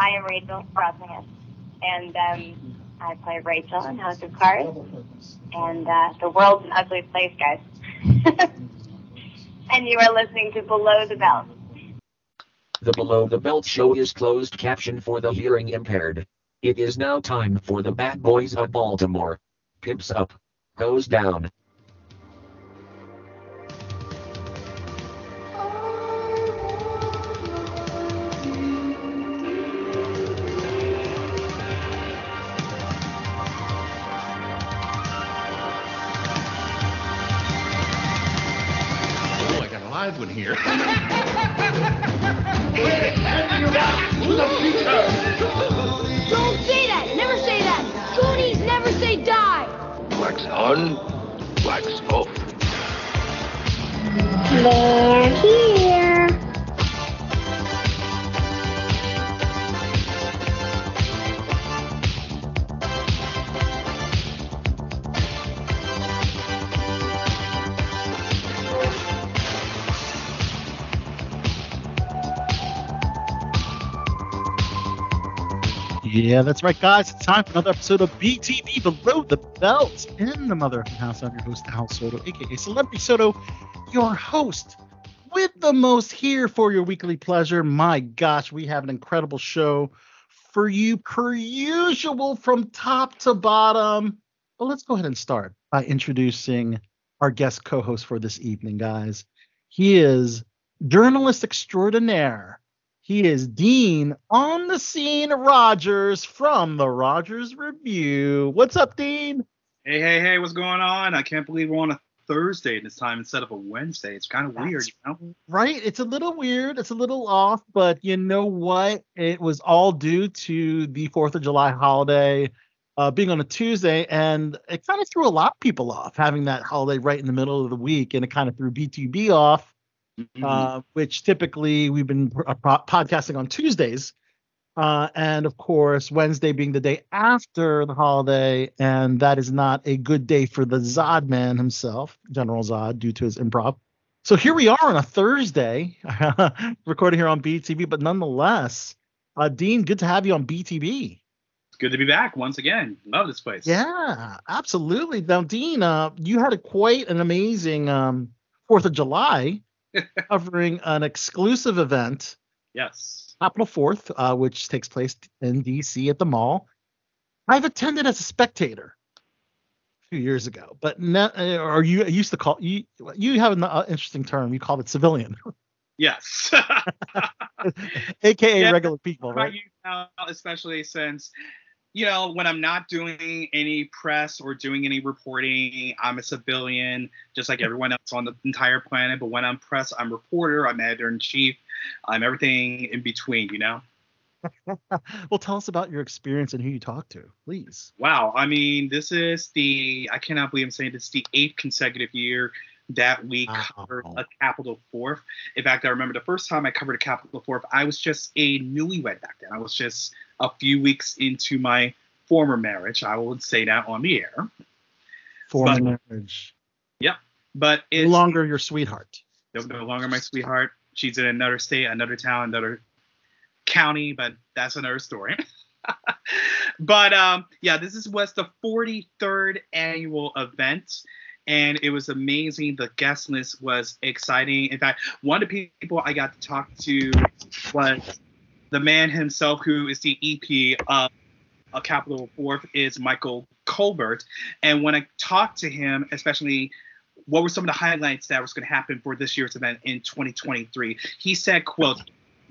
I am Rachel Brosnahan, and um, I play Rachel in House of Cards. And uh, the world's an ugly place, guys. and you are listening to Below the Belt. The Below the Belt show is closed caption for the hearing impaired. It is now time for the Bad Boys of Baltimore. Pimps up. Goes down. I got a live one here. Don't say that! Never say that! Goonies never say die! Wax on, wax off. They're here! Yeah, that's right, guys. It's time for another episode of BTB Below the Belt in the Mother of the House. I'm your host, Al Sotto, aka Celebrity Sotto, your host with the most here for your weekly pleasure. My gosh, we have an incredible show for you, per usual, from top to bottom. But let's go ahead and start by introducing our guest co host for this evening, guys. He is journalist extraordinaire. He is Dean on the scene Rogers from the Rogers Review. What's up, Dean? Hey, hey, hey, what's going on? I can't believe we're on a Thursday this time instead of a Wednesday. It's kind of weird, you know? Right? It's a little weird. It's a little off, but you know what? It was all due to the 4th of July holiday uh, being on a Tuesday, and it kind of threw a lot of people off having that holiday right in the middle of the week, and it kind of threw BTB off. Mhm. uh, which typically we've been uh, podcasting on Tuesdays. Uh, and of course, Wednesday being the day after the holiday, and that is not a good day for the Zod man himself, General Zod, due to his improv. So here we are on a Thursday, recording here on BTB, but nonetheless, uh, Dean, good to have you on BTB. It's good to be back once again. Love this place. Yeah, absolutely. Now, Dean, uh, you had a quite an amazing um, Fourth of July, covering an exclusive event Yes. April 4th, uh, which takes place in DC at the mall. I've attended as a spectator a few years ago, but now, uh, or you used to call you you have an uh, interesting term. You called it civilian, Yes. aka Yeah, regular people, right? you now, especially since, you know, when I'm not doing any press or doing any reporting, I'm a civilian, just like everyone else on the entire planet. But when I'm press, I'm reporter, I'm editor in chief, I'm everything in between, you know? well, tell us about your experience and who you talked to, please. Wow. I mean, this is the, I cannot believe I'm saying this, the eighth consecutive year that we Wow. covered a Capitol Fourth. In fact, I remember the first time I covered a Capitol Fourth, I was just a newlywed back then. I was just a few weeks into my former marriage. I would say that on the air. Former marriage, Yep. But no longer your sweetheart. no, no longer my sweetheart. She's in another state, another town, another county, but that's another story. but um, yeah, this is was the 43rd annual event, and it was amazing. The guest list was exciting. In fact, one of the people I got to talk to was the man himself, who is the EP of a Capitol Fourth, is Michael Colbert. And when I talked to him, especially what were some of the highlights that was going to happen for this year's event in 2023 he said quote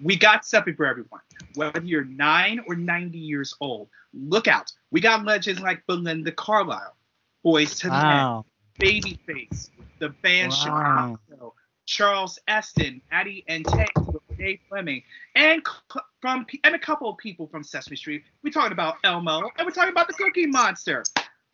we got something for everyone whether you're 9 or 90 years old look out we got legends like belinda carlisle boys to Wow. Babyface the band Wow. chicago charles esten addie and Tate, dave fleming and from and a couple of people from sesame street we're talking about elmo and we're talking about the cookie monster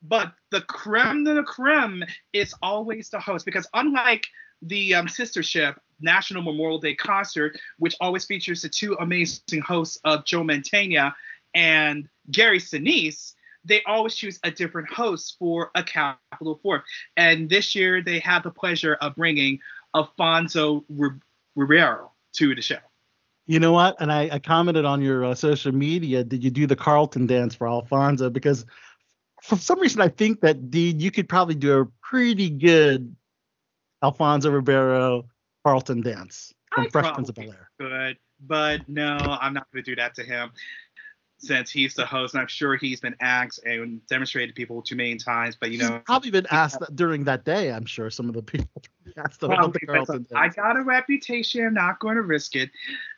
but the creme de la creme is always the host because unlike the um, sister ship National Memorial Day concert, which always features the two amazing hosts of Joe Mantegna and Gary Sinise, they always choose a different host for a Capitol Fourth. And this year they had the pleasure of bringing Alfonso Ribeiro to the show. You know what? And I, I commented on your uh, social media. Did you do the Carlton dance for Alfonso? Because for some reason, I think that Dean, you could probably do a pretty good Alfonso Ribeiro Carlton dance from I Fresh Prince of Bel Air. Good, but no, I'm not going to do that to him. Since he's the host, and I'm sure he's been asked and demonstrated to people too many times. But you He's know, probably been asked during that day. I'm sure some of the people Well, the because Carlton I got a reputation. I'm not going to risk it.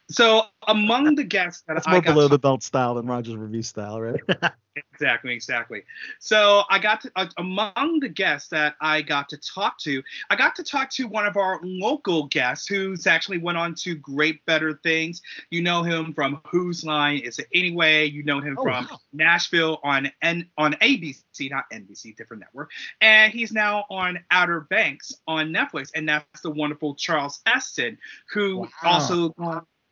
So among the guests that That's I more got below to- the belt style than Rogers Review style, right? exactly, exactly. So I got to uh, among the guests that I got to talk to, I got to talk to one of our local guests who's actually went on to great better things. You know him from Whose Line Is It Anyway? You know him Oh, from wow. Nashville on N on ABC, not NBC, different network. And he's now on Outer Banks on Netflix, and that's the wonderful Charles Esten, who Wow. also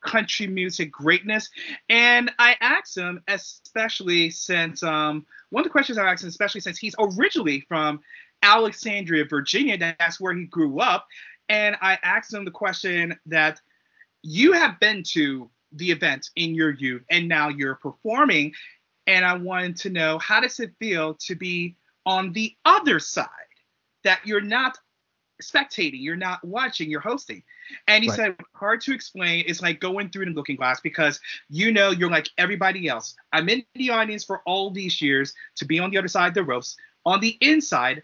country music greatness. And I asked him, especially since um, one of the questions I asked him, especially since he's originally from Alexandria, Virginia, that's where he grew up. And I asked him the question that you have been to the event in your youth and now you're performing. And I wanted to know how does it feel to be on the other side, that you're not spectating, you're not watching, you're hosting. And he Right. said, hard to explain. It's like going through the looking glass because you know you're like everybody else. I'm in the audience for all these years to be on the other side of the ropes. On the inside,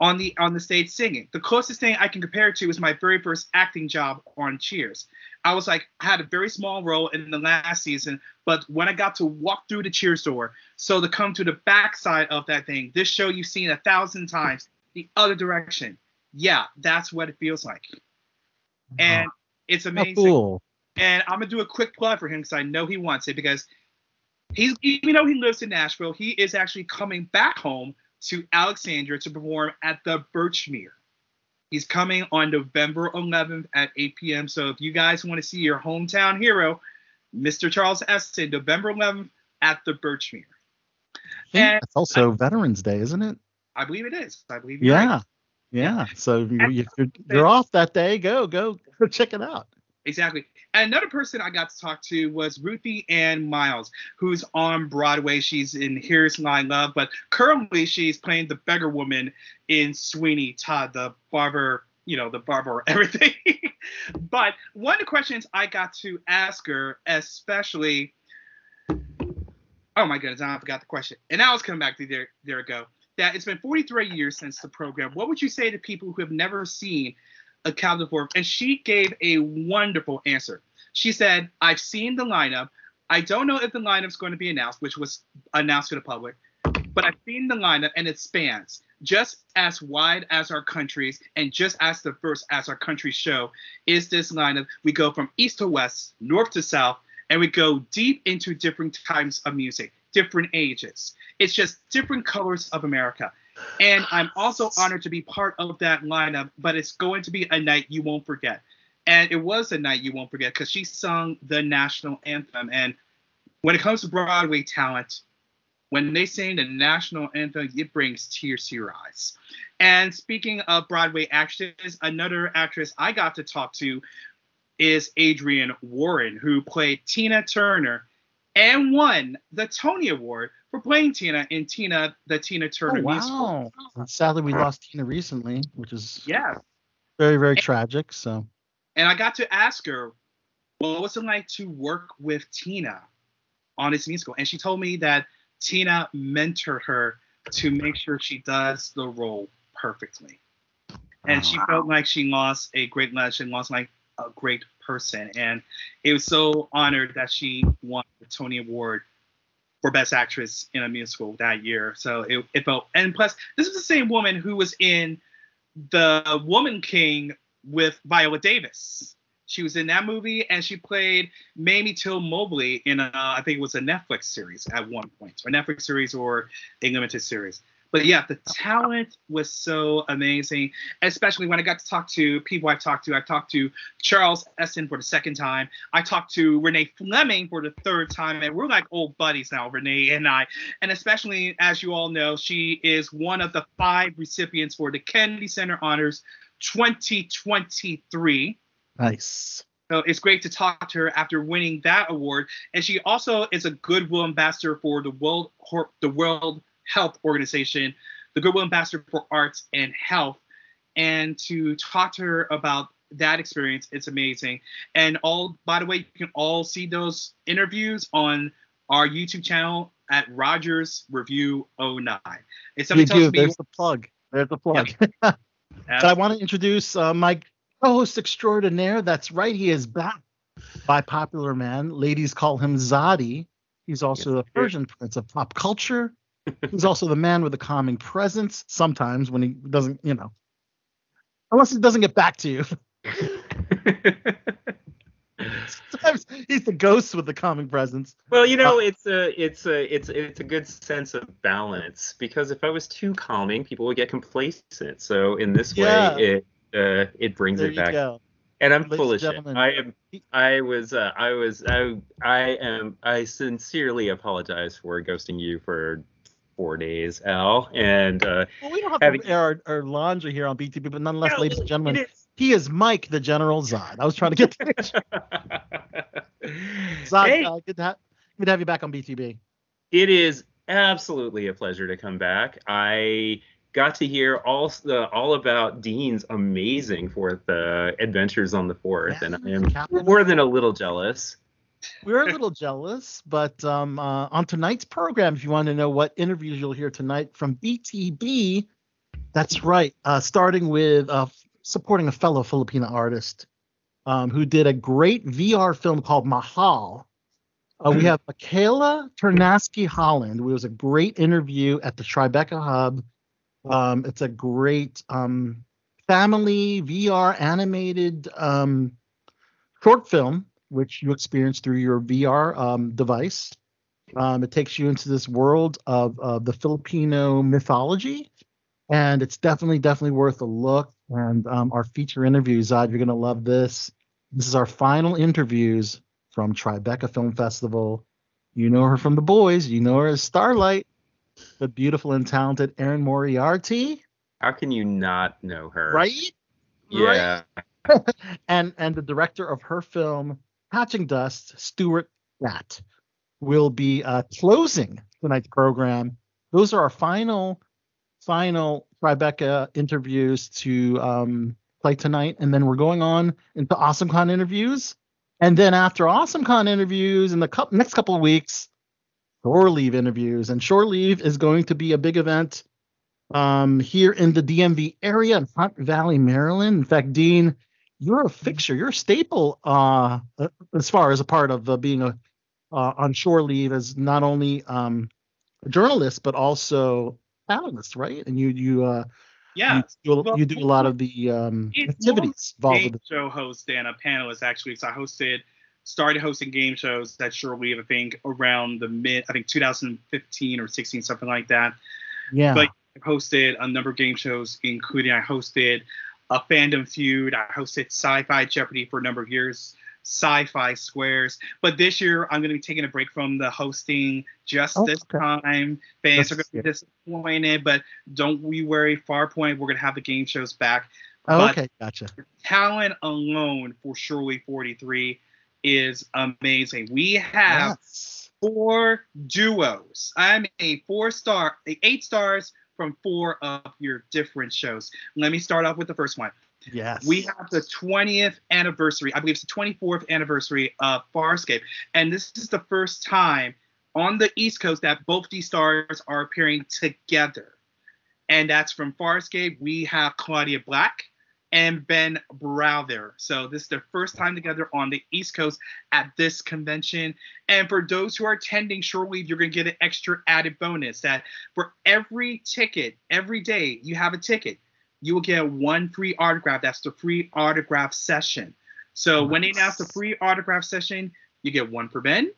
on the on the stage singing. The closest thing I can compare it to is my very first acting job on Cheers. I was like, I had a very small role in the last season, but when I got to walk through the Cheers door, so to come to the backside of that thing, this show you've seen a thousand times, the other direction. Yeah, that's what it feels like. Uh-huh. And it's amazing. cool. And I'm gonna do a quick plug for him because I know he wants it because he's even though he lives in Nashville, he is actually coming back home to Alexandria to perform at the Birchmere. He's coming on November 11th at 8 p.m. So if you guys want to see your hometown hero, Mr. Charles Esten, November 11th at the Birchmere. I And It's also Veterans Day, isn't it? I believe it is. I believe Yeah. right. Yeah. So you, you're, you're off that day, go, go, go check it out. Exactly. And another person I got to talk to was Ruthie Ann Miles, who's on Broadway. She's in Here Lies Love, but currently she's playing the beggar woman in Sweeney Todd, the barber, you know, the barber, everything. but one of the questions I got to ask her, especially, oh my goodness, I forgot the question. And now it's coming back to there, there it go. That it's been 43 years since the program. What would you say to people who have never seen a Capitol Fourth? And she gave a wonderful answer. She said, I've seen the lineup. I don't know if the lineup's going to be announced, which was announced to the public, but I've seen the lineup and it spans just as wide as our countries and just as diverse as our countries show is this lineup. We go from east to west, north to south, and we go deep into different types of music, different ages. It's just different colors of America. And I'm also honored to be part of that lineup, but it's going to be a night you won't forget. And it was a night you won't forget because she sung the national anthem. And when it comes to Broadway talent, when they sing the national anthem, it brings tears to your eyes. And speaking of Broadway actresses, another actress I got to talk to is Adrienne Warren, who played Tina Turner and won the Tony Award for playing Tina in Tina, the Tina Turner Oh, musical. wow. And sadly, we lost Tina recently, which is Yeah. very, very tragic. So, And I got to ask her, well, what was it like to work with Tina on this musical? And she told me that Tina mentored her to make sure she does the role perfectly. And she felt like she lost a great legend, lost like a great person. And it was so honored that she won the Tony Award for Best Actress in a Musical that year. So it, it felt, and plus, this is the same woman who was in The Woman King with Viola Davis. She was in that movie, and she played Mamie Till Mobley in a, I think it was a Netflix series at one point, or Netflix series or a limited series. But yeah, the talent was so amazing, especially when I got to talk to people I've talked to. I talked to Charles Esten for the second time. I talked to Renee Fleming for the third time, and we're like old buddies now, Renee and I. And especially, as you all know, she is one of the five recipients for the Kennedy Center Honors 2023. nice. So it's great to talk to her after winning that award. And she also is a goodwill ambassador for the World the World Health Organization, the Goodwill Ambassador for Arts and Health. And to talk to her about that experience, it's amazing. And all by the way, you can all see those interviews on our YouTube channel at Rogers Review 09. It's You tells do. me There's the plug. There's the plug. but I want to introduce uh, my co-host extraordinaire. That's right, he is back by popular man. Ladies call him Zadi. He's also the Persian prince of pop culture. He's also the man with the calming presence. Sometimes when he doesn't, you know, unless he doesn't get back to you. Sometimes he's the ghost with the calming presence. well, you know, it's a it's a it's it's a good sense of balance because if I was too calming, people would get complacent. So in this way, it uh, it brings There it back. go. And I'm Ladies full and shit. I am. I was. Uh, I was. I. I am. I sincerely apologize for ghosting you for four days, Al. And uh, Well, we don't have Having- to air our, our laundry here on BTB, but nonetheless, no, ladies and gentlemen, it is- he is Mike, the General Zod. I was trying to get the picture. Zod, Hey, uh, good, to ha- good to have you back on BTB. it is absolutely a pleasure to come back. I got to hear all the all about Dean's amazing fourth uh, adventures on the fourth, and I am Captain- more than a little jealous. We're a little jealous, but um, uh, on tonight's program, if you want to know what interviews you'll hear tonight from BTB, that's right. Uh, starting with uh, supporting a fellow Filipino artist um, who did a great VR film called Mahal. Uh, we have Michaela Ternasky Holland. It was a great interview at the Tribeca Hub. Um, it's a great um, family VR animated um, short film, which you experience through your VR um, device. Um, it takes you into this world of, of the Filipino mythology, and it's definitely, definitely worth a look. And um, our feature interview, Zod, you're going to love this. This is our final interviews from Tribeca Film Festival. You know her from The Boys. You know her as Starlight, the beautiful and talented Erin Moriarty, How can you not know her? right? Yeah. and and the director of her film Catching Dust, Stuart Gatt, will be uh, closing tonight's program. Those are our final final Tribeca interviews to um, play tonight, and then we're going on into AwesomeCon interviews, and then after AwesomeCon interviews in the cou- next couple of weeks, Shore Leave interviews, and Shore Leave is going to be a big event um, here in the DMV area in Hunt Valley, Maryland. In fact, Dean, you're a fixture, you're a staple uh, as far as a part of uh, being a uh, on shore leave as not only um, a journalist but also analyst, right? And you you uh, Yeah. you, do, Well, you do a lot of the um, activities involved game show host and a panelist actually. So I hosted, started hosting game shows at Shore Leave, I think around the mid, I think 2015 or 16, something like that. Yeah, But I've hosted a number of game shows, including I hosted a Fandom Feud. I hosted Sci-Fi Jeopardy for a number of years, Sci-Fi Squares. But this year, I'm going to be taking a break from the hosting just Oh, this okay. time. Fans That's are going to be disappointed, but don't we worry. Farpoint, we're going to have the game shows back. oh, okay, gotcha. Talent alone for Shore Leave 43 is amazing. We have Yes. four duos. I mean, four star, eight stars from four of your different shows. Let me start off with the first one. Yes. We have the 20th anniversary. I believe it's the 24th anniversary of Farscape, and this is the first time on the East Coast that both these stars are appearing together. And that's from Farscape. We have Claudia Black and Ben Browder. So this is their first time together on the East Coast at this convention. And for those who are attending Shore Leave, you're going to get an extra added bonus that for every ticket, every day you have a ticket, you will get one free autograph. That's the free autograph session. So when they announce the free autograph session, you get one for Ben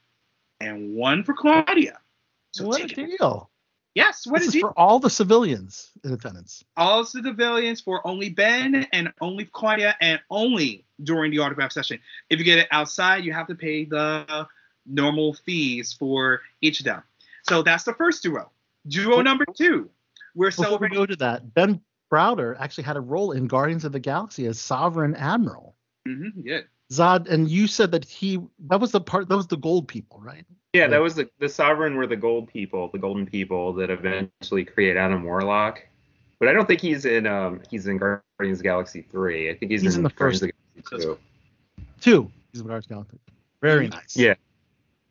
and one for Claudia. So what a deal. Yes, what this is is for all the civilians in attendance. all the civilians for only Ben and only Claudia and only during the autograph session. If you get it outside, you have to pay the normal fees for each of them. So that's the first duo. Duo number two, we're Before we celebrating. go to that, Ben Browder actually had a role in Guardians of the Galaxy as Sovereign Admiral. Mm-hmm, yeah. Zod, and you said that he that was the part that was the gold people, right? Yeah, that was the the sovereign were the gold people, the golden people that eventually create Adam Warlock. But I don't think he's in um he's in Guardians of the Galaxy three. I think he's, He's in the Guardians first- of the Galaxy two. Two. He's a Guardians Galaxy. Very nice. Yeah.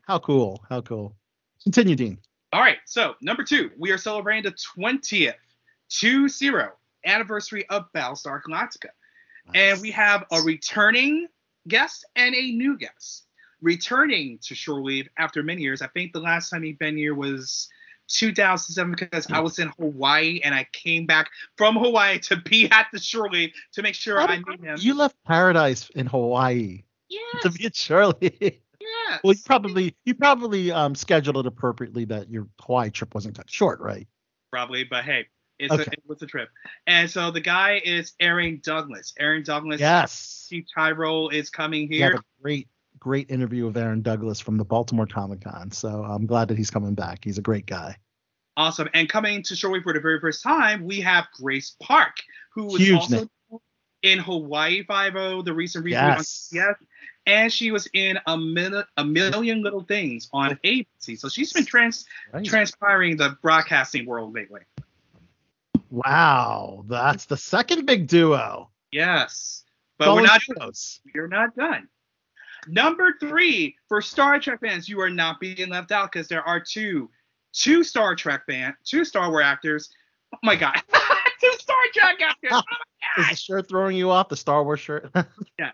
How cool. How cool. Continue, Dean. All right, so number two, we are celebrating the 20th 2-0 anniversary of Battlestar Galactica. And we have a returning guest and a new guest. Returning to Shore Leave after many years. I think the last time he'd been here was 2007 because I was in Hawaii and I came back from Hawaii to be at the Shore Leave to make sure I met him. You left paradise in Hawaii yes, to be at Shore Leave. yes. well, you probably you probably um, scheduled it appropriately that your Hawaii trip wasn't cut short, right? probably, but hey, it's Okay. a, it was a trip. And so the guy is Aaron Douglas. Aaron Douglas, Yes. Chief Tyrol is coming We had here. a great great interview of Aaron Douglas from the Baltimore Comic Con. So I'm glad that he's coming back. He's a great guy. Awesome. And coming to Shore Leave for the very first time, we have Grace Park, who was Huge also name. in Hawaii Five-O, the recent reboot Yes. on CBS. And she was in a, mil- a million little things on oh. ABC. So she's been trans- Right. transpiring the broadcasting world lately. Wow, that's the second big duo. Yes. But we're not duos. You're not done. Number three for Star Trek fans, you are not being left out because there are two, two Star Trek fan, two Star Wars actors. Oh my God, two Star Trek actors. Oh my god. Is the shirt throwing you off? The Star Wars shirt? Yes.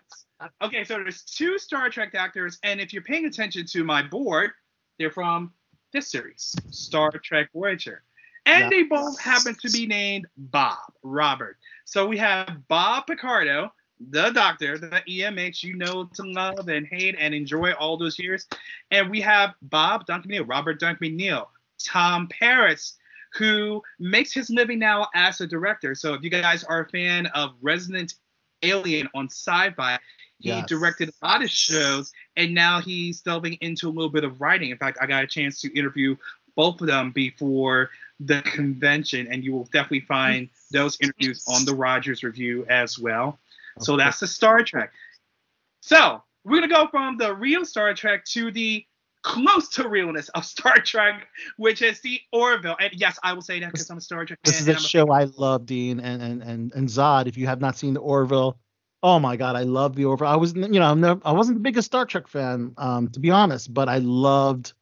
Okay, so there's two Star Trek actors, and if you're paying attention to my board, they're from this series, Star Trek Voyager. And Yeah. they both happen to be named Bob, Robert. So we have Bob Picardo, the doctor, the EMH you know to love and hate and enjoy all those years. And we have Bob Duncan McNeill, Robert Duncan McNeill, Tom Paris, who makes his living now as a director. So if you guys are a fan of Resident Alien on sci-fi, he Yes. directed a lot of shows, and now he's delving into a little bit of writing. In fact, I got a chance to interview both of them before the convention, and you will definitely find those interviews on the Rogers Review as well. So that's the Star Trek. So we're gonna go from the real Star Trek to the close to realness of Star Trek, which is the Orville. And yes, I will say that because I'm a Star Trek This fan. is a show I love, Dean, and and and and Zod. If you have not seen the Orville, oh my God, I love the Orville. I was, you know, I'm never, I wasn't the biggest Star Trek fan, um, to be honest, but I loved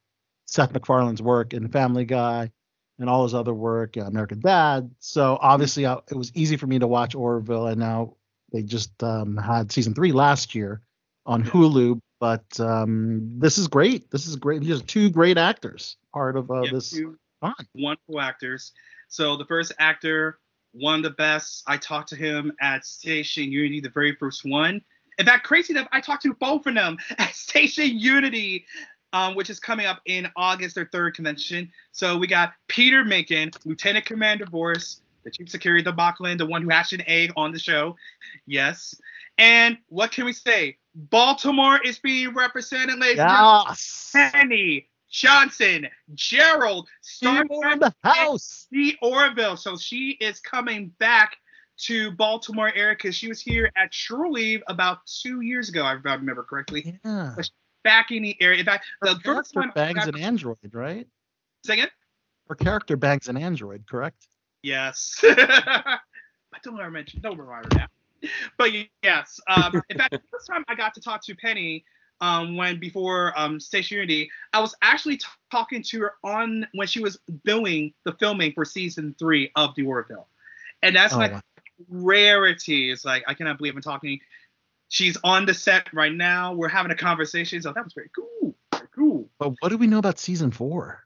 Seth MacFarlane's work in Family Guy and all his other work, uh, American Dad. So obviously, I, it was easy for me to watch Orville, and now they just um, had season three last year on Hulu. But um, this is great. This is great. These are two great actors, part of uh, Yeah, this. two fun. wonderful actors. So the first actor, one of the best. I talked to him at Station Unity, the very first one. In fact, crazy enough, I talked to both of them at Station Unity, um, which is coming up in August, their third convention. So we got Peter Macon, Lieutenant Commander Bortus, the Chief Security of the Moclan, the one who hatched an egg on the show. Yes. And what can we say? Baltimore is being represented, ladies and gentlemen. Yes. Penny, Johnson, Jerald, Star People in the house. the Orville. So she is coming back to Baltimore area because she was here at Shore Leave about two years ago, if I remember correctly. Yeah. Back in the area. In fact, the first character time I bangs an android, right? Say again? Her character bangs an android, correct? Yes. I don't ever mention, don't remember now. But yes, um, in fact, the first time I got to talk to Penny, um, when before um, Station Unity, I was actually t- talking to her on when she was doing the filming for season three of The Orville, and that's Oh, like wow. rarity. It's like I cannot believe I'm talking. She's on the set right now. We're having a conversation, so that was very cool. Very cool. But what do we know about season four?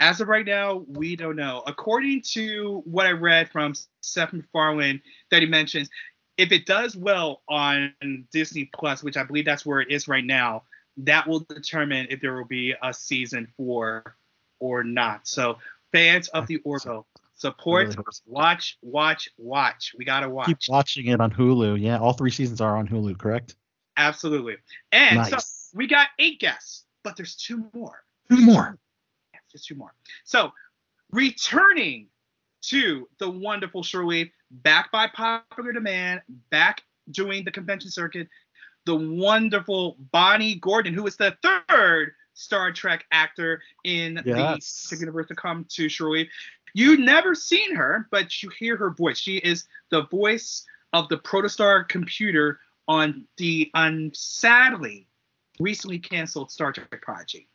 As of right now, we don't know. According to what I read from Seth MacFarlane, that he mentions, if it does well on Disney Plus, which I believe that's where it is right now, that will determine if there will be a season four or not. So, fans of the Orville, support, really watch, watch, watch. We gotta watch. Keep watching it on Hulu. Yeah, all three seasons are on Hulu, correct? Absolutely. And so we got eight guests, but there's two more. Two more. Yeah, just two more. So, returning to the wonderful Shore Leave, back by popular demand, back doing the convention circuit, the wonderful Bonnie Gordon, who is the third Star Trek actor in Yes. the universe to come to Shore Leave. You've never seen her, but you hear her voice. She is the voice of the Protostar computer on the on sadly recently canceled Star Trek Prodigy.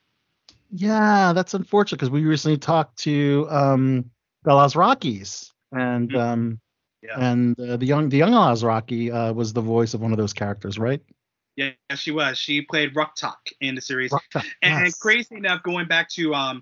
Yeah, that's unfortunate because we recently talked to um, the Lazrakis, and Mhm. um, Yeah. and uh, the young the young Lazraki uh, was the voice of one of those characters, right? Yeah, she was. She played Rok-Tahk in the series. And yes. crazy enough, going back to um,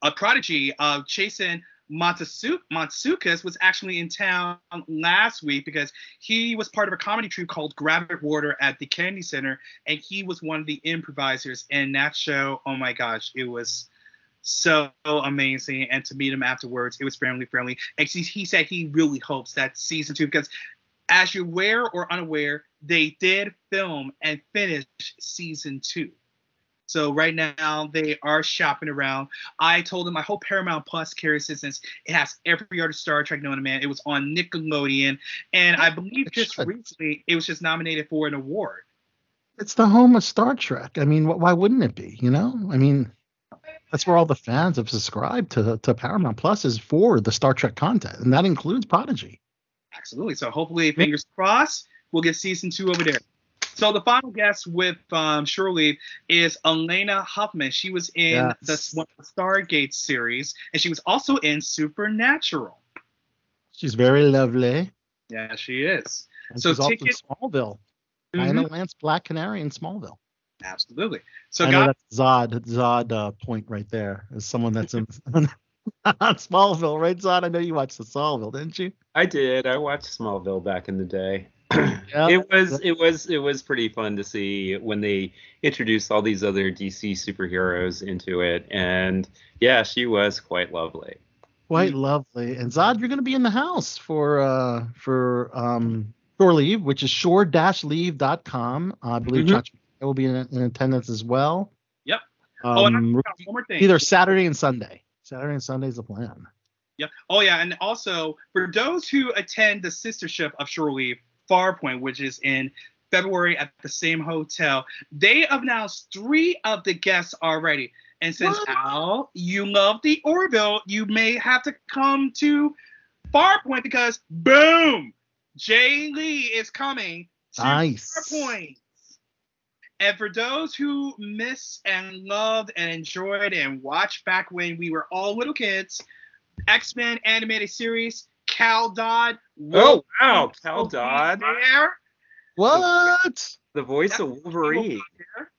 a prodigy, uh, Jason Mantzoukas was actually in town last week because he was part of a comedy troupe called Grab It Water at the Kennedy Center, and he was one of the improvisers in that show. Oh my gosh, it was so amazing. And to meet him afterwards, it was family friendly. And he, he said he really hopes that season two, because as you're aware or unaware, they did film and finish season two. So right now they are shopping around. I told them I hope Paramount Plus carries it since it has every other Star Trek known to man. It was on Nickelodeon, and I believe just recently it was just nominated for an award. It's the home of Star Trek. I mean, wh- why wouldn't it be? You know, I mean, that's where all the fans have subscribed to to Paramount Plus is for the Star Trek content, and that includes Prodigy. Absolutely. So hopefully, fingers crossed, we'll get season two over there. So the final guest with um, Shore Leave is Alaina Huffman. She was in Yes. the, one of the Stargate series, and she was also in Supernatural. She's very lovely. Yeah, she is. And So she's also in ticket- Smallville. Mhm. Dinah Lance Black Canary in Smallville. Absolutely. So I know that's Zod. Zod uh, point right there is someone that's in on Smallville, right, Zod? I know you watched the Smallville, didn't you? I did. I watched Smallville back in the day. Yeah. it was it was it was pretty fun to see when they introduced all these other DC superheroes into it, and yeah, she was quite lovely. Quite lovely. And Zod, you're going to be in the house for uh for um shore leave, which is shore-leave.com. I believe. Chachi will be in, in attendance as well. Yep. oh, and Um, one more thing. either Saturday and Sunday. Saturday and Sunday is the plan. Yep. Oh yeah, and also for those who attend the sistership of Shore Leave, Farpoint, which is in February at the same hotel, they announced three of the guests already. And since What? Al, you love the Orville, you may have to come to Farpoint because boom, Jay Lee is coming to Nice. Farpoint. And for those who miss and loved and enjoyed and watched back when we were all little kids, X Men animated series, Cal Dodd. Oh wow, Cal Dodd, There. What? the voice of Wolverine.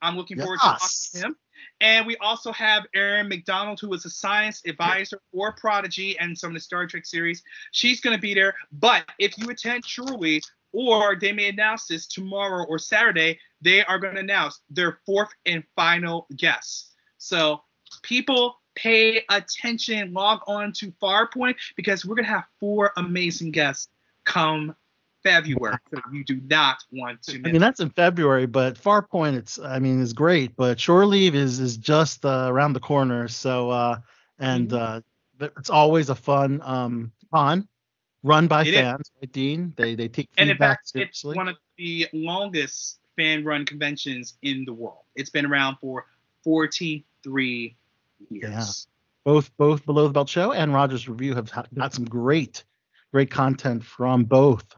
I'm looking forward to talking to him. And we also have Erin Macdonald, who is a science advisor for Prodigy and some of the Star Trek series. She's going to be there. But if you attend Shore Leave, or they may announce this tomorrow or Saturday, they are going to announce their fourth and final guests. So people pay attention, log on to Farpoint because we're going to have four amazing guests come February. So you do not want to I mean that's in February, but Farpoint it's I mean is great, but Shore Leave is is just uh, around the corner. So uh and Mhm. uh it's always a fun um con run by It is. fans, right, Dean? They they take and in feedback fact, it's one of the longest fan-run conventions in the world. It's been around for 43 years. both both below the belt show and Rogers Review have got some great great content from both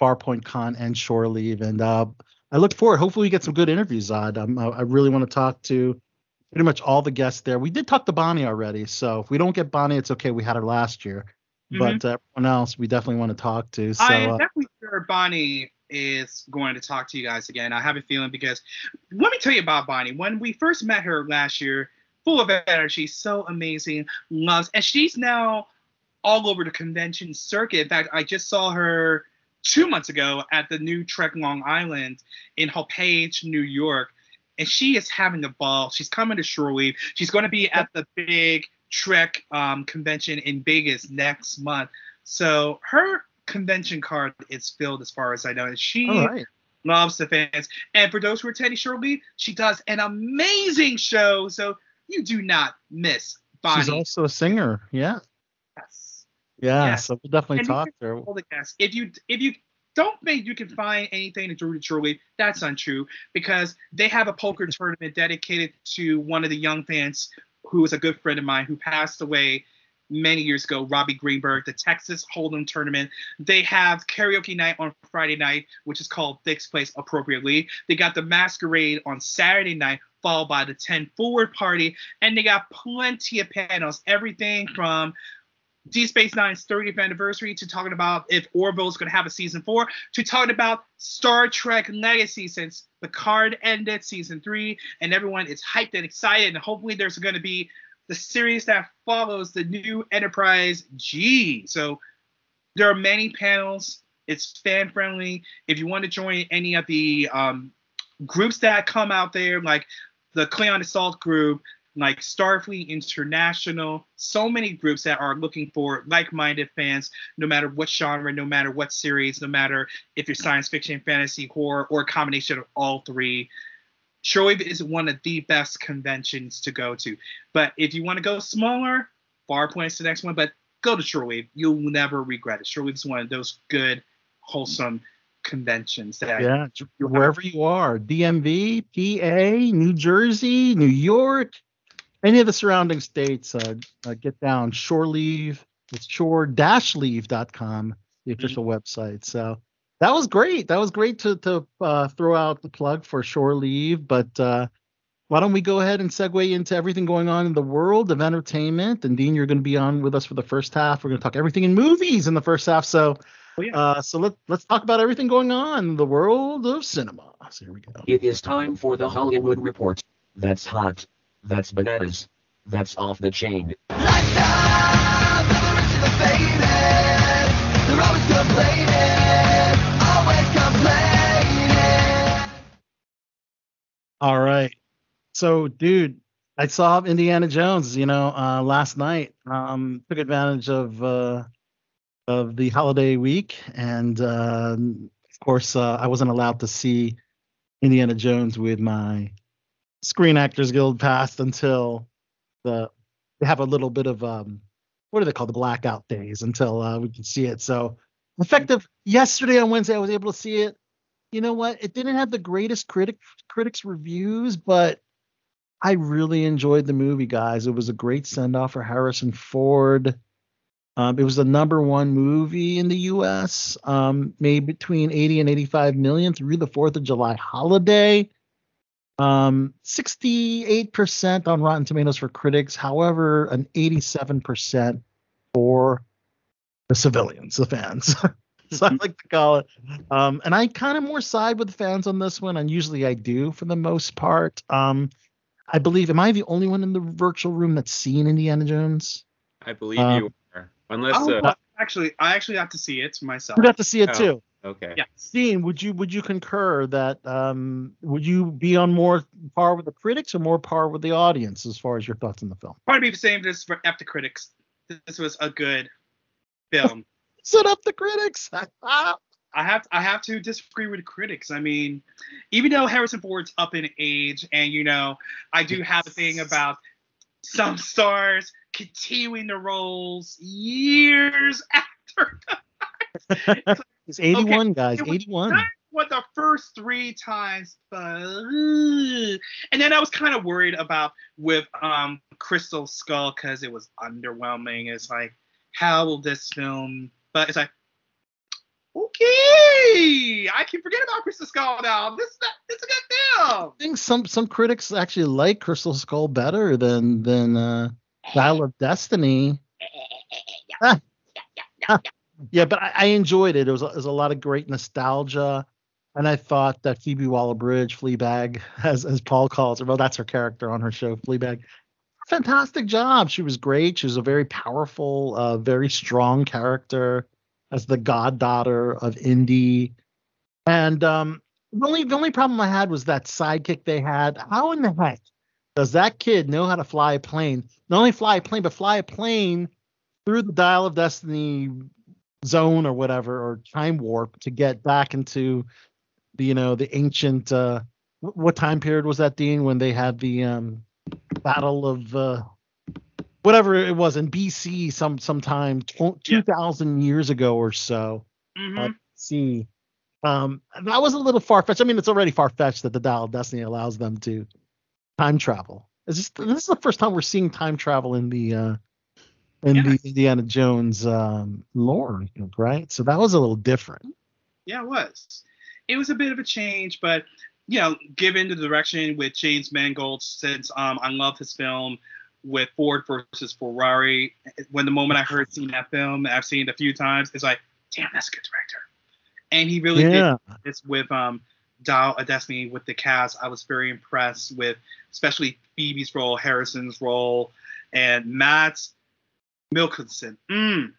Farpoint Con and Shore Leave, and uh, I look forward. Hopefully, we get some good interviews. Odd. Um, I, I really want to talk to pretty much all the guests there. We did talk to Bonnie already, so if we don't get Bonnie, it's okay. We had her last year, but uh, everyone else we definitely want to talk to. So Mm-hmm. I am uh, definitely sure Bonnie is going to talk to you guys again. I have a feeling because let me tell you about Bonnie. When we first met her last year, full of energy, so amazing, loves, and she's now all over the convention circuit. In fact, I just saw her two months ago at the new Trek Long Island in Hauppauge, New York, and she is having a ball. She's coming to Shore Leave. She's going to be at the big Trek um, convention in Vegas next month. So her convention card is filled as far as I know. And she right. loves the fans. And for those who are Shore Leave, she does an amazing show. So you do not miss Bonnie. She's also a singer. Yeah. Yes. Yeah. Yeah. So we'll definitely And talk to her. If you if you don't think you can find anything in Drew Truly. That's untrue because they have a poker tournament dedicated to one of the young fans who is a good friend of mine who passed away many years ago, Robbie Greenberg, the Texas Hold'em tournament. They have karaoke night on Friday night, which is called Thick's Place appropriately. They got the masquerade on Saturday night, followed by the 10 forward party, and they got plenty of panels, everything from Deep Space Nine's 30th anniversary to talking about if Orville's going to have a season four to talking about Star Trek Legacy since Picard ended season three and everyone is hyped and excited and hopefully there's going to be the series that follows the new Enterprise G. So there are many panels. It's fan friendly. If you want to join any of the um, groups that come out there, like the Klingon Assault group, like Starfleet International, so many groups that are looking for like-minded fans, no matter what genre, no matter what series, no matter if you're science fiction, fantasy, horror, or a combination of all three. Shore Leave is one of the best conventions to go to. But if you want to go smaller, Farpoint's the next one, but go to Shore Leave. You'll never regret it. Shore Leave is one of those good, wholesome conventions that Yeah, wherever you are, DMV, PA, New Jersey, New York, any of the surrounding states, uh, uh, get down. Shore Leave, it's shore-leave.com, the official website. So that was great. That was great to to uh, throw out the plug for Shore Leave. But uh, why don't we go ahead and segue into everything going on in the world of entertainment? And Dean, you're going to be on with us for the first half. We're going to talk everything in movies in the first half. So. Oh, yeah. Uh, so let, let's talk about everything going on in the world of cinema. So here we go. It is time for the Hollywood Report. That's hot. That's bananas. That's off the chain. All right. So, dude, I saw Indiana Jones, you know, uh, last night. Um, took advantage of uh, of the holiday week, and uh, of course, uh, I wasn't allowed to see Indiana Jones with my Screen Actors Guild pass until the they have a little bit of um, what are they called, the blackout days until uh, we can see it. So, effective yesterday on Wednesday, I was able to see it you know what? It didn't have the greatest critic critics reviews, but I really enjoyed the movie, guys. It was a great send off for Harrison Ford. Um, it was the number one movie in the U.S. Um, made between 80 and 85 million through the Fourth of July holiday. Um, 68% on Rotten Tomatoes for critics, however, an 87% for the civilians, the fans. so I like to call it. Um, and I kind of more side with the fans on this one, and usually I do for the most part. Um, I believe, am I the only one in the virtual room that's seen Indiana Jones? I believe Uh, you are. Unless Oh, uh, actually, I actually got to see it myself. You got to see it Oh. too. okay. Yeah. Dean, would you would you concur that um, would you be on more par with the critics or more par with the audience as far as your thoughts on the film? Probably be the same as for after critics. This was a good film. Set up the critics. I have I have to disagree with critics. I mean, even though Harrison Ford's up in age, and you know, I do have a thing about some stars continuing the roles years after. It's 81 guys, it 81. not what the first three times, but and then I was kind of worried about with um Crystal Skull because it was underwhelming. It's like, how will this film? But it's like, okay, I can forget about Crystal Skull now. This is a, it's a good film. I think some some critics actually like Crystal Skull better than than uh, Dial of Destiny. Ah. Ah. yeah, but I, I enjoyed it. It was, a- it was a lot of great nostalgia, and I thought that Phoebe Waller-Bridge, Fleabag, as as Paul calls her, well, that's her character on her show, Fleabag. Fantastic job. She was great. She was a very powerful, uh, very strong character as the goddaughter of Indy. And um, the only the only problem I had was that sidekick they had. How in the heck does that kid know how to fly a plane? Not only fly a plane, but fly a plane through the Dial of Destiny zone or whatever, or time warp to get back into the you know the ancient. Uh, what time period was that, Dean? When they had the um, battle of uh, whatever it was in BC, some sometime tw- two thousand years ago or so. hmm Uh, see. Um, that was a little far fetched. I mean, it's already far fetched that the Dial of Destiny allows them to time travel. Is this this is the first time we're seeing time travel in the uh, in Yeah. the Indiana Jones um, lore, right? So that was a little different. Yeah, it was. It was a bit of a change, but you know, given the direction with James Mangold, since um, I love his film with Ford versus Ferrari. When the moment I heard seeing that film, I've seen it a few times, it's like, damn, that's a good director. And he really yeah, did this with um, Dial of Destiny with the cast. I was very impressed with, especially Phoebe's role, Harrison's role, and Mads Mikkelsen. Mm,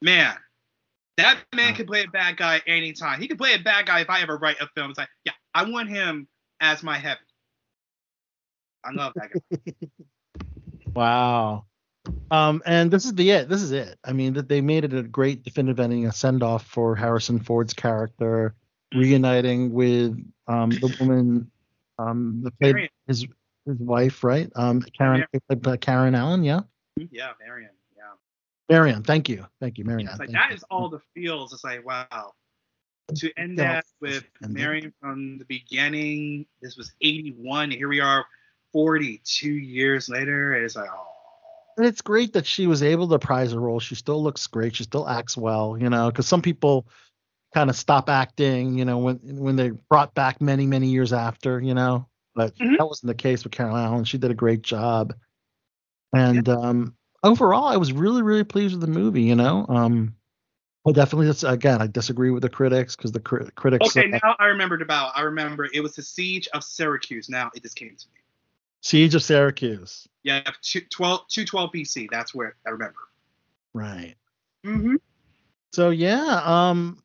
man, that man can play a bad guy anytime. He can play a bad guy if I ever write a film. It's like, yeah, I want him as my heavy. I love that guy. wow. Um, and this is the it. This is it. I mean, that they made it a great definitive ending, a send off for Harrison Ford's character, reuniting with um the woman um that played his his wife, right? Um, Karen uh, Karen Allen, yeah. yeah, Marion. Yeah. Marion, thank you, thank you, Marion. It's like that you. is all the feels. It's like wow. To end that with Marion from the beginning. This was 81. Here we are, 42 years later. It's like oh. And it's great that she was able to prize a role. She still looks great. She still acts well, you know, because some people kind of stop acting, you know, when when they brought back many many years after, you know. But Mhm. that wasn't the case with Carol Allen. She did a great job. And um, overall, I was really really pleased with the movie. You know, um, I definitely again I disagree with the critics because the cri- critics Okay, uh, now I remembered about. I remember it was the siege of Syracuse. Now it just came to me. Siege of Syracuse. Yeah, two- 12, 212 BC. That's where I remember. Right. Mm-hmm. So yeah, um,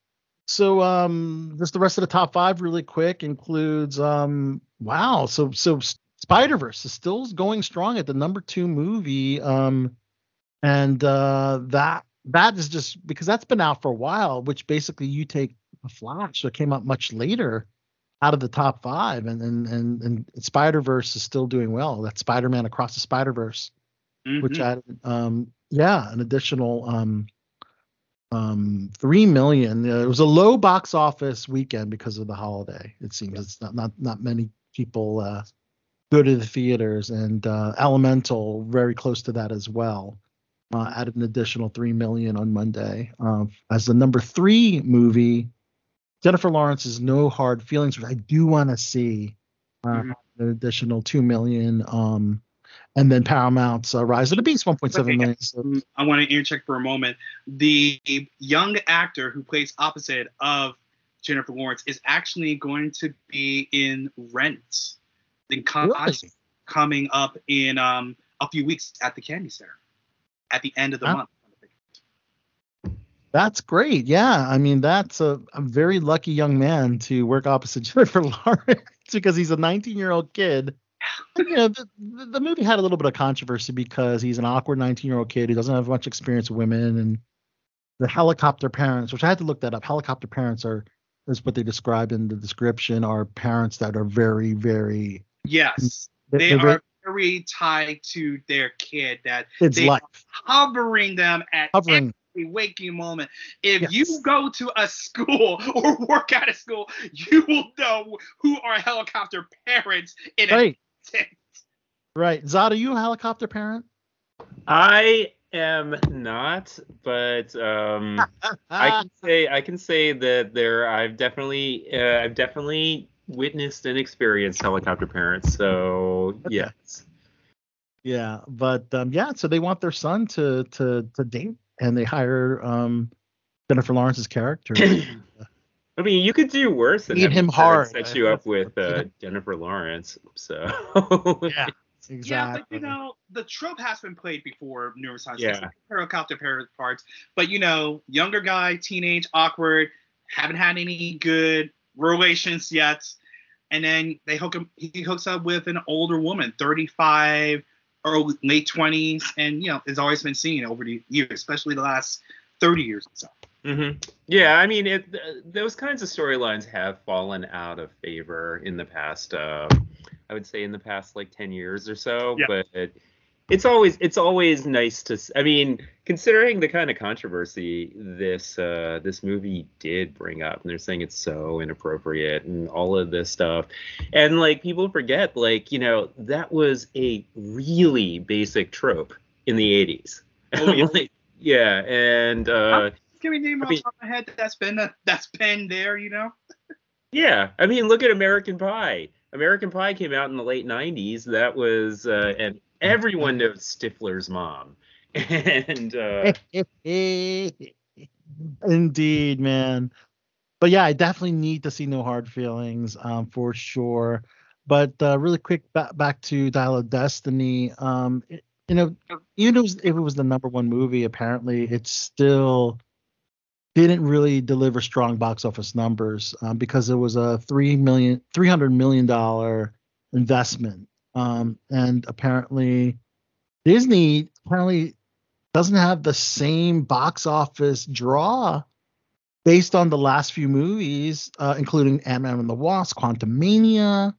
so um, just the rest of the top five really quick includes um, wow, so so Spider Verse is still going strong at the number two movie, um, and uh, that that is just because that's been out for a while, which basically you take a Flash that came out much later out of the top five, and and and, and Spider Verse is still doing well. That Spider Man Across the Spider Verse which added um yeah an additional um um three million. Uh, it was a low box office weekend because of the holiday it seems. It's not not not many people uh go to the theaters and uh elemental very close to that as well uh, added an additional three million on monday uh, as the number three movie jennifer lawrence's no hard feelings which i do want to see uh, Mhm. an additional two million um and then Paramount's uh, Rise of the Beast, 1.7 Okay, million. So, Mm, I want to interject for a moment. The young actor who plays opposite of Jennifer Lawrence is actually going to be in Rent, con- Really? coming up in um, a few weeks at the Kennedy Center at the end of the month. That's great. Yeah, I mean that's a, a very lucky young man to work opposite Jennifer Lawrence because he's a 19 year old kid. you know, the, the, movie had a little bit of controversy because he's an awkward 19 year old kid who doesn't have much experience with women, and the helicopter parents, which I had to look that up. Helicopter parents are is what they describe in the description are parents that are very very Yes, they're- they they're very- very tied to their kid. That they life are hovering them at hovering. Every waking moment. If Yes. you go to a school or work at a school, you will know who are helicopter parents in a Right, tent. right. Zod, are you a helicopter parent? I am not, but um, I can say I can say that there I've definitely uh, I've definitely witnessed and experienced helicopter parents. So Okay. yes. Yeah, but um, yeah, so they want their son to to to date, and they hire um, Jennifer Lawrence's character. I mean, you could do worse than Feed having him hard. Set you up with uh, Jennifer Lawrence. So yeah, Yeah, exactly. but you know, the trope has been played before numerous times. Yeah. especially Helicopter parent parts. But you know, younger guy, teenage, awkward, haven't had any good relations yet. And then they hook him he hooks up with an older woman, 35 or late 20s, and you know, it's always been seen over the years, especially the last 30 years or so. hmm Yeah, I mean, it, th- those kinds of storylines have fallen out of favor in the past. Uh, I would say in the past like ten years or so. Yeah. But it's always it's always nice to. I mean, considering the kind of controversy this uh, this movie did bring up, and they're saying it's so inappropriate and all of this stuff, and like people forget, like you know that was a really basic trope in the 80s. Oh, yeah. Like, yeah, and uh, Can we name I off mean- the top of my head that's been uh, that's been there, you know? Yeah, I mean, look at American Pie. American Pie came out in the late '90s. That was, uh, and everyone knows Stifler's mom. And uh, Indeed, man. But yeah, I definitely need to see No Hard Feelings um, for sure. But uh, really quick, back to Dial of Destiny. Um, it- you know, even if it, was, if it was the number one movie, apparently it still didn't really deliver strong box office numbers um, because it was a three million, three hundred million dollar investment, um, and apparently Disney apparently doesn't have the same box office draw based on the last few movies, uh, including Ant-Man and the Wasp, Quantumania,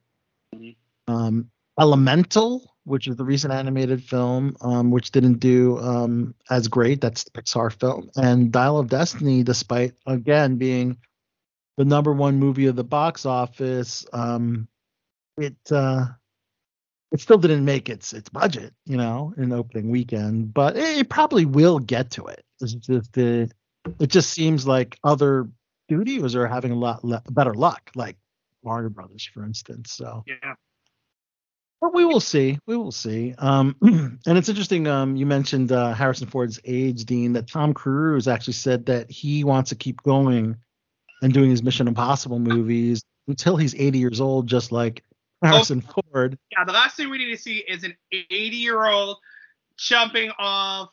Mhm. um, Elemental, which is the recent animated film, um, which didn't do um, as great. That's the Pixar film, and Dial of Destiny, despite again being the number one movie of the box office, um, it uh, it still didn't make its its budget, you know, in opening weekend, but it, it probably will get to it. It's just uh, it just seems like other studios are having a lot le- better luck, like Warner Brothers, for instance. So, Yeah. but we will see. We will see. Um, and it's interesting. Um, you mentioned uh, Harrison Ford's age, Dean. That Tom Cruise actually said that he wants to keep going and doing his Mission Impossible movies until he's 80 years old, just like Harrison Ford. Yeah, the last thing we need to see is an 80 year old jumping off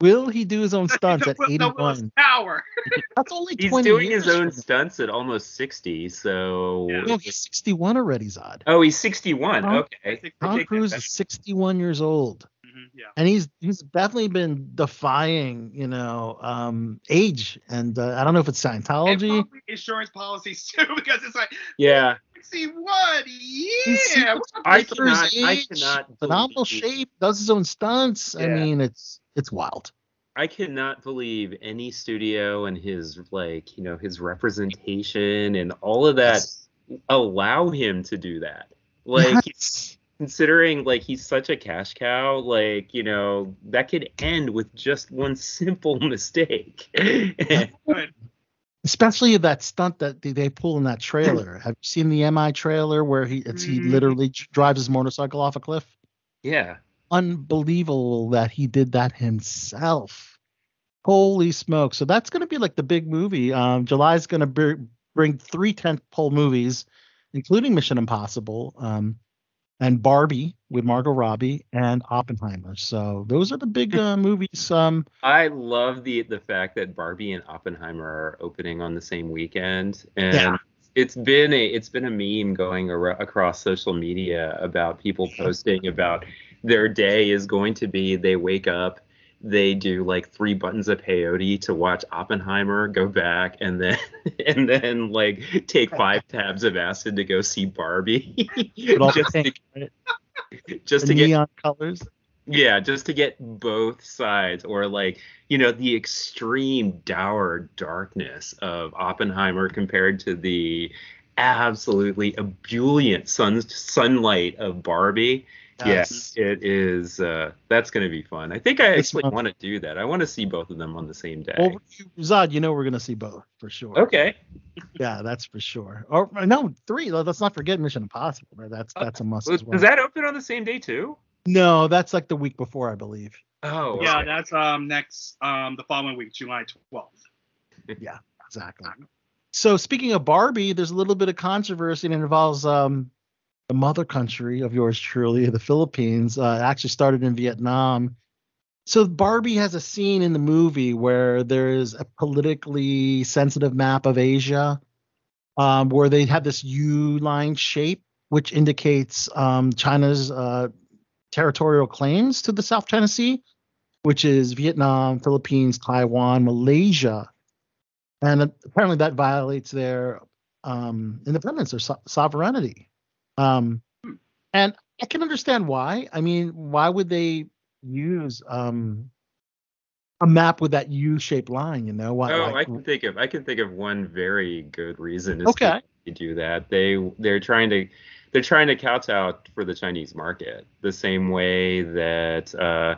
Will he do his own stunts at the, the Willis 81? Power. That's only he's 20 doing years his own stunts at almost 60. So, Yeah. now. No, he's 61 already, Zod. oh, he's 61. Tom- Okay. I Tom take that Cruise is 61 years old. Mhm, yeah. and he's he's definitely been defying you know um age and uh, i don't know if it's scientology insurance policies too, because it's like Yeah, 61. He's Yeah. super- I for his cannot. I cannot. phenomenal believe- shape does his own stunts i mean it's it's wild I cannot believe any studio and his like you know his representation and all of that allow him to do that. Like Yes. considering like he's such a cash cow, like you know that could end with just one simple mistake. Especially that stunt that they, pull in that trailer have you seen the mi trailer where he it's he Mhm. literally drives his motorcycle off a cliff yeah, unbelievable that he did that himself. Holy smoke! So that's going to be like the big movie. Um, July's going to br- bring three tentpole movies, including Mission Impossible, um, and Barbie with Margot Robbie and Oppenheimer. So those are the big uh, movies. Um, I love the the fact that Barbie and Oppenheimer are opening on the same weekend, and Yeah. it's been a it's been a meme going ar- across social media about people posting about their day is going to be they wake up they do like three buttons of peyote to watch Oppenheimer, go back, and then and then like take five tabs of acid to go see Barbie, just to, just to get neon colors. yeah, just to get both sides, or like, you know, the extreme dour darkness of Oppenheimer compared to the absolutely ebullient sun sunlight of Barbie. Yes. Yeah, it is. Uh, that's going to be fun. I think I This actually want to do that. I want to see both of them on the same day. Well, Zod, you know we're going to see both for sure. okay. Yeah, that's for sure. Or no, three. Let's not forget Mission Impossible. right? That's that's a must as well. Does that open on the same day too? No, that's like the week before, I believe. Oh, Yeah, okay. that's um next um the following week, July 12th. yeah, Exactly. So speaking of Barbie, there's a little bit of controversy and it involves um, the mother country of yours truly, the Philippines. Uh, actually started in Vietnam. So Barbie has a scene in the movie where there is a politically sensitive map of Asia, um, where they have this U-line shape, which indicates um, China's uh, territorial claims to the South China Sea, which is Vietnam, Philippines, Taiwan, Malaysia, and apparently that violates their um, independence or so- sovereignty. Um, and I can understand why. I mean, why would they use um a map with that U-shaped line? You know, why? Oh, like- I can think of I can think of one very good reason as Okay. to they do that. They they're trying to they're trying to kowtow for the Chinese market the same way that uh,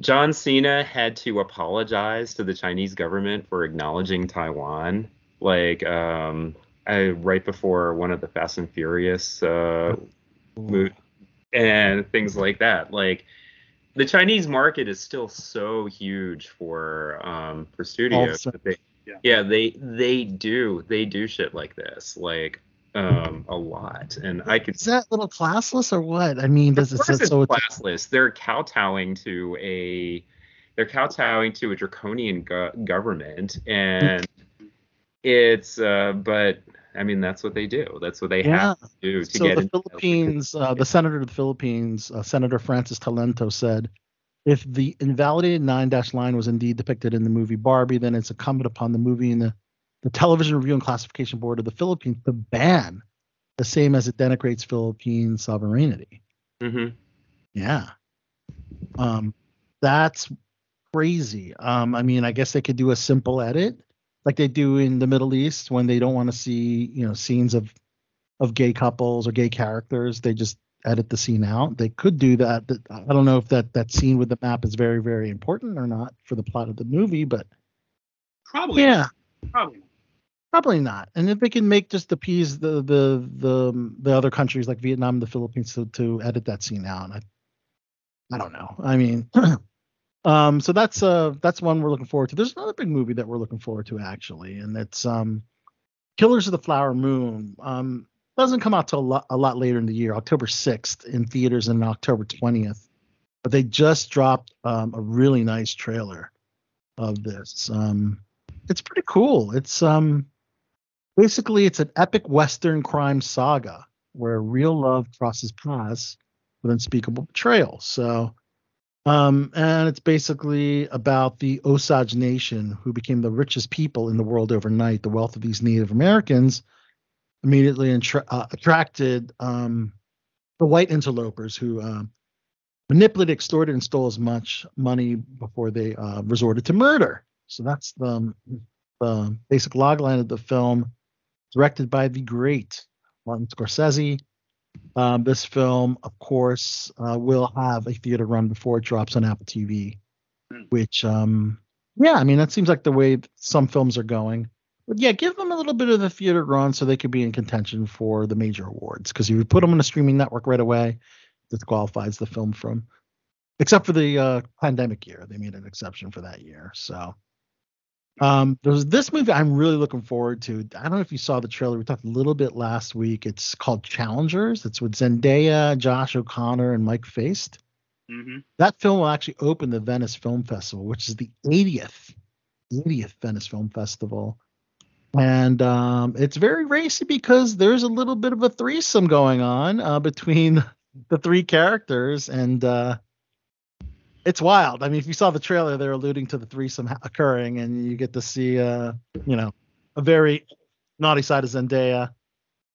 John Cena had to apologize to the Chinese government for acknowledging Taiwan, like um, I, right before one of the Fast and Furious uh, mo- and things like that. Like the Chinese market is still so huge for um, for studios. that they, yeah. yeah, they they do they do shit like this like um a lot, and I could Is that a little classless or what? I mean, does of it course it's so it's classless. They're kowtowing to a they're kowtowing to a draconian go- government, and it's uh, but I mean that's what they do. That's what they Yeah. have to do to so get the Philippines, uh, the senator of the Philippines, uh, Senator Francis Tolentino, said, if the invalidated nine dash line was indeed depicted in the movie Barbie, then it's incumbent upon the movie and the, the Television Review and Classification Board of the Philippines to ban, the same as it denigrates Philippine sovereignty. Mhm. Yeah. Um, that's crazy. Um, I mean, I guess they could do a simple edit like they do in the Middle East when they don't want to see, you know, scenes of of gay couples or gay characters. They just edit the scene out. They could do that. I don't know if that that scene with the map is very very important or not for the plot of the movie, but Probably. yeah, Probably. Probably not. And if they can make just appease the the the the other countries like Vietnam and the Philippines to, to edit that scene out, I I don't know. I mean, um, so that's uh that's one we're looking forward to. There's another big movie that we're looking forward to actually, and it's um Killers of the Flower Moon. Um, doesn't come out till a lot, a lot later in the year, October 6th in theaters and October 20th. But they just dropped um, a really nice trailer of this. Um, it's pretty cool. It's um basically it's an epic western crime saga where real love crosses paths with unspeakable betrayal. So um and it's basically about the Osage Nation who became the richest people in the world overnight. The wealth of these Native Americans immediately attra- uh, attracted um the white interlopers who um manipulated, extorted, and stole as much money before they uh, resorted to murder. So that's the, the basic logline of the film, directed by the great Martin Scorsese. Um, this film, of course, uh, will have a theater run before it drops on Apple TV, Hmm. which, um, yeah, I mean, that seems like the way some films are going. But yeah, give them a little bit of the theater run so they could be in contention for the major awards. Because if you put them on a streaming network right away, disqualifies the film from, except for the uh, pandemic year. They made an exception for that year. So, um, there's this movie I'm really looking forward to. I don't know if you saw the trailer. We talked a little bit last week. It's called Challengers. It's with Zendaya, Josh O'Connor, and Mike Faist. hmm That film will actually open the Venice Film Festival, which is the 80th 80th Venice Film Festival. And um, it's very racy because there's a little bit of a threesome going on uh, between the three characters, and uh, it's wild. I mean, if you saw the trailer, they're alluding to the threesome occurring, and you get to see, uh, you know, a very naughty side of Zendaya.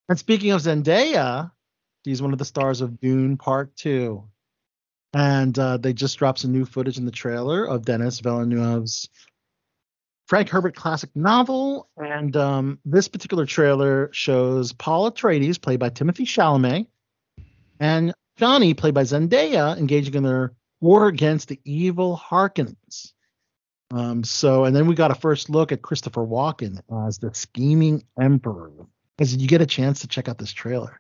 And speaking of Zendaya, she's one of the stars of Dune Part Two and uh, they just dropped some new footage in the trailer of Denis Villeneuve's Frank Herbert classic novel. And um, this particular trailer shows Paul Atreides, played by Timothée Chalamet, and Chani, played by Zendaya, engaging in their war against the evil Harkonnens. Um, so, and then we got a first look at Christopher Walken as the scheming emperor. Because you get a chance to check out this trailer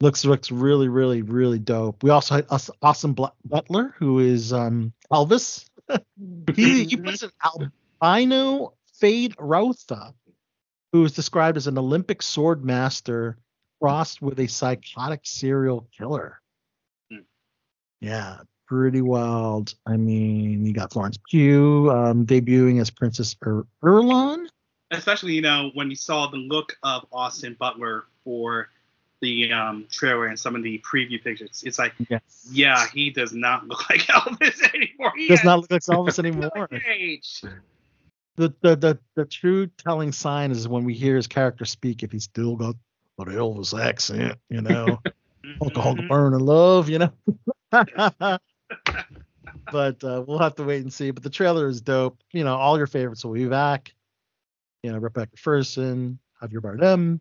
looks looks really really really dope. We also had Austin Bl- Butler, who is um, Elvis. he he plays an albino Feyd-Rautha, who is described as an Olympic sword master crossed with a psychotic serial killer. Hmm. Yeah, pretty wild. I mean, you got Florence Pugh um, debuting as Princess er- Irulan. Especially, you know, when you saw the look of Austin Butler for the um, trailer and some of the preview pictures, it's like, Yes. yeah, he does not look like Elvis anymore. He Does not look like Elvis anymore. aged. the, the the the true telling sign is when we hear his character speak if he's still got an Elvis accent, you know, alcohol Mhm. burn and love, you know. but uh, we'll have to wait and see. But the trailer is dope. You know, all your favorites will be back. You know, Rebecca Ferguson, Javier Bardem,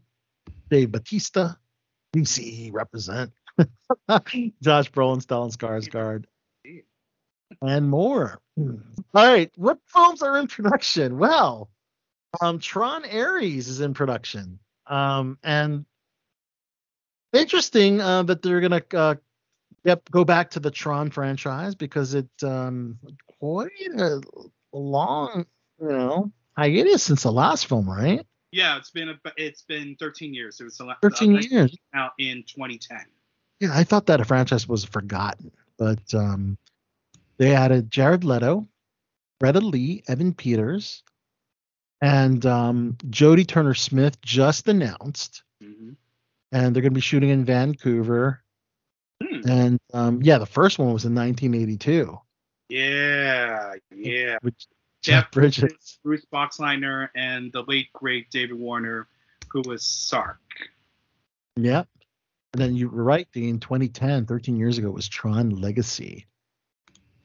Dave Bautista, DC represent, Josh Brolin, Stellan Skarsgård, and more. All right, what films are in production? Well, um, Tron Ares is in production, um, and interesting uh, that they're gonna uh, yep go back to the Tron franchise because it um quite a long you know hiatus since the last film, right? Yeah, it's been a, it's been 13 years. It was the la- 13 uh, years. out in 2010. Yeah, I thought that a franchise was forgotten, but um, they added Jared Leto, Greta Lee, Evan Peters, and um, Jodie Turner Smith just announced, hmm and they're going to be shooting in Vancouver. Hmm. And um, yeah, the first one was in 1982 Yeah, yeah. with Jeff Jeff Bridges. Bruce Boxleitner and the late great David Warner, who was Sark. Yep. And then you were right, Dean. 2010, 13 years ago, it was Tron Legacy.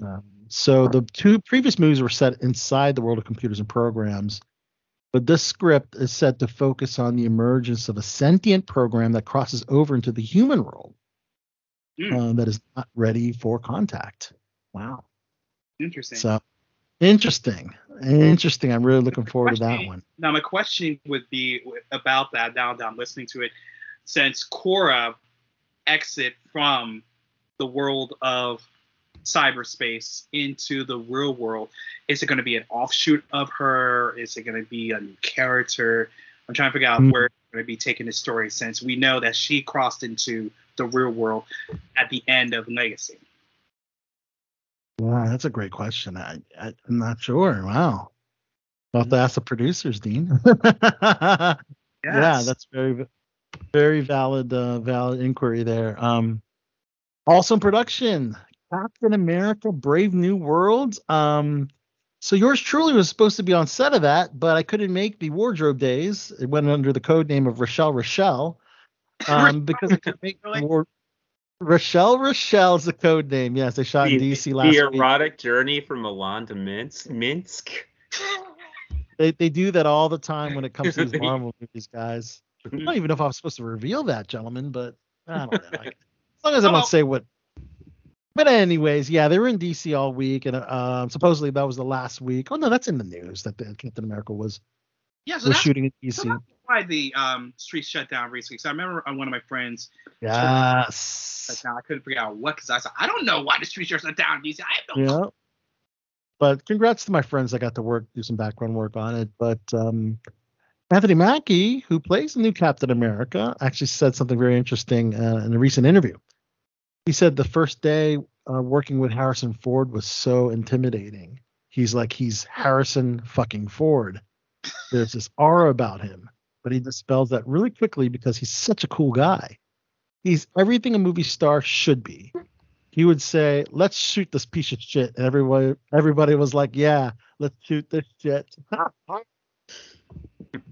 Um, so the two previous movies were set inside the world of computers and programs, but this script is set to focus on the emergence of a sentient program that crosses over into the human world Hmm. uh, that is not ready for contact. Wow. Interesting. So interesting. Interesting. I'm really looking forward to that one. Now, my question would be about that now that I'm listening to it. Since Quorra exit from the world of cyberspace into the real world, is it going to be an offshoot of her? Is it going to be a new character? I'm trying to figure out Hmm. where it's going to be taking the story since we know that she crossed into the real world at the end of Legacy. Wow, that's a great question. I, I I'm not sure. Wow. I'll have to ask the producers, Dean. Yeah, that's very very valid uh, valid inquiry there. Um in production, Captain America Brave New World. Um so yours truly was supposed to be on set of that, but I couldn't make the wardrobe days. It went under the code name of Rochelle Rochelle. Um because I couldn't make Really? the war- Rochelle Rochelle is the code name. Yes, they shot in DC the last week. The erotic journey from Milan to Minsk. Minsk. They they do that all the time when it comes to these Marvel movies, guys. I don't even know if I was supposed to reveal that, gentlemen, but I don't know. I- as long as I Well- don't say what. But anyways, yeah, they were in DC all week, and uh, supposedly that was the last week. Oh no, that's in the news that the Captain America was Yeah, so was that's shooting in DC. why the um, streets shut down recently. So I remember uh, one of my friends Yes. now I couldn't figure out what because I said I don't know why the streets are shut down. DC. I have no Yeah. But congrats to my friends that got to work, do some background work on it. But um, Anthony Mackie, who plays the new Captain America, actually said something very interesting uh, in a recent interview. He said the first day uh, working with Harrison Ford was so intimidating. He's like, he's Harrison fucking Ford. There's this aura about him, but he dispels that really quickly because he's such a cool guy. He's everything a movie star should be he would say, "Let's shoot this piece of shit," and everybody everybody was like, "Yeah, let's shoot this shit."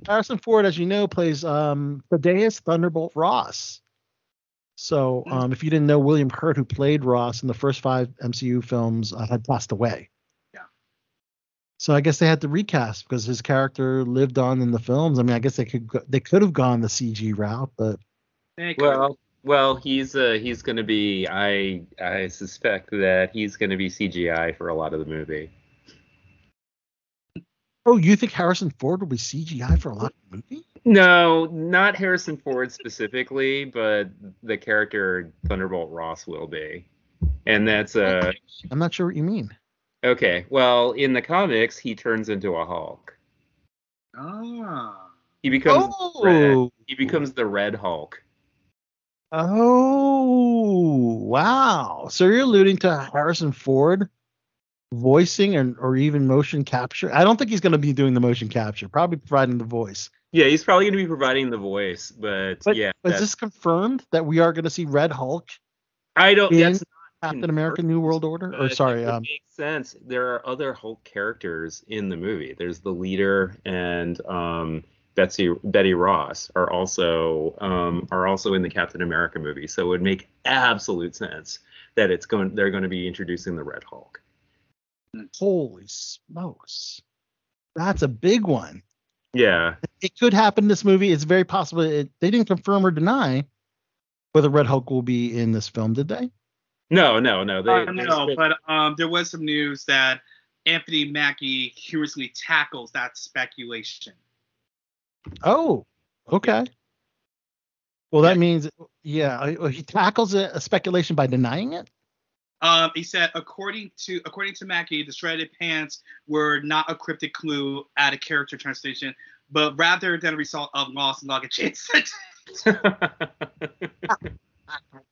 Harrison Ford, as you know, plays um, Thaddeus Thunderbolt Ross. So, um, if you didn't know, William Hurt, who played Ross in the first five MCU films, uh, had passed away. Yeah. So I guess they had to recast because his character lived on in the films. I mean, I guess they could go, they could have gone the CG route, but Well, well, he's uh he's gonna be. I I suspect that he's gonna be CGI for a lot of the movie. oh, you think Harrison Ford will be CGI for a lot of the movie? No, not Harrison Ford specifically, but the character Thunderbolt Ross will be, and that's uh I'm not sure what you mean. Okay. Well, in the comics, he turns into a Hulk. ah. He becomes red. Oh, He becomes the Red Hulk. oh, wow. So you're alluding to Harrison Ford voicing and or even motion capture? I don't think he's going to be doing the motion capture. Probably providing the voice. Yeah, he's probably going to be providing the voice, but, But, yeah, Is this confirmed that we are going to see Red Hulk I don't. in That's Captain America: New World Order? Or sorry, it um, make sense. There are other Hulk characters in the movie. There's the leader and um, Betsy Betty Ross are also um, are also in the Captain America movie. So it would make absolute sense that it's going. They're going to be introducing the Red Hulk. Holy smokes. That's a big one. Yeah. It could happen in this movie. It's very possible. It, they didn't confirm or deny whether Red Hulk will be in this film, did they? No, no, no. They, Uh, no, spit- but um, there was some news that Anthony Mackie humorously tackles that speculation. Oh, okay. Well, that means, yeah, uh, he tackles a, a speculation by denying it. Um, he said, according to according to Mackie, the shredded pants were not a cryptic clue at a character translation, but rather than a result of lost luggage.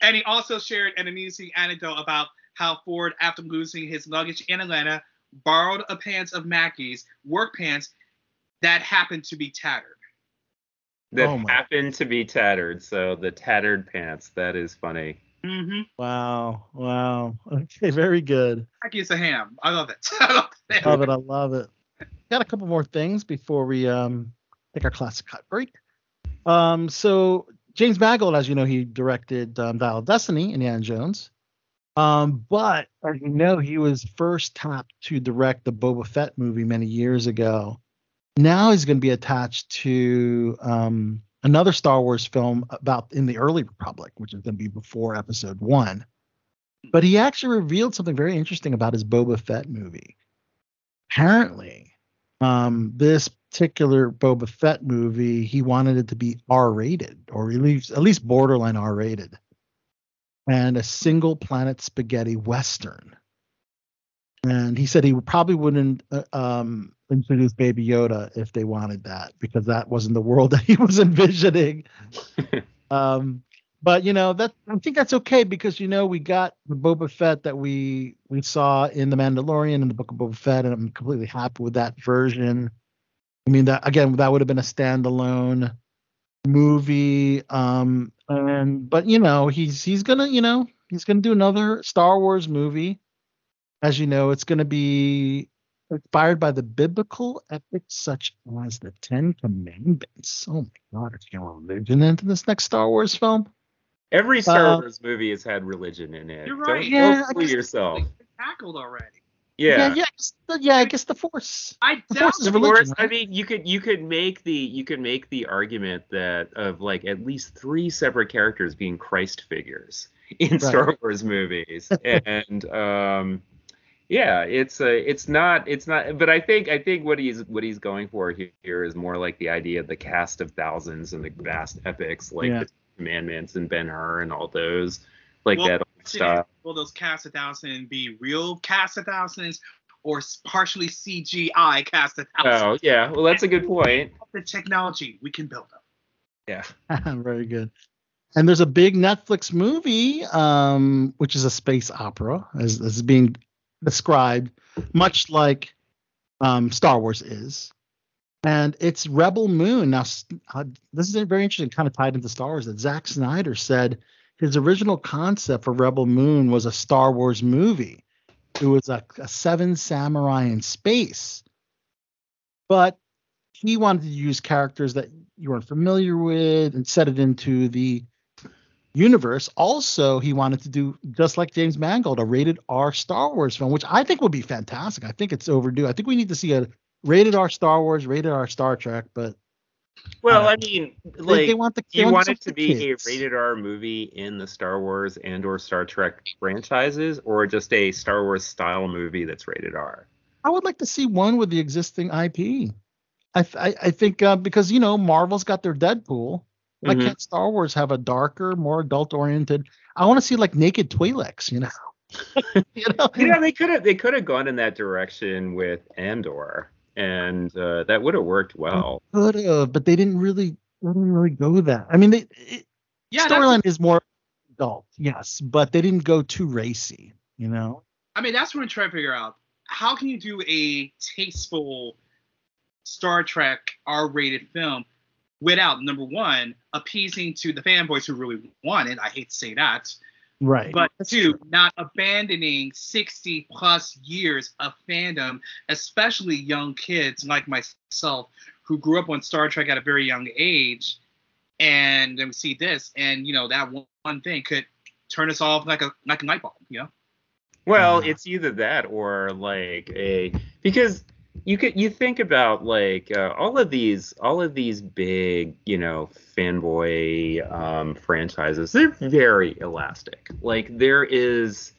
and he also shared an amusing anecdote about how Ford, after losing his luggage in Atlanta, borrowed a pants of Mackie's work pants that happened to be tattered. that Oh happened to be tattered. So the tattered pants. That is funny. Mm-hmm. Wow, wow. Okay, very good. Mackie's a ham. I love it. I love it. Love it. I love it. Got a couple more things before we um take our classic cut break. Um, so James Mangold, as you know, he directed um, Dial of Destiny, Indiana Jones. Um, but as you know, he was first tapped to direct the Boba Fett movie many years ago. Now he's going to be attached to um, another Star Wars film about in the early Republic, which is going to be before Episode One. But he actually revealed something very interesting about his Boba Fett movie. Apparently, um, this particular Boba Fett movie, he wanted it to be R-rated, or at least at least borderline R-rated, and a single planet spaghetti western. And he said he probably wouldn't uh, um, introduce Baby Yoda if they wanted that because that wasn't the world that he was envisioning. um, but you know that I think that's okay because you know we got the Boba Fett that we we saw in the Mandalorian and the Book of Boba Fett, and I'm completely happy with that version. I mean that again that would have been a standalone movie. Um, and but you know he's he's gonna you know he's gonna do another Star Wars movie. As you know, it's gonna be inspired by the biblical epics such as the Ten Commandments. Oh my God, it's gonna religion into this next Star Wars film. Every Star Uh, Wars movie has had religion in it. You're right. Yeah, don't I fool guess- yourself. Tackled already. Yeah. yeah, yeah, I guess the, yeah. I guess the Force. I The doubt Force is religion. course, I mean, you could you could make the you could make the argument that of like at least three separate characters being Christ figures in Star Wars movies, and um, yeah, it's a it's not it's not. But I think I think what he's what he's going for he- here is more like the idea of the cast of thousands and the vast epics like Yeah. the Commandments and Ben Hur and all those like Well, that old stuff. Will those cast of thousands be real cast of thousands or partially CGI cast of thousands? Oh yeah, well that's a good point. The technology we can build them. Yeah. Very good. And there's a big Netflix movie, um, which is a space opera, as, as being described, much like um, Star Wars is. And it's Rebel Moon. Now, uh, this is very interesting, kind of tied into Star Wars, that Zack Snyder said his original concept for Rebel Moon was a Star Wars movie. It was a, a seven samurai in space. But he wanted to use characters that you weren't familiar with and set it into the universe. Also, he wanted to do just like James Mangold, a rated R Star Wars film, which I think would be fantastic. I think it's overdue. I think we need to see a rated R Star Wars, rated R Star Trek, but Well, Uh, I mean, like they want the they you want want it to be kids. a rated R movie in the Star Wars and or Star Trek franchises, or just a Star Wars style movie that's rated R? I would like to see one with the existing IP. I I, I think uh, because you know Marvel's got their Deadpool. Why Mhm. can't Star Wars have a darker, more adult oriented? I want to see like naked Twi'leks, you know. you know. Yeah, they could have they could have gone in that direction with Andor, and uh, that would have worked well. Could have, but they didn't really they didn't really go that. I mean, they, it, Yeah, storyline is more adult, yes, but they didn't go too racy, you know. I mean that's what I'm trying to figure out. How can you do a tasteful Star Trek R-rated film without number one appeasing to the fanboys who really want it? I hate to say that. Right. but two, not abandoning 60 plus years of fandom, especially young kids like myself who grew up on Star Trek at a very young age. And then we see this, and you know, that one, one thing could turn us off like a like a light bulb, you know? Well, Yeah. it's either that or like a because you could you think about like uh, all of these all of these big you know fanboy um, franchises they're very elastic. Like there is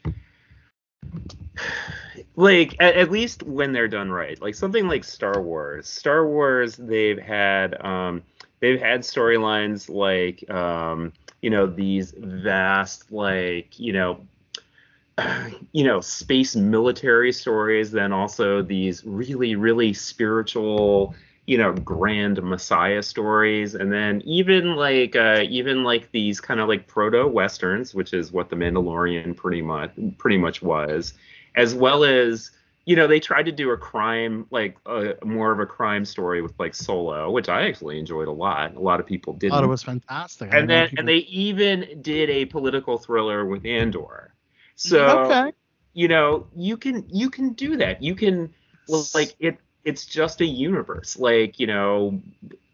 like at, at least when they're done right like something like star wars. Star wars they've had um they've had storylines like um you know these vast like you know you know space military stories then also these really really spiritual you know grand messiah stories and then even like uh even like these kind of like proto westerns which is what the mandalorian pretty much pretty much was as well as you know they tried to do a crime like uh, more of a crime story with like solo which i actually enjoyed a lot a lot of people thought it was fantastic. And then people- and they even did a political thriller with Andor. So okay. you know you can you can do that. You can well, like it. It's just a universe. Like you know,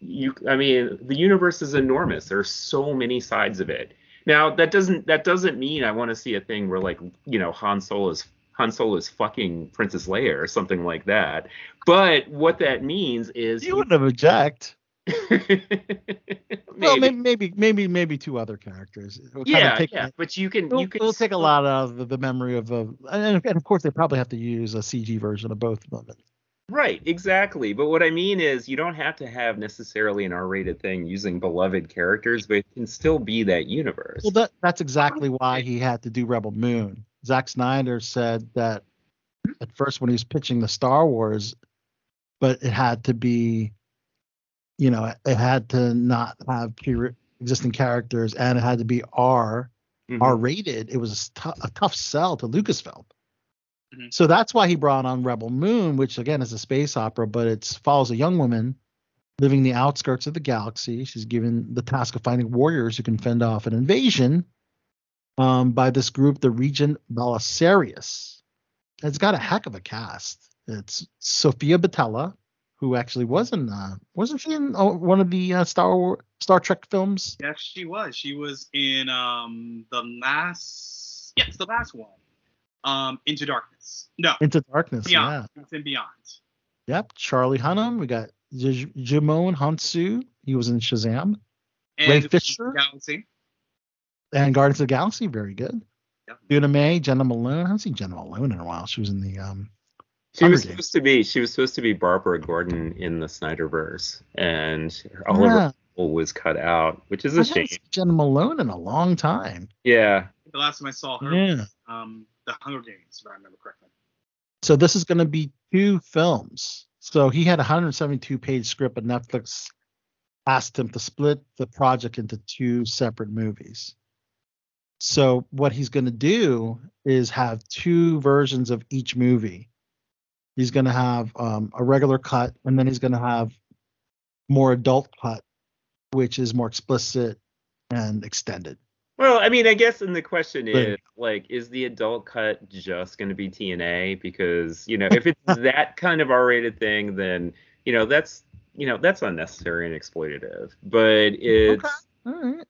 you. I mean, the universe is enormous. There's so many sides of it. Now that doesn't that doesn't mean I want to see a thing where like you know Han Solo's Han Solo's fucking Princess Leia or something like that. But what that means is You wouldn't have object. Well, Maybe. maybe, maybe, two other characters. Kinda yeah, take- yeah, but you can It'll, you can it'll take a lot out of the, the memory of, of and, and of course they probably have to use a CG version of both of them. Right, exactly. But what I mean is, you don't have to have necessarily an R-rated thing using beloved characters, but it can still be that universe. Well, that that's exactly why he had to do Rebel Moon. Zack Snyder said that at first when he was pitching the Star Wars, but it had to be, you know, it had to not have pre-existing characters, and it had to be R Mhm. R rated. It was a, tough sell to Lucasfilm. Mhm. So that's why he brought on Rebel Moon, which again is a space opera, but it follows a young woman living the outskirts of the galaxy. She's given the task of finding warriors who can fend off an invasion um, by this group, the Regent Belisarius. It's got a heck of a cast. It's Sofia Boutella, who actually was in, uh, wasn't she in uh, one of the uh, Star War, Star Trek films? Yes, she was. She was in um the last yes, the last one. Um Into Darkness. No, Into Darkness. Beyond. Yeah. It's in Beyond. Yep. Charlie Hunnam. We got J- Djimon Hounsou. He was in Shazam. And Ray Fisher? Galaxy. And Guardians of the Galaxy. Very good. Yep. Doona Bae, Jena Malone. I haven't seen Jena Malone in a while. She was in the um. She was Games. supposed to be she was supposed to be Barbara Gordon in the Snyderverse, and all of her role was cut out, which is I a haven't shame. seen Jena Malone in a long time. Yeah. The last time I saw her Yeah. was um the Hunger Games, if I remember correctly. So this is going to be two films. So he had a 172 page script, but Netflix asked him to split the project into two separate movies. So what he's going to do is have two versions of each movie. He's going to have um, a regular cut, and then he's going to have more adult cut, which is more explicit and extended. Well, I mean, I guess, and the question Right. is, like, is the adult cut just going to be TNA? Because you know, if it's that kind of R-rated thing, then you know that's you know that's unnecessary and exploitative. But it's right.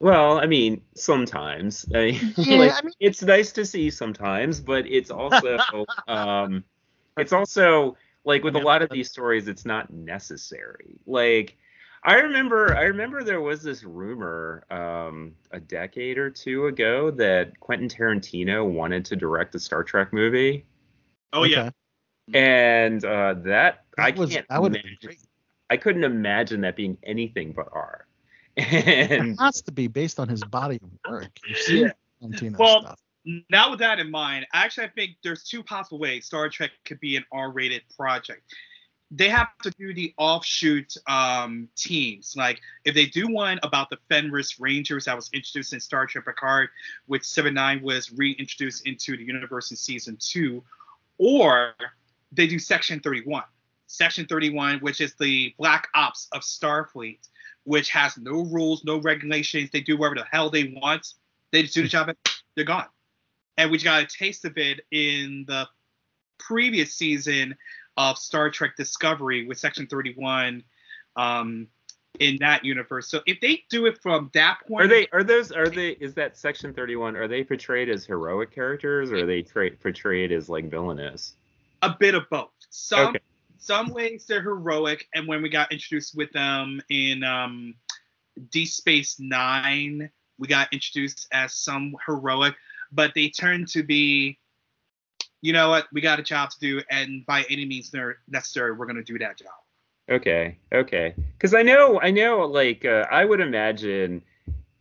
well, I mean, sometimes. I mean, Yeah, like, I mean- it's nice to see sometimes, but it's also um, it's also like with a lot of these stories, it's not necessary. Like. I remember I remember there was this rumor um, a decade or two ago that Quentin Tarantino wanted to direct a Star Trek movie. Oh yeah. And uh, that, I That was can't that would have been imagine. I couldn't imagine that being anything but R. It And has to be based on his body of work. You've seen Tarantino Well, stuff. Now with that in mind, actually I think there's two possible ways Star Trek could be an R-rated project. They have to do the offshoot um, teams. Like if they do one about the Fenris Rangers that was introduced in Star Trek Picard, which Seven Nine was reintroduced into the universe in season two, or they do Section 31. Section 31, which is the black ops of Starfleet, which has no rules, no regulations. They do whatever the hell they want. They just do the job and they're gone. And we got a taste of it in the previous season of Star Trek Discovery with Section 31 um, in that universe. So if they do it from that point, Are they? Are those? Are they? Is that Section Thirty One? Are they portrayed as heroic characters, or are they tra- portrayed as like villainous? a bit of both. Some Okay. some ways they're heroic, and when we got introduced with them in um, D Space Nine, we got introduced as some heroic, but they turned to be, you know what, we got a job to do, and by any means necessary, we're gonna do that job. Okay, okay. Because I know, I know, like uh, I would imagine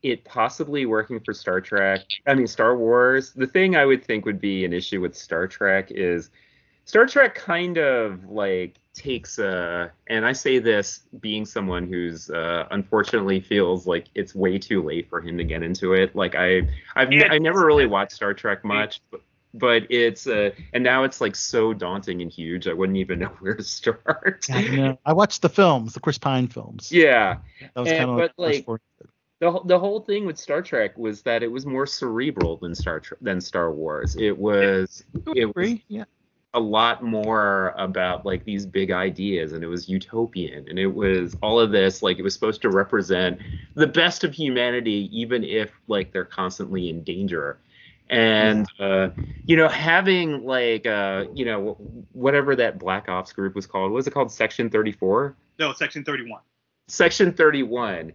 it possibly working for Star Trek. I mean, Star Wars. The thing I would think would be an issue with Star Trek is Star Trek kind of like takes a, and I say this being someone who's uh, unfortunately feels like it's way too late for him to get into it. Like I, I've. I never really watched Star Trek much, but, but it's uh, and now it's like so daunting and huge. I wouldn't even know where to start. I, know. I watched the films, the Chris Pine films. Yeah, that was kind of but, like, the like, the the whole thing with Star Trek was that it was more cerebral than Star Trek than Star Wars. It was it was? Yeah. A lot more about like these big ideas and it was utopian and it was all of this like it was supposed to represent the best of humanity even if like they're constantly in danger and uh you know having like uh you know whatever that black ops group was called what was it called section 34 No, Section 31. section 31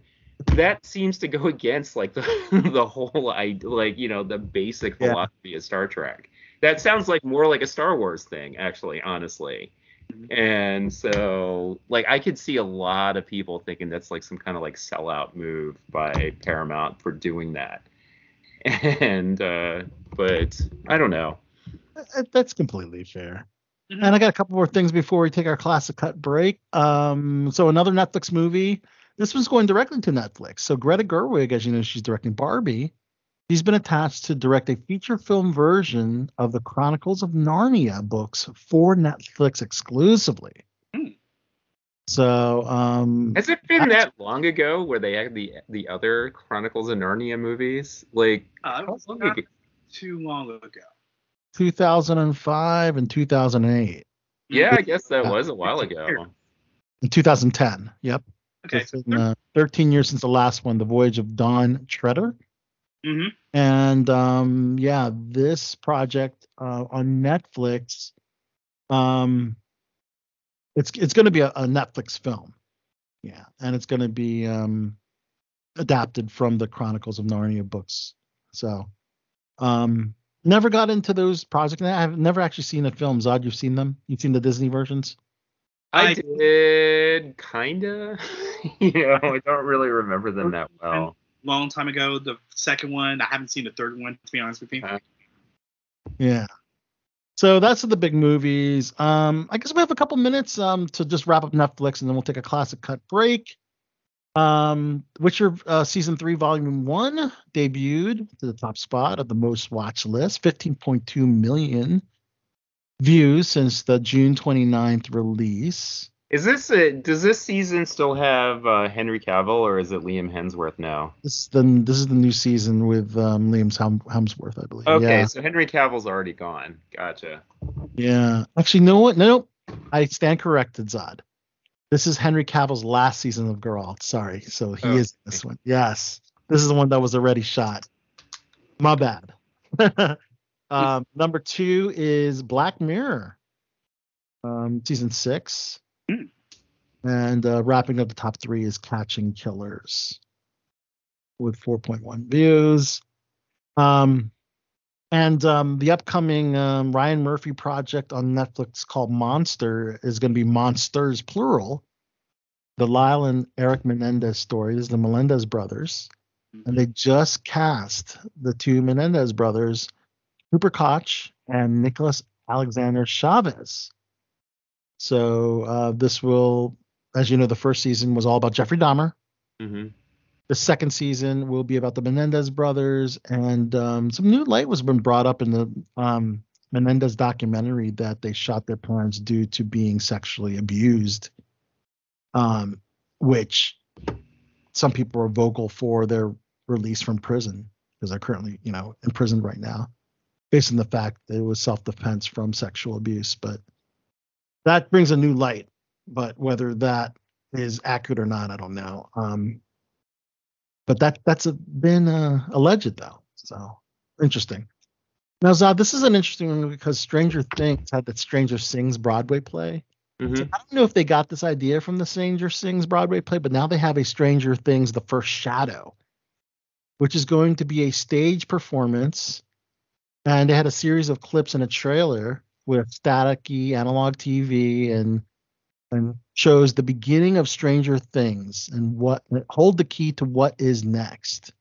that seems to go against like the the whole I like you know the basic Yeah. philosophy of Star Trek. That sounds like more like a Star Wars thing actually, honestly. And so like I could see a lot of people thinking that's like some kind of like sellout move by Paramount for doing that. And uh but I don't know. Uh, That's completely fair. Mhm. And I got a couple more things before we take our classic cut break. Um, so another Netflix movie. This one's going directly to Netflix. So Greta Gerwig, as you know, she's directing Barbie. She's been attached to direct a feature film version of the Chronicles of Narnia books for Netflix exclusively. Hmm. So um, Has it been That's- that long ago where they had the the other Chronicles of Narnia movies? Like Uh, was long ago? too long ago. 2005 and 2008 Yeah, I guess that Yeah. was a while ago. and 2010. Yep. Okay. It's been, uh, 13 years since the last one, The Voyage of Dawn Treader. Hmm And um, yeah, this project uh, on Netflix, um, it's it's going to be a, a Netflix film. Yeah, and it's going to be um, adapted from the Chronicles of Narnia books. So, um, never got into those projects. I've never actually seen the films. Odd, you've seen them? You've seen the Disney versions? I I- did kinda. you know, I don't really remember them that well. Long time ago. The second one, I haven't seen the third one, to be honest with you. Uh, Yeah. So that's the big movies. Um, I guess we have a couple minutes um, to just wrap up Netflix, and then we'll take a classic cut break. Um, Witcher uh, season three, volume one, debuted to the top spot of the most watched list, 15.2 million views since the June 29th release. Is this a, does this season still have uh, Henry Cavill or is it Liam Hemsworth now? This is the this is the new season with um, Liam Hemsworth, I believe. Okay, Yeah. so Henry Cavill's already gone. Gotcha. Yeah. Actually, no what? No, I stand corrected, Zod. This is Henry Cavill's last season of Geralt. Sorry. So he is this one. Yes. This is the one that was already shot. My bad. um, number two is Black Mirror. Um, season six. Hmm. And uh, wrapping up the top three is Catching Killers with 4.1 views. Um, and um, the upcoming um, Ryan Murphy project on Netflix called Monster is going to be Monsters plural. The Lyle and Eric Menendez is the Melendez brothers, and they just cast the two Menendez brothers, Cooper Koch and Nicholas Alexander Chavez. So uh, this will, as you know, the first season was all about Jeffrey Dahmer. hmm The second season will be about the Menendez brothers, and um, some new light was been brought up in the um, Menendez documentary that they shot their parents due to being sexually abused, um, which some people are vocal for their release from prison because they're currently, you know, in prison right now, based on the fact that it was self-defense from sexual abuse. But that brings a new light. But whether that is accurate or not, I don't know. Um, but that that's a, been uh, alleged though, so interesting. Now, Zod, this is an interesting one because Stranger Things had that Stranger Sings Broadway play. Mhm. So I don't know if they got this idea from the Stranger Things Broadway play, but now they have a Stranger Things: The First Shadow, which is going to be a stage performance, and they had a series of clips and a trailer with staticky analog TV and and shows the beginning of Stranger Things and what hold the key to what is next.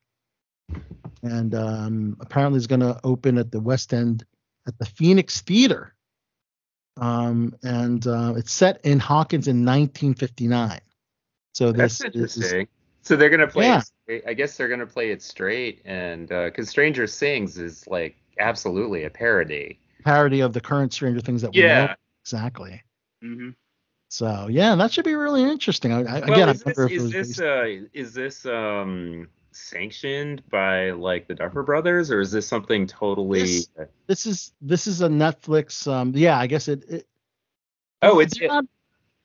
And um, apparently, it's going to open at the West End at the Phoenix Theater. Um, and uh, it's set in Hawkins in 1959. So That's this is. So they're gonna play. Yeah. It. I guess they're gonna play it straight, and because Stranger Things is like absolutely a parody. Parody of the current Stranger Things that we know. Yeah. Exactly. hmm So yeah, that should be really interesting. I, I, Well, again, is wonder this it is this uh is this um sanctioned by like the Duffer Brothers, or is this something totally? This- this is this is a Netflix. Um, yeah, I guess it. it oh, it's they're not,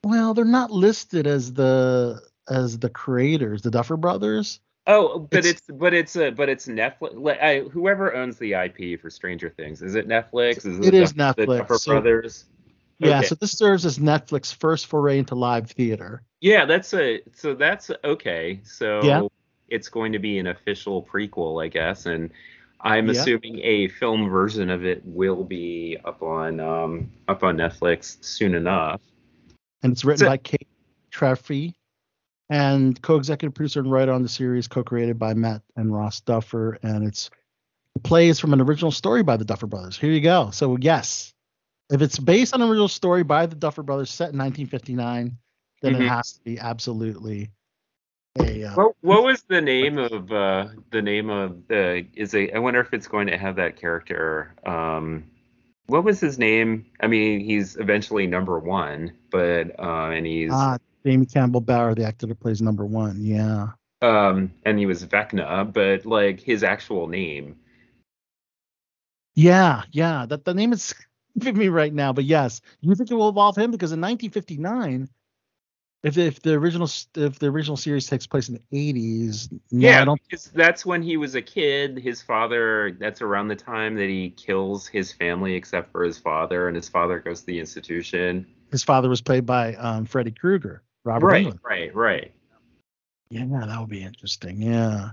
well, they're not listed as the as the creators, the Duffer Brothers. Oh, but it's- it's, but it's a but it's Netflix. Like, I, whoever owns the IP for Stranger Things, is it Netflix? Is It the is Duff- the Netflix, Duffer so- Brothers. Yeah, Okay. so this serves as Netflix first foray into live theater. Yeah, that's a so that's okay. So Yeah. it's going to be an official prequel, I guess, and I'm Yeah. assuming a film version of it will be up on um up on Netflix soon enough. and it's written So- by Kate Trefry and co-executive producer and writer on the series, co-created by Matt and Ross Duffer, and it's the play is from an original story by the Duffer Brothers. Here you go. So yes, if it's based on an original story by the Duffer Brothers set in 1959, then Mhm. it has to be absolutely a. Uh, What what was the name of uh the name of the is it I wonder if it's going to have that character um what was his name? I mean, he's eventually number one, but uh and he's ah, Jamie Campbell Bower, the actor that plays number one. Yeah. um and he was Vecna, but like his actual name Yeah, yeah. That the name is giving me right now, but yes, you think it will involve him because in 1959, if if the original if the original series takes place in the 80s, no, yeah, I don't. that's when he was a kid. His father, that's around the time that he kills his family except for his father, and his father goes to the institution. His father was played by um, Freddy Krueger, Robert right, Englund. right, right. Yeah, that would be interesting. Yeah.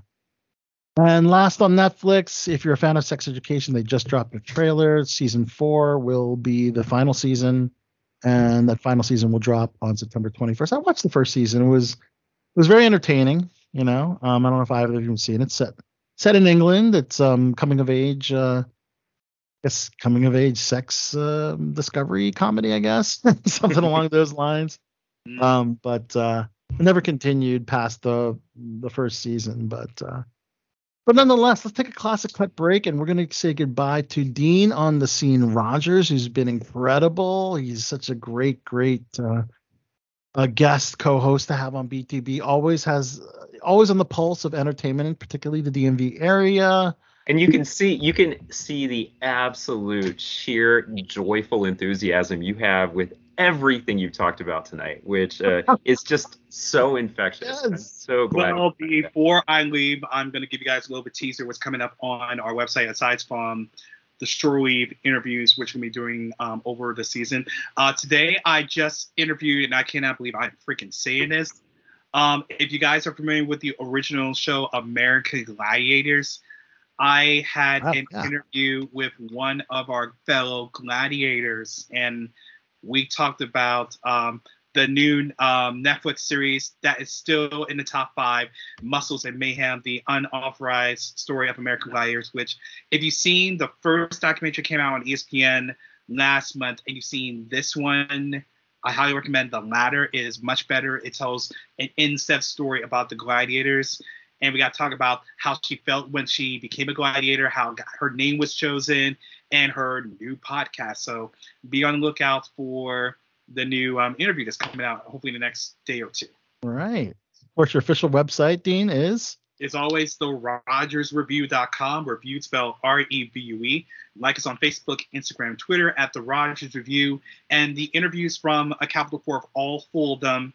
And last on Netflix, if you're a fan of Sex Education, they just dropped a trailer. Season four will be the final season, and that final season will drop on September 21st. I watched the first season; it was it was very entertaining. You know, um, I don't know if I've ever even seen it. Set set in England. It's um coming of age. Uh, it's coming of age sex uh, discovery comedy, I guess, something along those lines. Mm. Um, but uh, never continued past the the first season. But uh, but nonetheless, let's take a classic cut break, and we're gonna say goodbye to Dean on the scene Rogers, who's been incredible. He's such a great, great uh, a guest co-host to have on BTB. Always has always on the pulse of entertainment, and particularly the DMV area. And you can see you can see the absolute sheer joyful enthusiasm you have with everything you've talked about tonight, which uh, is just so infectious. I'm Yes. so glad. Well, before I leave, I'm going to give you guys a little bit teaser what's coming up on our website aside from the Shore Leave interviews, which we'll be doing um, over the season. Uh, today, I just interviewed, and I cannot believe I'm freaking saying this. Um, if you guys are familiar with the original show American Gladiators, I had Wow, an yeah. interview with one of our fellow gladiators, and we talked about um, the new um, Netflix series that is still in the top five, Muscles and Mayhem, the unauthorized story of American Gladiators. Which, if you've seen the first documentary came out on ESPN last month, and you've seen this one, I highly recommend the latter. It is much better. It tells an in-depth story about the gladiators. And we got to talk about how she felt when she became a gladiator, how her name was chosen, and her new podcast. So be on the lookout for the new um, interview that's coming out hopefully in the next day or two. All right. Of course, your official website, Dean, is It's always the RogersRevue.com, reviewed spelled R-E-V-U-E. Like us on Facebook, Instagram, Twitter at the Rogers Review, and the interviews from a Capitol Fourth of all full of them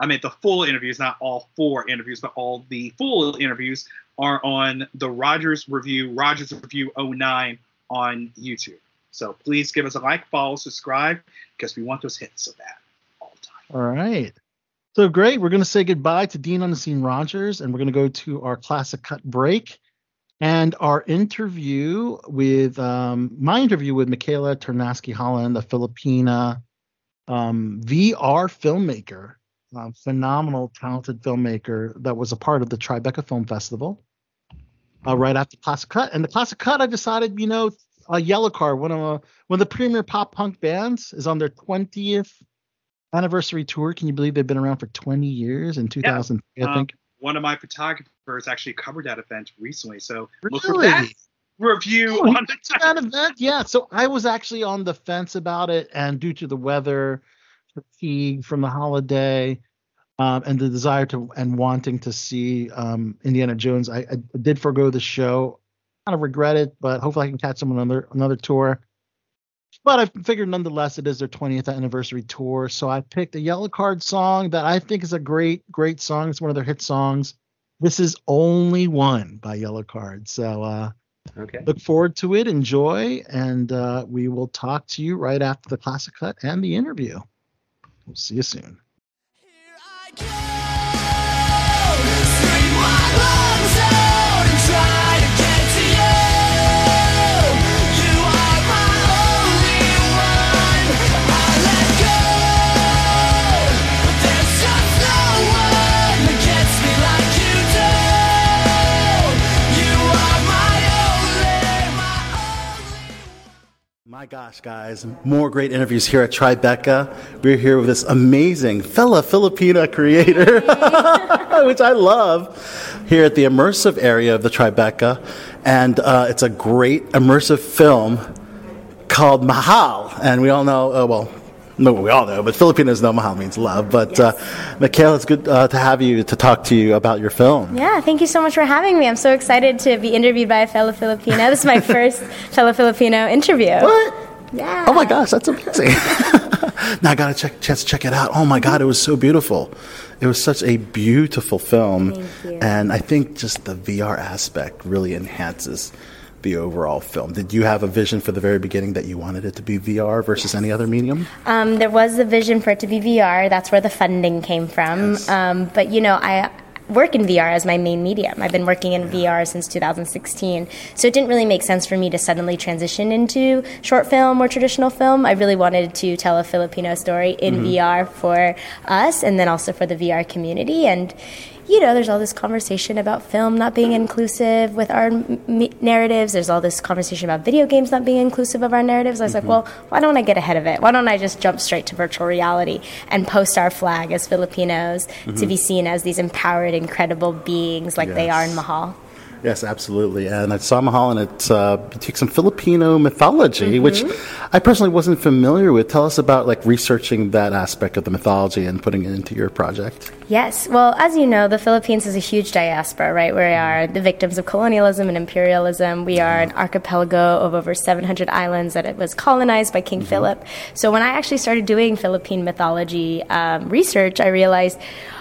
I mean, the full interviews, not all four interviews, but all the full interviews are on the Rogers Review, Rogers Review 09 on YouTube. So please give us a like, follow, subscribe, because we want those hits so bad all the time. All right. So great. We're going to say goodbye to Dean on the Scene Rogers, and we're going to go to our classic cut break and our interview with um, my interview with Michaela Ternasky Holland, a Filipina um, VR filmmaker, phenomenal, talented filmmaker that was a part of the Tribeca Film Festival. Uh, right after Classic Cut, and the Classic Cut, I decided, you know, uh, Yellowcard, one of uh, one of the premier pop punk bands, is on their 20th anniversary tour. Can you believe they've been around for 20 years in 2000? Yeah. I Um, think. one of my photographers actually covered that event recently, so look for Really? that review Oh, on that event, yeah. So I was actually on the fence about it, and due to the weather, fatigue from the holiday, um, and the desire to and wanting to see um, Indiana Jones, I, I did forego the show. Kind of regret it, but hopefully I can catch them on another another tour. But I figured nonetheless it is their 20th anniversary tour, so I picked a Yellowcard song that I think is a great great song. It's one of their hit songs. This is only one by Yellowcard, so. uh Okay. look forward to it enjoy and uh, we will talk to you right after the classic cut and the interview we'll see you soon like you, My gosh, guys, more great interviews here at Tribeca. We're here with this amazing fella Filipina creator, which I love, here at the immersive area of the Tribeca. And uh, it's a great immersive film called Mahal. And we all know, uh, well, no, we all know, but Filipinos know Mahal means love. But uh, Michaela, it's good uh, to have you to talk to you about your film. Yeah, thank you so much for having me. I'm so excited to be interviewed by a fellow Filipino. This is my first fellow Filipino interview. What? Yeah. Oh my gosh, that's amazing. now I got a check, chance to check it out. Oh my God, it was so beautiful. It was such a beautiful film. And I think just the VR aspect really enhances the overall film. Did you have a vision for the very beginning that you wanted it to be VR versus any other medium? Um, there was a vision for it to be VR. That's where the funding came from. Yes. Um, but you know, I work in VR as my main medium. I've been working in VR since 2016. So it didn't really make sense for me to suddenly transition into short film or traditional film. I really wanted to tell a Filipino story in Mm-hmm. VR for us and then also for the VR community. And you know, there's all this conversation about film not being inclusive with our m- narratives. There's all this conversation about video games not being inclusive of our narratives. I was like, mm-hmm. well, why don't I get ahead of it? Why don't I just jump straight to virtual reality and post our flag as Filipinos to be mm-hmm. seen as these empowered, incredible beings like they are in Mahal? Yes, absolutely. And I saw Mahal, and it, uh, takes some Filipino mythology, which I personally wasn't familiar with. Tell us about like researching that aspect of the mythology and putting it into your project. Yes. Well, as you know, the Philippines is a huge diaspora, right? We are the victims of colonialism and imperialism. We are an archipelago of over 700 islands that it was colonized by King Philip. So when I actually started doing Philippine mythology um, research, I realized,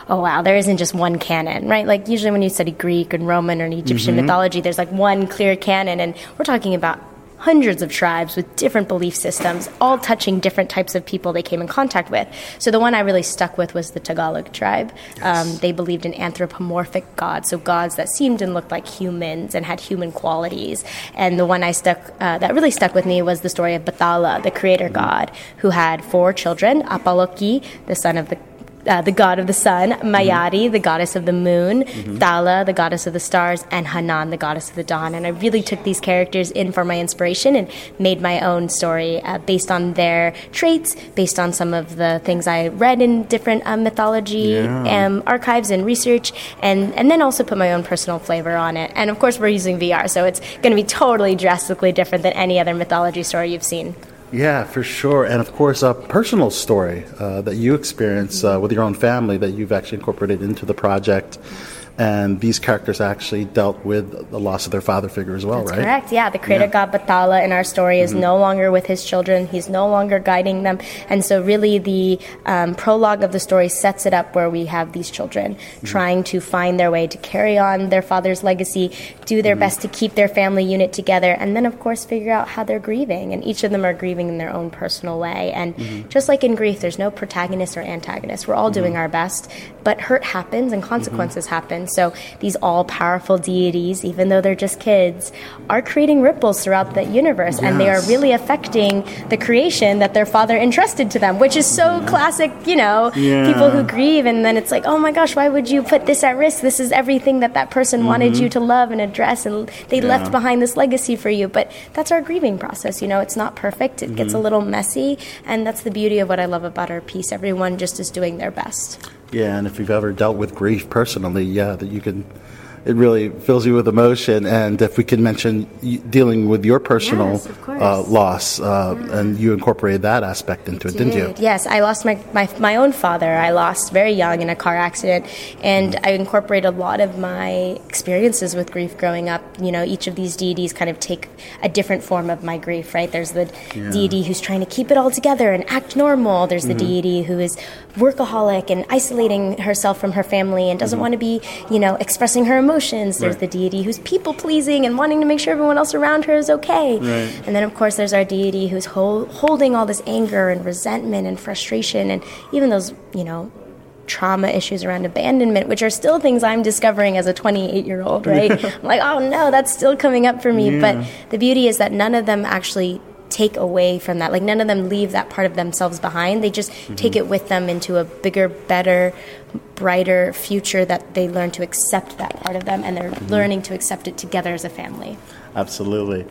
oh wow, there isn't just one canon, right? Like usually when you study Greek and Roman or Egyptian mythology, there's like one clear canon, and we're talking about hundreds of tribes with different belief systems, all touching different types of people they came in contact with. So the one I really stuck with was the Tagalog tribe. Um, they believed in anthropomorphic gods, so gods that seemed and looked like humans and had human qualities. And the one I stuck uh, that really stuck with me was the story of Bathala, the creator god, who had four children: Apolaki, the son of the uh, the god of the sun, Mayari, the goddess of the moon, Tala, the goddess of the stars, and Hanan, the goddess of the dawn. And I really took these characters in for my inspiration and made my own story uh, based on their traits, based on some of the things I read in different um, mythology um, archives and research, and, and then also put my own personal flavor on it. And of course, we're using VR, so it's going to be totally drastically different than any other mythology story you've seen. Yeah, for sure. And of course, a personal story uh, that you experience uh, with your own family that you've actually incorporated into the project. And these characters actually dealt with the loss of their father figure as well, That's right? correct. Yeah, the creator Yeah. Mm-hmm. god Bathala in our story is no longer with his children. He's no longer guiding them, and so really the um, prologue of the story sets it up where we have these children Mm-hmm. trying to find their way to carry on their father's legacy, do Mm-hmm. their best to keep their family unit together, and then of course figure out how they're grieving. And each of them are grieving in their own personal way. And Mm-hmm. just like in grief, there's no protagonist or antagonist. We're all doing our best, but hurt happens and consequences happen. So these all powerful deities, even though they're just kids, are creating ripples throughout the universe, and they are really affecting the creation that their father entrusted to them, which is so classic, you know, Yeah. people who grieve, and then it's like, oh my gosh, why would you put this at risk? This is everything that that person mm-hmm. wanted you to love and address, and they left behind this legacy for you. But that's our grieving process, you know, it's not perfect, it gets a mm-hmm. little messy, and that's the beauty of what I love about our piece. Everyone just is doing their best. Yeah, and if you've ever dealt with grief personally, yeah, that you can. It really fills you with emotion, and if we can mention dealing with your personal Yes, uh, loss, uh, and you incorporated that aspect into it, didn't you? Yes, I lost my, my my own father. I lost very young in a car accident, and I incorporate a lot of my experiences with grief growing up. You know, each of these deities kind of take a different form of my grief. Right? There's the deity who's trying to keep it all together and act normal. There's the deity who is workaholic and isolating herself from her family and doesn't want to be, you know, expressing her emotions. There's the deity who's people pleasing and wanting to make sure everyone else around her is okay. And then, of course, there's our deity who's hol- holding all this anger and resentment and frustration and even those, you know, trauma issues around abandonment, which are still things I'm discovering as a 28 year old, right? I'm like, oh no, that's still coming up for me. But the beauty is that none of them actually take away from that. Like, none of them leave that part of themselves behind. They just take it with them into a bigger, better, brighter future that they learn to accept that part of them and they're learning to accept it together as a family. Absolutely.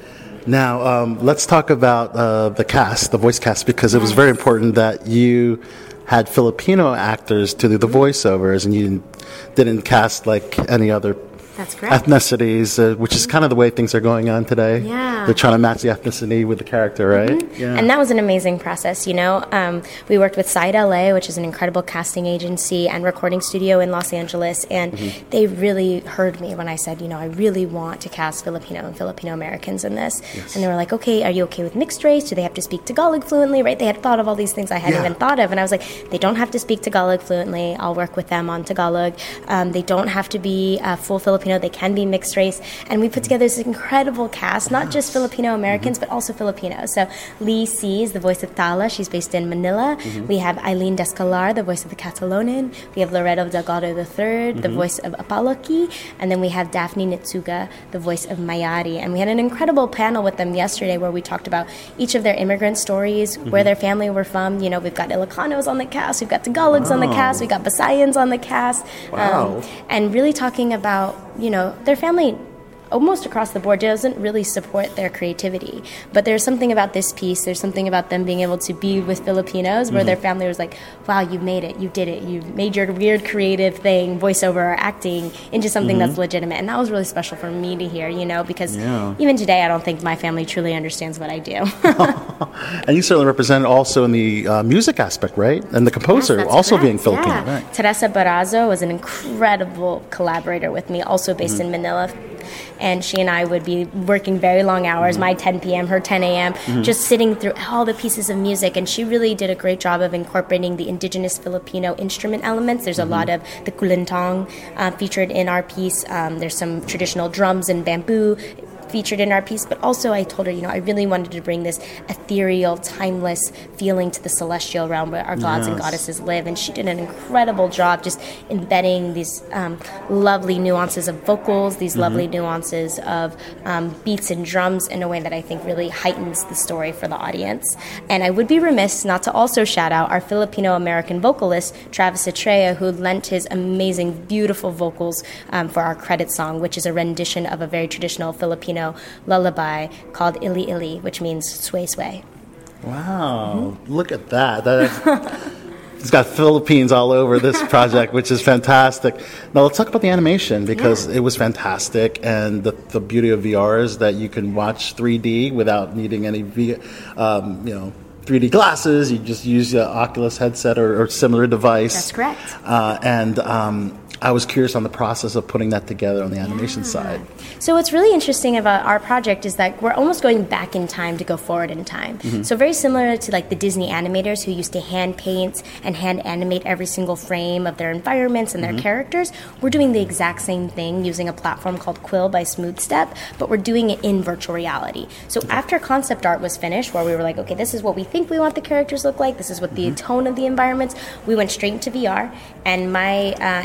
Now, um, let's talk about uh, the cast, the voice cast, because it was very important that you had Filipino actors to do the voiceovers, and you didn't, didn't cast like any other That's correct. ethnicities, uh, which is kind of the way things are going on today. Yeah. They're trying to match the ethnicity with the character, right? Yeah. And that was an amazing process, you know. Um, we worked with Side LA, which is an incredible casting agency and recording studio in Los Angeles, and Mm-hmm. they really heard me when I said, you know, I really want to cast Filipino and Filipino Americans in this. Yes. And they were like, okay, are you okay with mixed race? Do they have to speak Tagalog fluently? Right? They had thought of all these things I hadn't Yeah. even thought of, and I was like, they don't have to speak Tagalog fluently. I'll work with them on Tagalog. Um, they don't have to be uh, full Filipino. They can be mixed race. And we put together this incredible cast, not just Filipino Americans, mm-hmm. but also Filipinos. So Lee C is the voice of Tala. She's based in Manila. Mm-hmm. We have Eileen Descalar, the voice of the Catalonan. We have Loreto Delgado III, the mm-hmm. voice of Apolaki. And then we have Daphne Nitsuga, the voice of Mayari. And we had an incredible panel with them yesterday where we talked about each of their immigrant stories, where their family were from. You know, we've got Ilocanos on the cast, we've got Tagalogs on the cast, we've got Visayans on the cast. Um, Wow. and really talking about, you know, their family almost across the board doesn't really support their creativity. But there's something about this piece, there's something about them being able to be with Filipinos where their family was like, wow, you made it, you did it, you made your weird creative thing, voiceover or acting, into something that's legitimate. And that was really special for me to hear, you know, because Yeah. even today I don't think my family truly understands what I do. and you certainly represented also in the uh, music aspect, right? And the composer Yes, also being Filipino, yeah. right? Teresa Barrozo was an incredible collaborator with me, also based Mm-hmm. in Manila. And she and I would be working very long hours, Mm-hmm. my 10 p.m., her 10 a.m., just sitting through all the pieces of music. And she really did a great job of incorporating the indigenous Filipino instrument elements. There's a lot Mm-hmm. of the kulintang uh, featured in our piece. Um, there's some traditional drums and bamboo featured in our piece, but also I told her, you know, I really wanted to bring this ethereal, timeless feeling to the celestial realm where our gods and goddesses live. And she did an incredible job just embedding these um, lovely nuances of vocals, these lovely nuances of um, beats and drums in a way that I think really heightens the story for the audience. And I would be remiss not to also shout out our Filipino American vocalist, Travis Atreo, who lent his amazing, beautiful vocals um, for our credit song, which is a rendition of a very traditional Filipino lullaby called Ili Ili, which means sway sway. Wow, look at that. that it's got Philippines all over this project, which is fantastic. Now let's talk about the animation because it was fantastic, and the, the beauty of VR is that you can watch 3D without needing any v, um, you know. 3D glasses. You just use the Oculus headset or, or similar device. That's correct. Uh, and um, I was curious on the process of putting that together on the animation side. So what's really interesting about our project is that we're almost going back in time to go forward in time. Mm-hmm. So very similar to like the Disney animators who used to hand paint and hand animate every single frame of their environments and their Mm-hmm. characters. We're doing the exact same thing using a platform called Quill by SmoothStep, but we're doing it in virtual reality. So after concept art was finished, where we were like, okay, this is what we think we want the characters look like, this is what the Mm-hmm. tone of the environments, we went straight into VR, and my uh,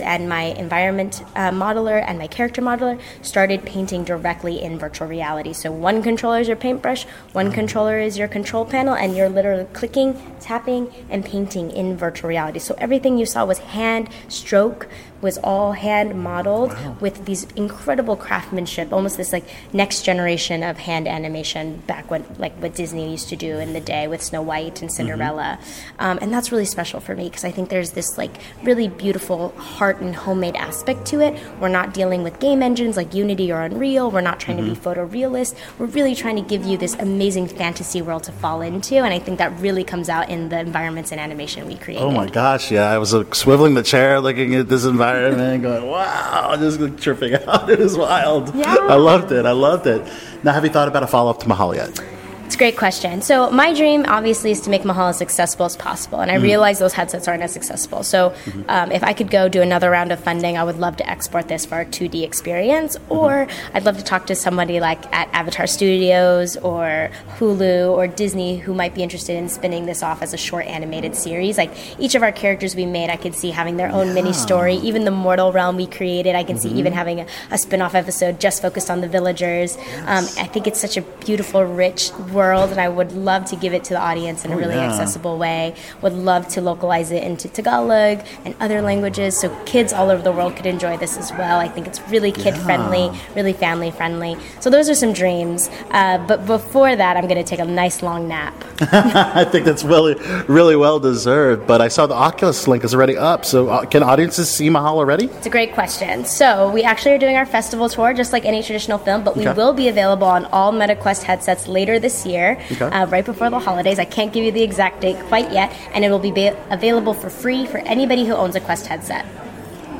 and my environment uh, modeler and my character modeler started painting directly in virtual reality. So one controller is your paintbrush, one controller is your control panel, and you're literally clicking, tapping, and painting in virtual reality. So everything you saw was hand stroke was all hand modeled with these incredible craftsmanship, almost this like next generation of hand animation back when like what Disney used to do in the day with Snow White and Cinderella, um, and that's really special for me because I think there's this like really beautiful heart and homemade aspect to it. We're not dealing with game engines like Unity or Unreal. We're not trying to be photorealist. We're really trying to give you this amazing fantasy world to fall into, and I think that really comes out in the environments and animation we create. Oh my gosh, yeah. I was uh, swiveling the chair looking at this environment and going, wow, just like, tripping out. It was wild. Yeah. I loved it. I loved it. Now, have you thought about a follow up to Mahal yet? It's a great question. So my dream, obviously, is to make Mahal as accessible as possible, and I realize those headsets aren't as accessible. So um, if I could go do another round of funding, I would love to export this for a 2D experience, or I'd love to talk to somebody like at Avatar Studios or Hulu or Disney who might be interested in spinning this off as a short animated series. Like each of our characters we made, I could see having their own mini story. Even the Mortal Realm we created, I can see even having a, a spin off episode just focused on the villagers. Um, I think it's such a beautiful, rich world, and I would love to give it to the audience in a really yeah. accessible way. Would love to localize it into Tagalog and other languages so kids all over the world could enjoy this as well. I think it's really kid friendly, really family friendly. So those are some dreams. Uh, but before that, I'm going to take a nice long nap. I think that's really, really well deserved. But I saw the Oculus link is already up. So uh, can audiences see Mahal already? It's a great question. So we actually are doing our festival tour just like any traditional film, but we Okay. will be available on all MetaQuest headsets later this year, Okay. uh, right before the holidays. I can't give you the exact date quite yet, and it will be ba- available for free for anybody who owns a Quest headset.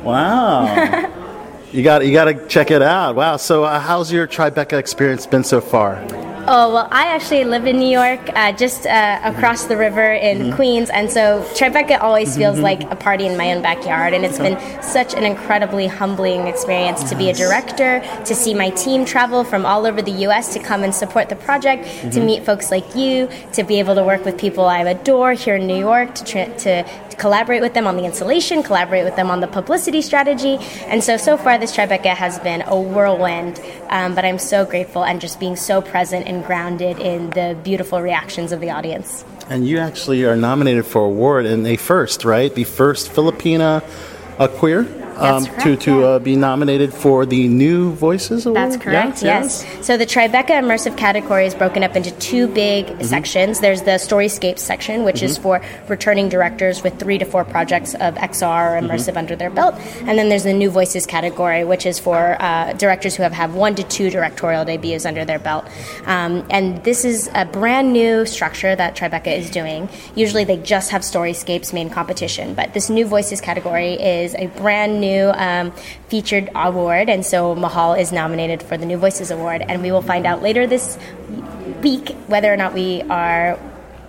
Wow. you got you got to check it out. Wow. So uh, how's your Tribeca experience been so far? Oh, well, I actually live in New York, uh, just uh, across the river in Mm-hmm. Queens, and so Tribeca always feels like a party in my own backyard, and it's been such an incredibly humbling experience to be a director, to see my team travel from all over the U.S. to come and support the project, Mm-hmm. to meet folks like you, to be able to work with people I adore here in New York, to, tra- to, to collaborate with them on the installation, collaborate with them on the publicity strategy, and so, so far this Tribeca has been a whirlwind, um, but I'm so grateful and just being so present and grounded in the beautiful reactions of the audience. And you actually are nominated for award in a first, right? The first Filipina uh, queer um, That's to to yeah. uh, be nominated for the New Voices Award. That's correct, Yeah, yes. So the Tribeca immersive category is broken up into two big Mm-hmm. sections. There's the Storyscapes section, which is for returning directors with three to four projects of XR or immersive Mm-hmm. under their belt. And then there's the New Voices category, which is for uh, directors who have had one to two directorial debuts under their belt. Um, and this is a brand new structure that Tribeca is doing. Usually they just have Storyscapes main competition, but this New Voices category is a brand new um, featured award, and so Mahal is nominated for the New Voices Award, and we will find out later this week whether or not we are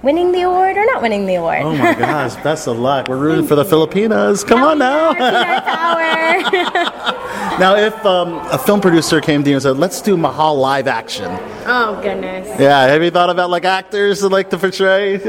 winning the award or not winning the award. Oh my gosh, best of luck. We're rooting for the Filipinas. Come on now. Power. now, if um, a film producer came to you and said, let's do Mahal live action. oh goodness. Yeah, have you thought about like actors that like to portray?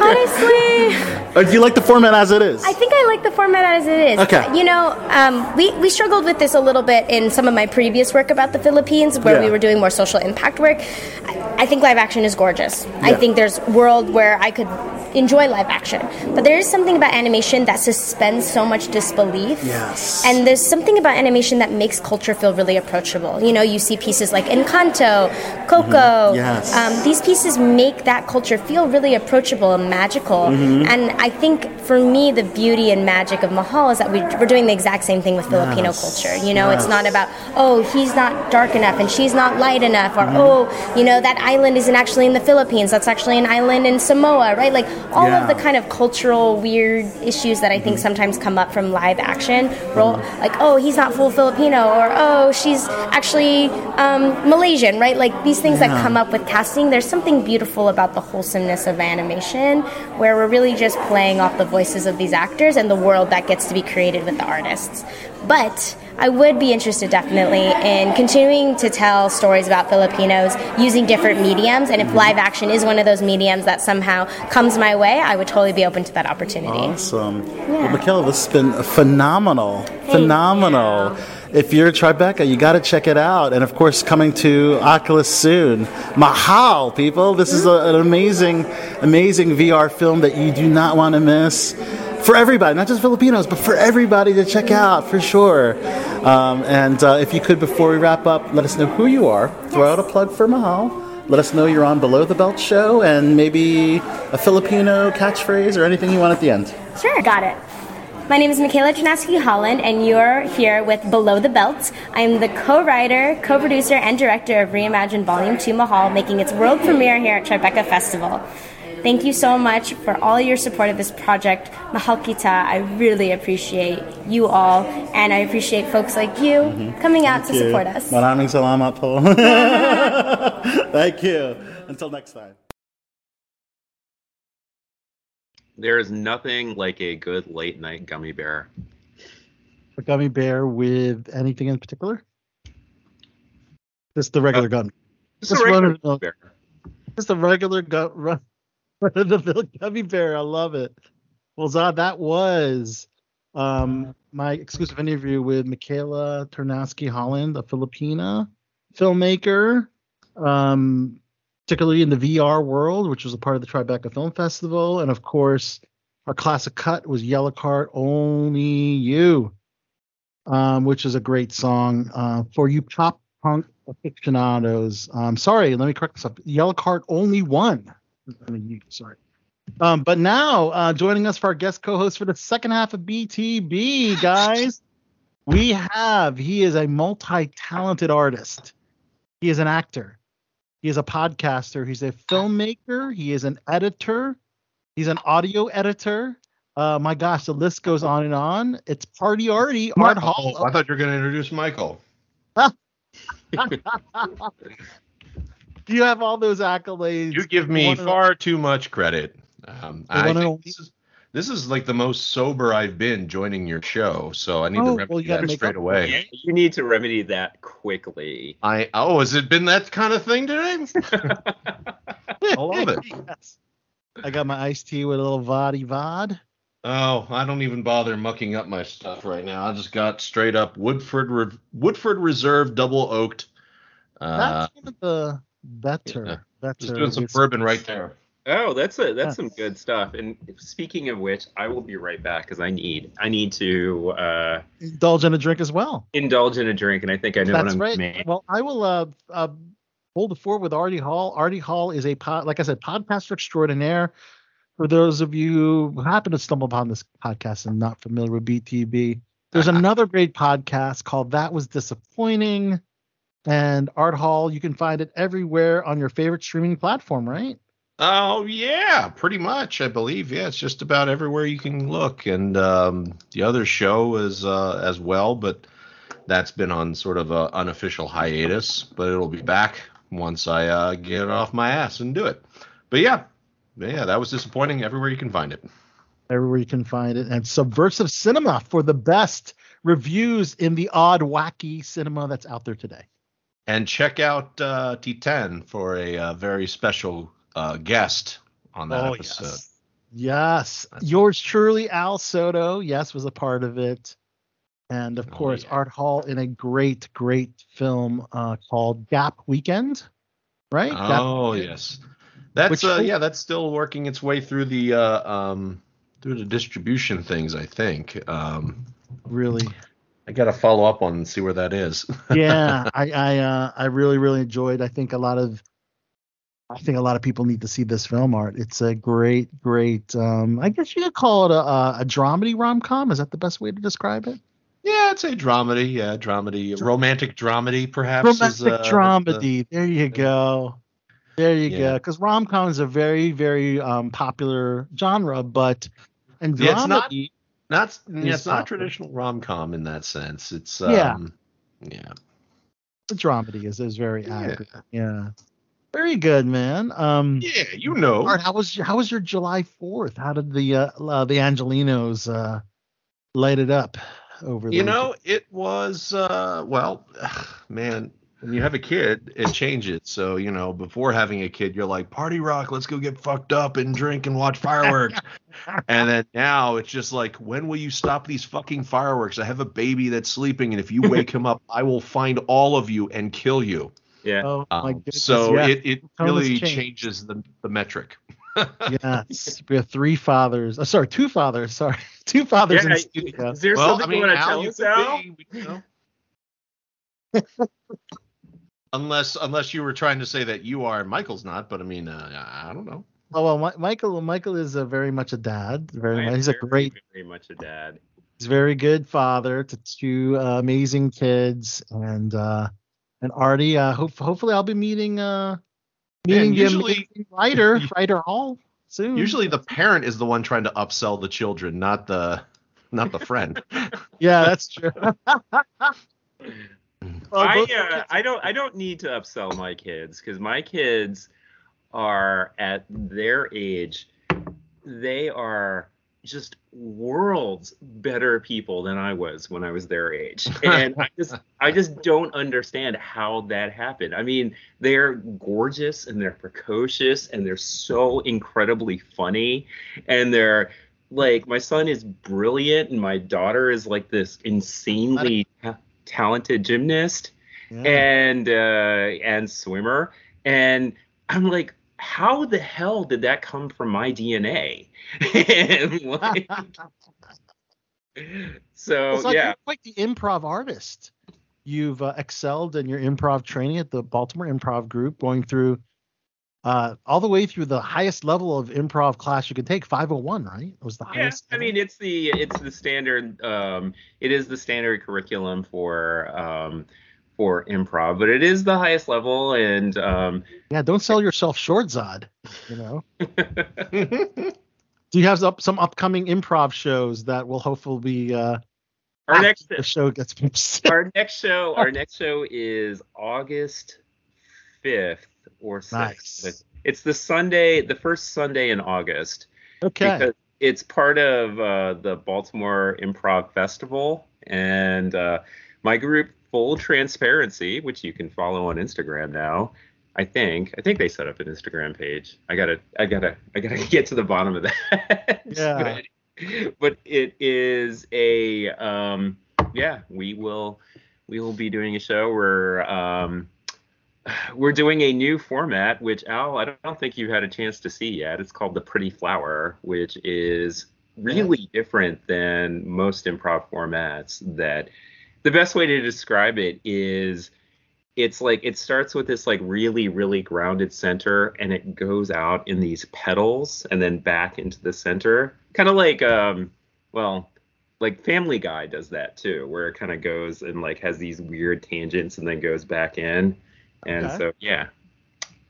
Honestly. Or do you like the format as it is? I think I like the format as it is. Okay. You know, um, we, we struggled with this a little bit in some of my previous work about the Philippines, where Yeah. we were doing more social impact work. I, I think live action is gorgeous. I think there's a world where I could enjoy live action. But there is something about animation that suspends so much disbelief. Yes. And there's something about animation that makes culture feel really approachable. You know, you see pieces like Encanto, Coco. Mm-hmm. Yes. Um, these pieces make that culture feel really approachable and magical. Mm-hmm. And I think for me, the beauty and magic of Mahal is that we, we're doing the exact same thing with Filipino Yes. culture. You know, it's not about, oh, he's not dark enough and she's not light enough, or, Mm-hmm. oh, you know, that island isn't actually in the Philippines, that's actually an island in Samoa, right? Like, all of the kind of cultural weird issues that I think sometimes come up from live action. Role like, oh, he's not full Filipino, or oh, she's actually um, Malaysian, right? Like these things that come up with casting. There's something beautiful about the wholesomeness of animation, where we're really just playing off the voices of these actors and the world that gets to be created with the artists. But I would be interested definitely in continuing to tell stories about Filipinos using different mediums. And if live action is one of those mediums that somehow comes my way, I would totally be open to that opportunity. Awesome. Well, Michaela, this has been phenomenal. Phenomenal. If you're at Tribeca, you got to check it out. And of course, coming to Oculus soon. Mahal, people. This is a, an amazing, amazing VR film that you do not want to miss. For everybody, not just Filipinos, but for everybody to check out for sure. Um, and uh, if you could, before we wrap up, let us know who you are. Throw out a plug for Mahal. Let us know you're on Below the Belt show and maybe a Filipino catchphrase or anything you want at the end. Sure, got it. My name is Michaela Ternasky Holland, and you're here with Below the Belt. I'm the co writer, co producer, and director of Reimagine Volume 2 Mahal, making its world premiere here at Tribeca Festival. Thank you so much for all your support of this project. Mahal kita, I really appreciate you all, and I appreciate folks like you mm-hmm. coming out to you. support us. Maraming salamat po. Thank you. Until next time. There is nothing like a good late night gummy bear. A gummy bear with anything in particular? Just the regular uh, gummy. Just Just a regular run of the mill. bear. Just a regular gu- run, run of the mill gummy bear. I love it. Well, Zod, that was um, my exclusive interview with Michaela Ternasky Holland, a Filipina filmmaker, um, particularly in the VR world, which was a part of the Tribeca Film Festival. And of course, our classic cut was Yellowcard Only You, um, which is a great song uh, for you pop punk aficionados. Um, sorry, let me correct this up. Yellowcard Only One. I mean, you, sorry. Um, but now, uh, joining us for our guest co-host for the second half of BTB, guys, we have. He is a multi-talented artist. He is an actor. He is a podcaster. He's a filmmaker. He is an editor. He's an audio editor. Uh, my gosh, the list goes on and on. It's Party Artie, Art Hall. Oh, I thought you were going to introduce Michael. you have all those accolades. You give me One of- far too much credit. Um, I one and think this is, this is like the most sober I've been joining your show, so I need Oh, to remedy you gotta that straight up for away. You need to remedy that quickly. I oh, has it been that kind of thing today? I love it. yes. I got my iced tea with a little vadi vod. Oh, I don't even bother mucking up my stuff right now. I just got straight up Woodford Re- Woodford Reserve double oaked. Uh, That's one of the better, yeah. better. just doing some whiskey. bourbon right there. Oh, that's a that's Yeah. some good stuff. And speaking of which, I will be right back because I need I need to uh, Indulge in a drink as well. indulge in a drink, and I think I know what I'm right. making. Well, I will uh, uh, hold the fort with Artie Hall. Artie Hall is a pod, like I said, podcaster extraordinaire. For those of you who happen to stumble upon this podcast and not familiar with BTB, there's another great podcast called That Was Disappointing. And Art Hall, you can find it everywhere on your favorite streaming platform, right? Oh yeah, pretty much. I believe. Yeah, it's just about everywhere you can look. And um, the other show is uh, as well, but that's been on sort of a unofficial hiatus. But it'll be back once I uh, get off my ass and do it. But yeah, yeah, that was disappointing. Everywhere you can find it. everywhere you can find it. And Subversive Cinema for the best reviews in the odd, wacky cinema that's out there today. And check out uh, T10 for a uh, very special uh, guest on that Oh, episode. yes. Yes. Yours truly, Al Sotto, yes, was a part of it. And of Oh, course, yeah. Art Hall in a great, great film uh, called Gap Weekend. Right? Oh Weekend. yes, that's uh, yeah, that's still working its way through the uh, um, through the distribution things. I think. Um, Really. I got to follow up on and see where that is. yeah, I I uh, I really really enjoyed. I think a lot of I think a lot of people need to see this film art. It's a great great. Um, I guess you could call it a a, a dramedy rom com. Is that the best way to describe it? yeah, I'd say dramedy. Yeah, dramedy, romantic dramedy, perhaps. Romantic is, uh, dramedy. there you go. There you Yeah. go. Because rom com is a very, very um, popular genre, but and Yeah, it's not- yeah, it's not a traditional rom com in that sense. It's Yeah. um, yeah. the dramedy is is very Yeah. accurate. Yeah. Very good, man. Um, Yeah, you know. How was your, how was your July Fourth? How did the uh, uh, the Angelenos uh, light it up over You know, it was uh well, man, when you have a kid, it changes. So, you know, before having a kid, you're like, party rock, let's go get fucked up and drink and watch fireworks. and then now it's just like, when will you stop these fucking fireworks? I have a baby that's sleeping, and if you wake him up, I will find all of you and kill you. Yeah. Oh my Um, goodness! so yeah. it, it really changes the, the metric. yes, we have three fathers. Uh, sorry, two fathers. Sorry, two fathers Yeah, in studio. Is there well, I something mean, you want to tell you us, Al? be, we- you know. Unless unless you were trying to say that you are and Michael's not, but I mean, uh, I don't know. Oh well, Mi- Michael. Michael is a very much a dad. Very I much. am He's a great. very much a dad. He's a very good father to two uh, amazing kids, and uh, and Artie. Uh, hope, hopefully, I'll be meeting uh, meeting the usually- amazing writer writer Hall soon. Usually, the parent is the one trying to upsell the children, not the not the friend. yeah, that's true. I uh, I don't I don't need to upsell my kids because my kids are at their age, they are just worlds better people than I was when I was their age. And I just I just don't understand how that happened. I mean, they're gorgeous and they're precocious and they're so incredibly funny and they're like my son is brilliant and my daughter is like this insanely talented gymnast Yeah. and uh and swimmer and i'm like how the hell did that come from my dna like, so It's like yeah you're quite the improv artist. You've uh, excelled in your improv training at the Baltimore Improv Group, going through uh, all the way through the highest level of improv class you could take, 501, right? It was the yeah highest. i mean it's the it's the standard um it is the standard curriculum for um for improv but it is the highest level and um yeah, don't sell yourself short, Zod. You know. Do you have some, some upcoming improv shows that will hopefully be uh, our next show gets our next show our next show is august 5th or 6th Nice. It's the sunday the first sunday in august okay? because it's part of uh, the baltimore improv festival and uh, my group full transparency which you can follow on instagram now i think i think they set up an instagram page i gotta i gotta i gotta get to the bottom of that Yeah. but, but it is a um yeah we will we will be doing a show where um we're doing a new format which al i don't think you had a chance to see yet. It's called the pretty flower which is really different than most improv formats that the best way to describe it is it's like it starts with this like really really grounded center and it goes out in these petals and then back into the center. Kind of like um well like family guy does that too where it kind of goes and like has these weird tangents and then goes back in and Okay. so yeah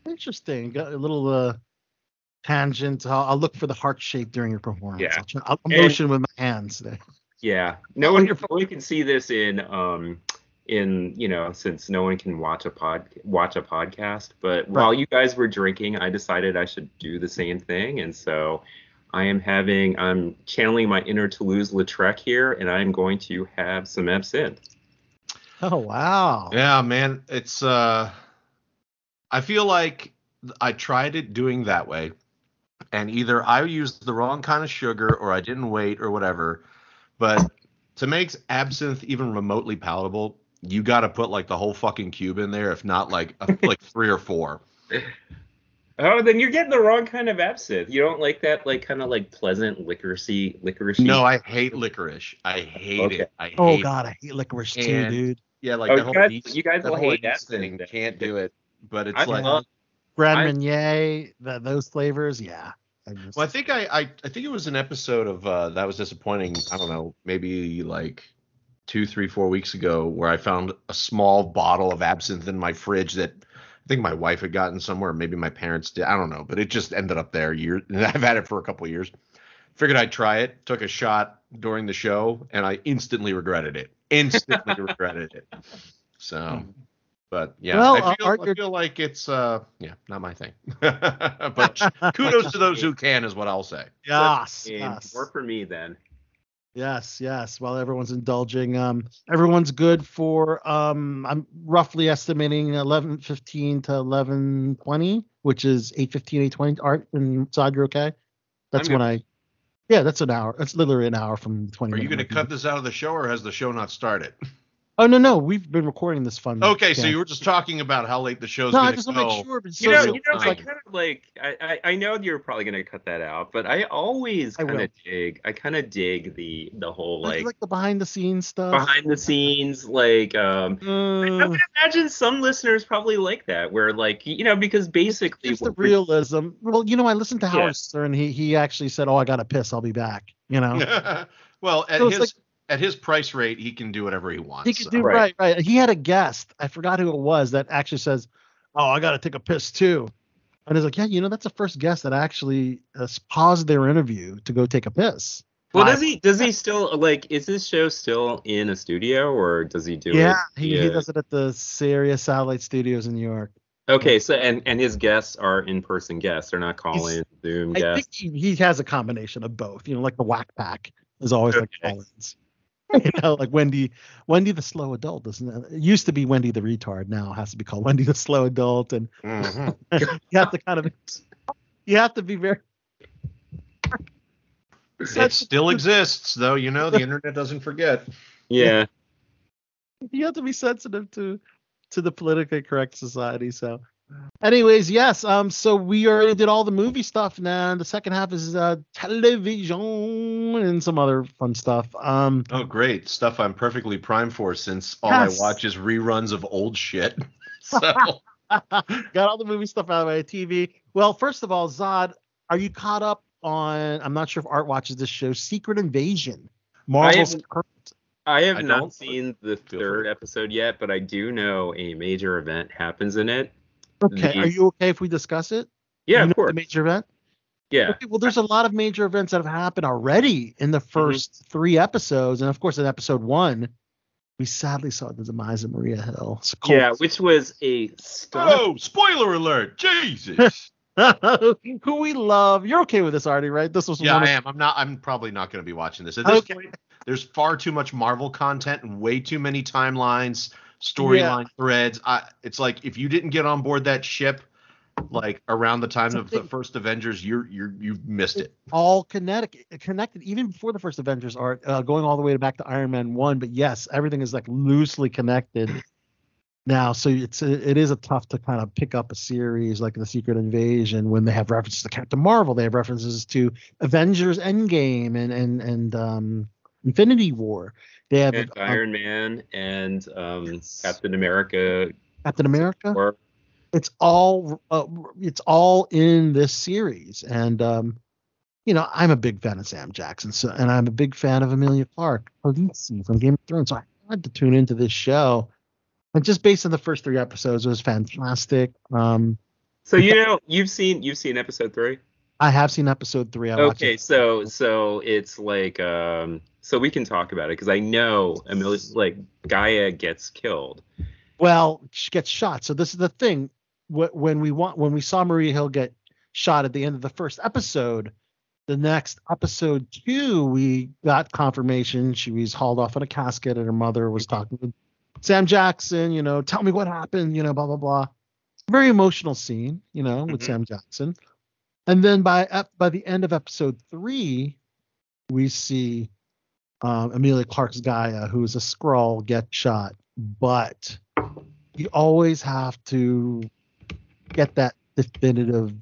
Interesting. Got a little uh, tangent. I'll, I'll look for the heart shape during your performance. Yeah. I'll, try, I'll And- motion with my hands. There. Yeah, no one, no one can see this in um in you know since no one can watch a pod watch a podcast. But while you guys were drinking, I decided I should do the same thing, and so I am having I'm channeling my inner Toulouse-Lautrec here, and I'm going to have some absinthe. Oh wow. Yeah, man, it's uh I feel like I tried it doing that way and either I used the wrong kind of sugar or I didn't wait or whatever. But to make absinthe even remotely palatable, you got to put like the whole fucking cube in there if not like a, like 3 or 4. Oh, then you're getting the wrong kind of absinthe. You don't like that like kind of like pleasant licoricey licoricey. No, I hate licorice. I hate Okay. it. I oh, hate Oh it. god, I hate licorice too, And- dude. Yeah, like Oh, that you whole guys- yeast- you guys that will hate yeast absinthe thing. Can't do it. But it's I like love Grand I- Marnier, the, those flavors, yeah. I just- Well, I think I, I I think it was an episode of uh, that was disappointing. I don't know, maybe like two, three, four weeks ago, where I found a small bottle of absinthe in my fridge that I think my wife had gotten somewhere, maybe my parents did. I don't know, but it just ended up there. Years, and I've had it for a couple of years. Figured I'd try it. Took a shot during the show, and I instantly regretted it. Instantly regretted it. So, but yeah, Well, I, uh, feel, Art, I feel like it's uh, yeah, not my thing. but kudos to those who can, is what I'll say. Yes, And yes. More for me then. Yes, yes. While everyone's indulging, um, everyone's good for um, I'm roughly estimating 11:15 to 11:20, which is 8:15, 8:20. Art and Sod, you're okay? That's I'm when I. Yeah, that's an hour. That's literally an hour from 20. Are you going to cut this out of the show, or has the show not started? Oh no, no, we've been recording this fun. Okay, so you were just talking about how late the show's No, going I to just go. want to make sure. But You know, you know, it's I like- kind of like. I, I, I know you're probably gonna cut that out, but I always kind of dig. I kind of dig the the whole like, like, like the behind the scenes stuff. behind the scenes like um. I Uh, would imagine some listeners probably like that, where like you know because basically it's the realism. Well, you know, I listened to Yeah. Howard Stern. He he actually said, "Oh, I got to piss. I'll be back." You know, well, at So his like- at his price rate, he can do whatever he wants. he could so. do Right. right. right, He had a guest. I forgot who it was that actually says, "Oh, I got to take a piss too." And it's like, yeah, you know, that's the first guest that actually uh, paused their interview to go take a piss. Well, does he does he still like is this show still in a studio or does he do yeah, it? he, he does it at the Sirius Satellite Studios in New York. Okay, so and and his guests are in person guests. They're not calling Zoom I guests. think he, he has a combination of both. You know, like the whack pack is always like Okay. call-ins. you know, like Wendy, Wendy the slow adult doesn't. It it used to be Wendy the retard. Now it has to be called Wendy the slow adult, and Mhm. you have to kind of, you have to be very. It still exists, though. You know, the internet doesn't forget. Yeah. You have to be sensitive to, to the politically correct society. So, anyways, yes. Um. So we already did all the movie stuff. Now the second half is uh television and some other fun stuff. Um. Oh, great stuff! I'm perfectly primed for since all Yes. I watch is reruns of old shit. So Got all the movie stuff out of my TV. Well, first of all, Zod, are you caught up on? I'm not sure if Art watches this show, Secret Invasion. Marvel's current. I have I not seen the third episode yet, but I do know a major event happens in it. Okay, the- are you okay if we discuss it? Yeah, You of course. The major event. Yeah. Okay, well, there's a lot of major events that have happened already in the mm-hmm. 1st three episodes, and of course, in episode one, we sadly saw the demise of Maria Hill. Yeah, which was a stunning. oh, spoiler alert! Jesus. who we love. You're okay with this, Artie, right? This was yeah, I of- am. I'm not. I'm probably not going to be watching this. At this Okay. point, there's far too much Marvel content and way too many timelines, storyline threads. I, it's like if you didn't get on board that ship, like around the time of the first Avengers, you're you're you've missed it. all connected connected even before the first avengers art uh, going all the way back to iron man 1 but yes everything is like loosely connected now so it's a, it is a tough to kind of pick up a series like the secret invasion when they have references to captain marvel they have references to avengers endgame and and and um infinity war they have And uh, Iron Man and um, Captain America. captain america? Or it's all uh, it's all in this series and um you know i'm a big fan of sam jackson so and i'm a big fan of Emilia Clarke Khaleesi from game of thrones so i had to tune into this show. And just based on the first three episodes it was fantastic um so you know you've seen you've seen episode three. i have seen episode three. I Okay, so so it's like um so we can talk about it because I know Emilia like Gaia gets killed. well she gets shot so this is the thing when we want when we saw maria hill get shot at the end of the first episode the next episode two we got confirmation she was hauled off in a casket and her mother was talking to sam jackson you know tell me what happened you know blah blah blah very emotional scene you know with Mhm. sam jackson and then by by the end of episode three we see um, Emilia Clarke's gaia who is a Skrull get shot but you always have to get that definitive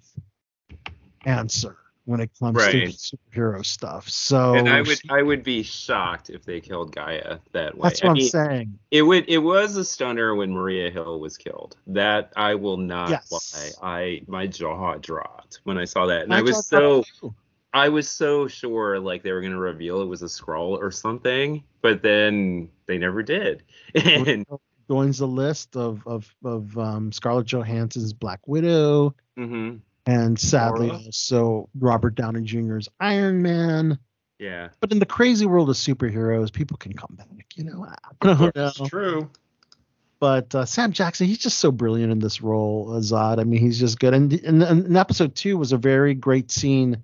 answer when it comes Right. to superhero stuff. So and I would I would be shocked if they killed Gaia that way. that's what I I'm mean, saying. It would it was a stunner when Maria Hill was killed. That I will not Yes. lie. I my jaw dropped when I saw that. And I was so too. I was so sure like they were gonna reveal it was a Skrull or something, but then they never did. And joins the list of of of um, Scarlett Johansson's Black Widow, Mm-hmm. and sadly also Robert Downey Jr.'s Iron Man. Yeah. But in the crazy world of superheroes, people can come back. You know. That's true. But uh, Sam Jackson, he's just so brilliant in this role, Zod. I mean, he's just good. And, and, and in episode two was a very great scene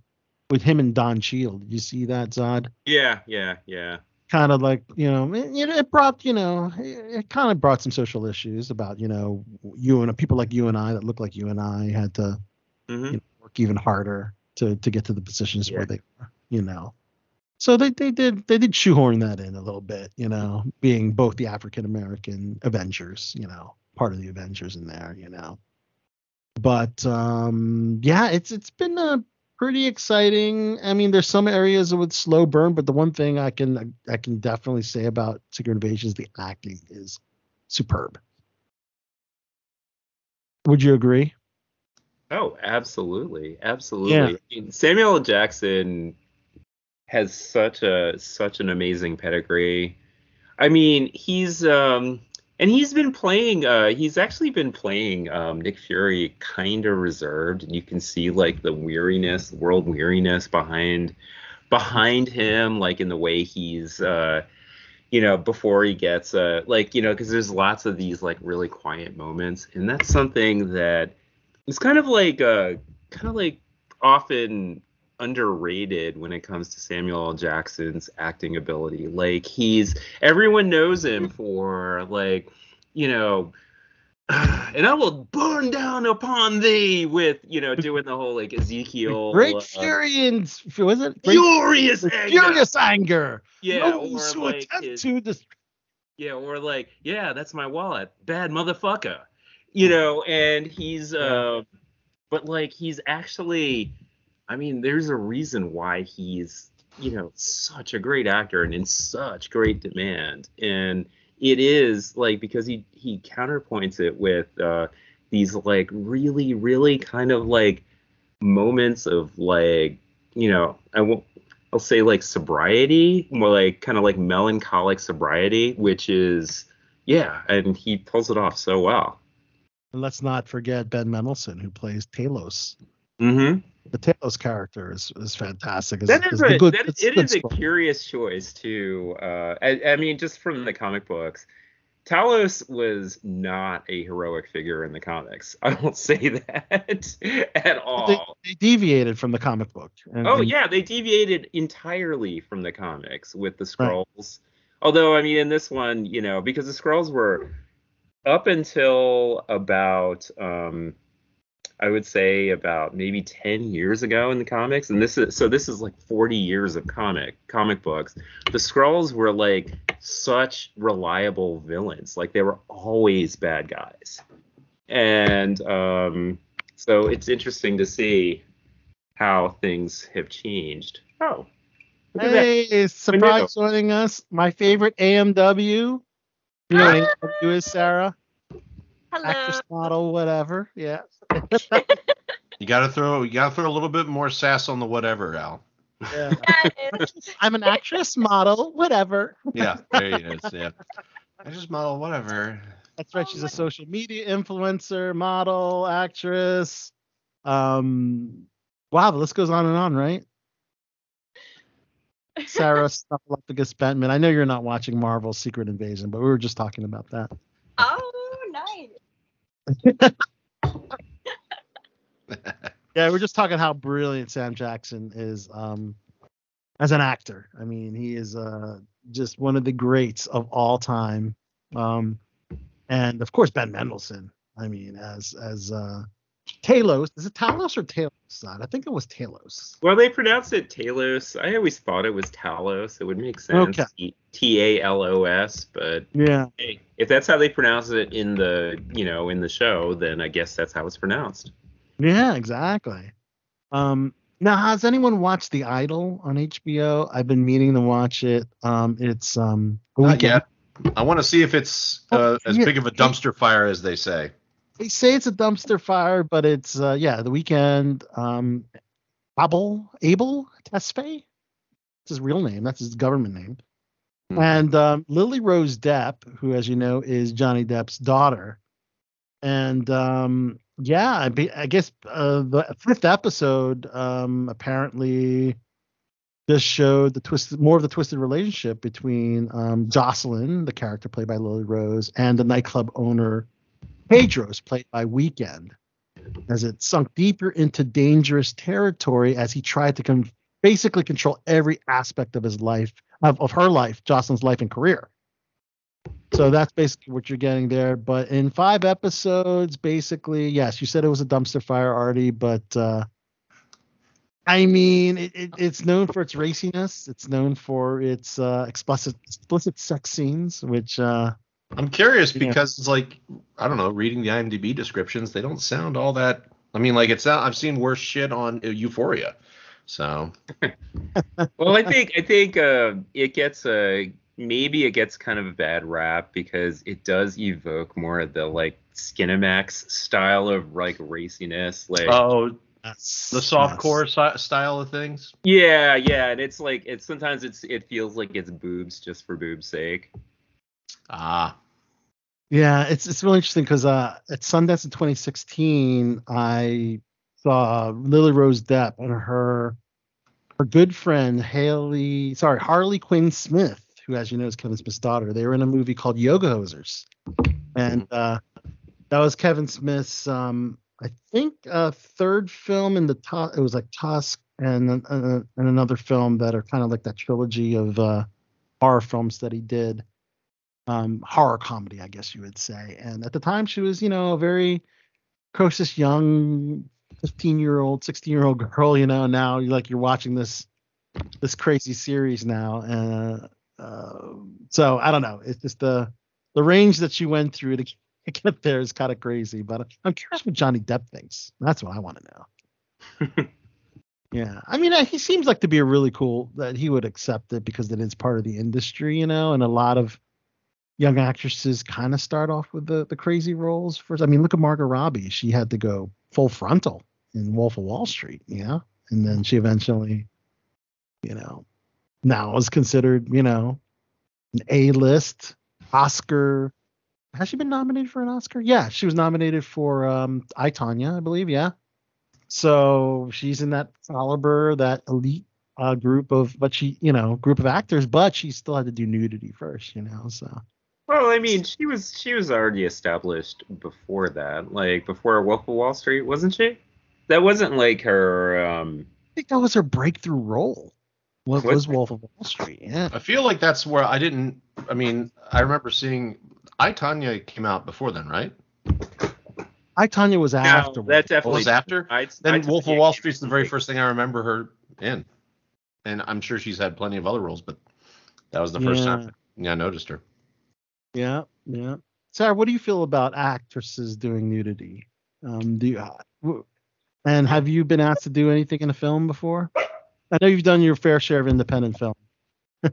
with him and Don. Did you see that, Zod? Yeah. Yeah. Yeah. Kind of like, you know, it, it brought, you know, it, it kind of brought some social issues about, you know, you and people like you and I that look like you and I had to Mm-hmm. you know, work even harder to to get to the positions Yeah. where they are, you know. So they, they did they did shoehorn that in a little bit, you know, being both the African American Avengers, you know, part of the Avengers in there, you know. But um yeah, it's it's been a pretty exciting. I mean, there's some areas with slow burn, but the one thing I can I can definitely say about Secret Invasion is the acting is superb. Would you agree? Oh, absolutely, absolutely. I mean, Samuel L. Jackson has such a such an amazing pedigree. I mean, he's um and he's been playing uh he's actually been playing um Nick Fury kind of reserved and you can see like the weariness, world weariness behind behind him like in the way he's uh you know before he gets uh like you know because there's lots of these like really quiet moments and that's something that it's kind of like uh kind of like often underrated when it comes to Samuel L. Jackson's acting ability. Like he's everyone knows him for like, you know, and I will burn down upon thee with, you know, doing the whole like Ezekiel Great uh, furious was it? Great, furious anger. furious anger. Yeah, Those or who like attempt his- to dis- yeah, or like, yeah, that's my wallet. Bad motherfucker. You know, and he's uh but like he's actually I mean, there's a reason why he's, you know, such a great actor and in such great demand. And it is like because he he counterpoints it with uh these like really, really kind of like moments of like, you know, I won't I'll say like sobriety, more like kind of like melancholic sobriety, which is yeah, and he pulls it off so well. And let's not forget Ben Mendelsohn, who plays Talos. Mm-hmm. The Talos character is, is fantastic. It's- That it's a good- that, it a curious choice too. Uh, I, I mean, just from the comic books, Talos was not a heroic figure in the comics. I won't say that at all. they deviated from the comic book. And, Oh and yeah, they deviated entirely from the comics with the Skrulls. Although I mean, in this one, you know, because the Skrulls were up until about um, I would say about maybe 10 years ago in the comics and this is so this is like 40 years of comic comic books. The Skrulls were like such reliable villains. Like they were always bad guys. And um so it's interesting to see how things have changed. Oh. Look at that. Hey, surprise joining us. My favorite AMW. You know what AMW is, Sarah? Actress, model, whatever. Yeah. You got to throw you got to throw a little bit more sass on the whatever, Al. yeah. I'm an actress, model, whatever. Yeah, there he is. Yeah, I just model whatever. That's right. She's a social media influencer, model, actress. Um, wow, the list goes on and on, right? Sarah Snuffleupagus Bentman. I know you're not watching Marvel's Secret Invasion, but we were just talking about that. Oh, nice. Yeah, we're just talking how brilliant Sam Jackson is um, as an actor. I mean, he is uh, just one of the greats of all time. Um, and of course, Ben Mendelsohn. I mean, as as uh, Talos. Is it Talos or Talos? I think it was Talos. Well, they pronounce it Talos. I always thought it was Talos. It would make sense. Okay. T A L O S, but Yeah. hey, if that's how they pronounce it in the you know in the show, then I guess that's how it's pronounced. Yeah, exactly. Um, now, has anyone watched The Idol on HBO? I've been meaning to watch it. Um, it's um, Not yet. I want to see if it's uh, as big of a dumpster fire as they say. They say it's a dumpster fire, but it's uh, yeah, the Weeknd. Um, Abel Abel Tesfaye. That's his real name. That's his government name. Hmm. And um, Lily Rose Depp, who, as you know, is Johnny Depp's daughter. And um, yeah, I, guess uh, the fifth episode um, apparently just showed the twisted, more of the twisted relationship between um, Jocelyn, the character played by Lily Rose, and the nightclub owner Tedros, played by Weeknd, as it sunk deeper into dangerous territory as he tried to con- basically control every aspect of his life, of, of her life, Jocelyn's life and career. So that's basically what you're getting there. But in five episodes, basically, yes, you said it was a dumpster fire, Artie, but uh, I mean, it, it, it's known for its raciness. It's known for its uh, explicit explicit sex scenes, which uh, I'm curious Yeah. because it's like I don't know, reading the IMDb descriptions, they don't sound all that. I mean, like it's not. I've seen worse shit on Euphoria, so well, I think I think uh, it gets a maybe it gets kind of a bad rap because it does evoke more of the like Skinamax style of like raciness. Like oh, that's the softcore si- style of things. yeah, yeah, and it's like it's sometimes it's it feels like it's boobs just for boobs' sake. Ah, Yeah, it's it's really interesting because uh, at Sundance in 2016, I saw Lily Rose Depp and her her good friend Haley, sorry Harley Quinn Smith, who, as you know, is Kevin Smith's daughter. They were in a movie called Yoga Hosers, and uh, that was Kevin Smith's, um, I think, uh, third film in the top. it was like Tusk and uh, and another film that are kind of like that trilogy of uh, horror films that he did um, horror comedy, I guess you would say. And at the time, she was, you know, a very precocious young 15 year old, 16 year old girl. You know, now you're like you're watching this this crazy series now, and uh, so I don't know. It's just the the range that she went through to get there is kind of crazy. But I'm curious what Johnny Depp thinks. That's what I want to know. Yeah, I mean, uh, he seems like to be a really cool that he would accept it because it is part of the industry, you know, and a lot of young actresses kind of start off with the the crazy roles first. I mean, look at Margot Robbie; she had to go full frontal in Wolf of Wall Street, yeah, and then she eventually, you know, now is considered, you know, an A list Oscar. Has she been nominated for an Oscar? Yeah, she was nominated for um I, Tonya, I believe. Yeah. So she's in that caliber, that elite uh, group of, but she, you know, group of actors, but she still had to do nudity first, you know. So Well, I mean, she was she was already established before that, like before Wolf of Wall Street, wasn't she? That wasn't like her. um I think that was her breakthrough role. Was, Was was? Wolf of Wall Street? Yeah. I feel like that's where I didn't. I mean, I remember seeing I, Tonya came out before then, right? I, Tonya was after. that What definitely was after? I'd, Then I'd- Wolf of Wall Street's the very first thing I remember her in, and I'm sure she's had plenty of other roles, but that was the first Yeah. time yeah, I noticed her. Yeah, yeah. Sarah, what do you feel about actresses doing nudity? Um, do you, uh, w- and have you been asked to do anything in a film before? I know you've done your fair share of independent film.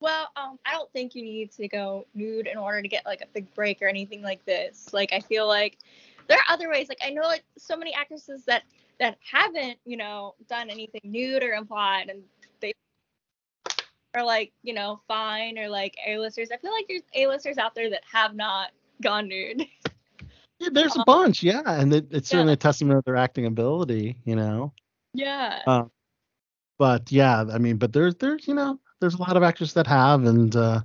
Well, um, I don't think you need to go nude in order to get like a big break or anything like this. Like, I feel like there are other ways. Like, I know like so many actresses that that haven't, you know, done anything nude or implied, and they are like, you know, fine or like A-listers. I feel like there's A-listers out there that have not gone nude. Yeah, there's a bunch, yeah, and it, it's certainly a testament of their acting ability, you know. Yeah. Uh, but yeah, I mean, but there's there's you know there's a lot of actors that have, and uh,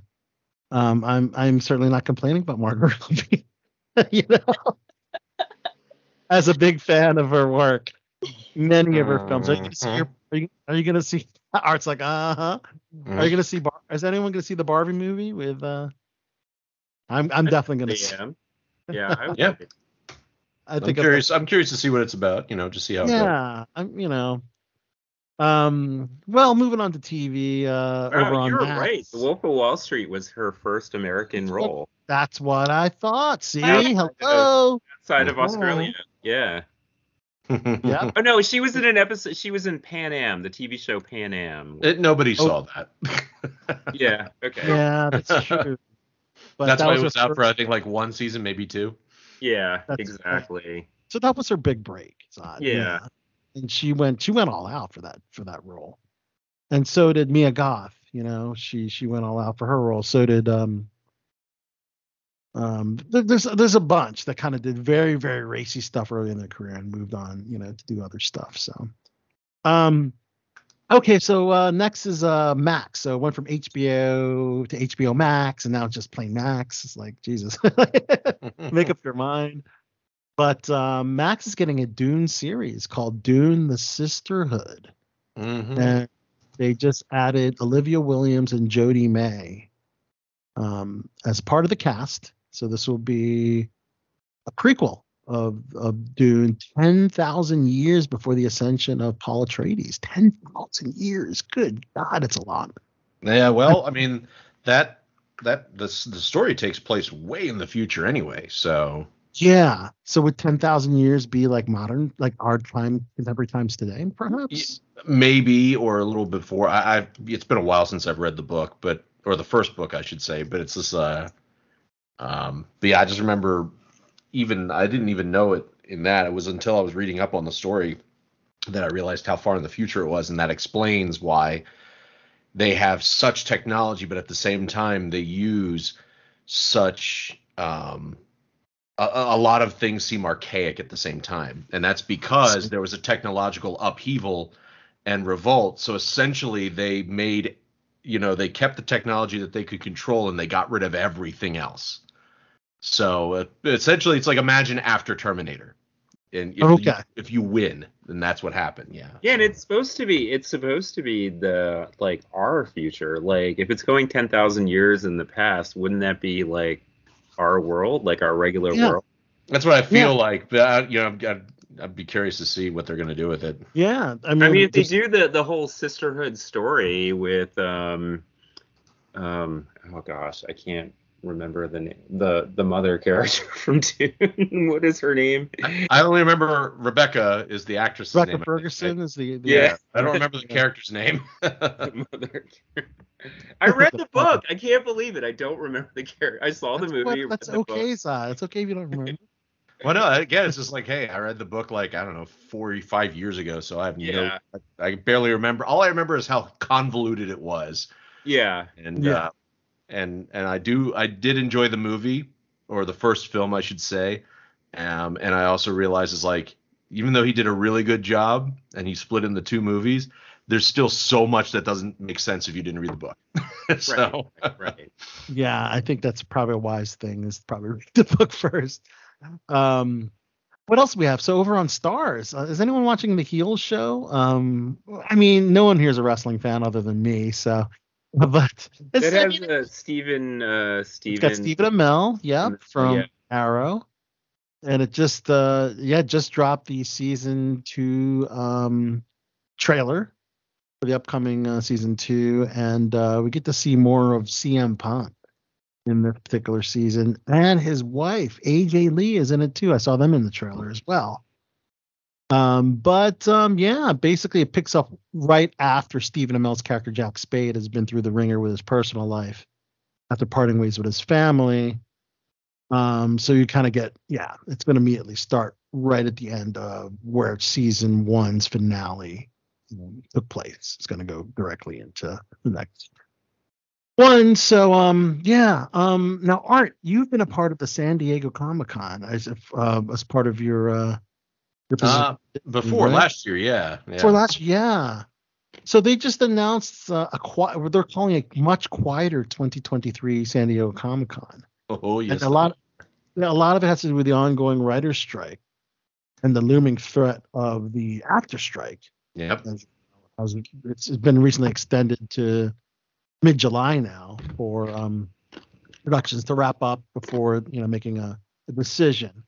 um, I'm I'm certainly not complaining about Margaret Robbie, you know, as a big fan of her work, many of her films. Are you gonna see her? Are you, are you gonna see? Art's like, uh huh. Are you gonna see? Bar- is anyone gonna see the Barbie movie with? uh I'm I'm definitely gonna. see. Yeah, yeah, I would Yeah. I I'm think I'm- curious. I'm curious to see what it's about. You know, just see how. Yeah, I'm you know. Um. Well, moving on to TV. Uh, Wow, over on you were Max. right. The Wolf of Wall Street was her first American role That's what I thought. See, Outside hello. outside of. Australia. Yeah. Yeah. Oh no, she was in an episode. She was in Pan Am, the TV show Pan Am. It, nobody Oh. saw that. yeah. Okay. Yeah, that's true. But That's that why was it was her out first- for I think like one season, maybe two. Yeah. That's- exactly. So that was her big break. Zod. Yeah. And she went she went all out for that for that role. And so did Mia Goth, You know, she she went all out for her role. So did um um there- there's there's a bunch that kind of did very very racy stuff early in their career and moved on, you know, to do other stuff. So um okay, so uh next is uh Max. So it went from HBO to HBO Max and now it's just plain Max. It's like Jesus. Make up your mind. But uh, Max is getting a Dune series called Dune: The Sisterhood, Mhm. and they just added Olivia Williams and Jodhi May um, as part of the cast. So this will be a prequel of of Dune, ten thousand years before the ascension of Paul Atreides. Ten thousand years. Good God, it's a lot. Yeah, well, I mean that that the the story takes place way in the future anyway. So Yeah. So would ten thousand years be like modern, like our time, contemporary times today, perhaps? maybe or a little before. I, I've it's been a while since I've read the book, but or the first book I should say. But it's this. Uh, um, but yeah, I just remember even I didn't even know it in that. It was until I was reading up on the story that I realized how far in the future it was, and that explains why they have such technology, but at the same time they use such um, a, a lot of things seem archaic at the same time, and that's because there was a technological upheaval and revolt. So essentially, they made, you know, they kept the technology that they could control, and they got rid of everything else. So uh, essentially, it's like imagine after Terminator, and if, you, if you win, then that's what happened. Yeah. Yeah, and it's supposed to be it's supposed to be the like our future. Like if it's going ten thousand years in the past, wouldn't that be like our world, like our regular Yeah. world? That's what I feel Yeah. like. But I, you know, I'd, I'd be curious to see what they're going to do with it. Yeah. I mean, I mean, if they do the the whole sisterhood story with um um oh gosh, I can't remember the name the the mother character from Dune. what is her name? I only remember Rebecca is the actress. Rebecca name. I. Ferguson is the, the Yeah. I don't remember the character's name. The mother. I read the book. I can't believe it. I don't remember the character. I saw the movie. what- that's the book. okay, Si. It's okay if you don't remember. well, no, again, it's just like, hey, I read the book like I don't know, forty-five years ago, so I have no, Yeah. I, I barely remember. All I remember is how convoluted it was, Yeah. and Yeah. uh, and and I do, I did enjoy the movie or the first film, I should say, um, and I also realized is like, even though he did a really good job and he split in the two movies, there's still so much that doesn't make sense if you didn't read the book. so. Right. Right. Yeah, I think that's probably a wise thing is probably read the book first. Um, what else do we have? So over on Starz, uh, is anyone watching the Heels show? Um, I mean, no one here is a wrestling fan other than me, so. But it's, It I has mean, uh, Stephen. Uh, it's Stephen. got Stephen Amell, yep, Mm, from yeah. Arrow, and it just uh yeah just dropped the season two um trailer for the upcoming uh, season two, and uh, we get to see more of CM Punk in this particular season, and his wife AJ Lee is in it too. I saw them in the trailer as well. Um, but um, yeah, basically it picks up right after Stephen Amell's character Jack Spade has been through the ringer with his personal life after parting ways with his family. Um, so you kind of get, yeah, it's going to immediately start right at the end of where season one's finale took place. It's going to go directly into the next one. So, um, yeah. Um, now, Art, you've been a part of the San Diego Comic Con as if, uh, as part of your, uh. Uh, before Right? last year, yeah. yeah. For last, yeah. So they just announced uh, a qui- they're calling it much quieter 2023 San Diego Comic Con. Oh yes. And a lot, yeah, a lot of it has to do with the ongoing writer's strike and the looming threat of the actor strike. Yep. As, as it's, it's been recently extended to mid-July now for um, productions to wrap up before you know making a, a decision.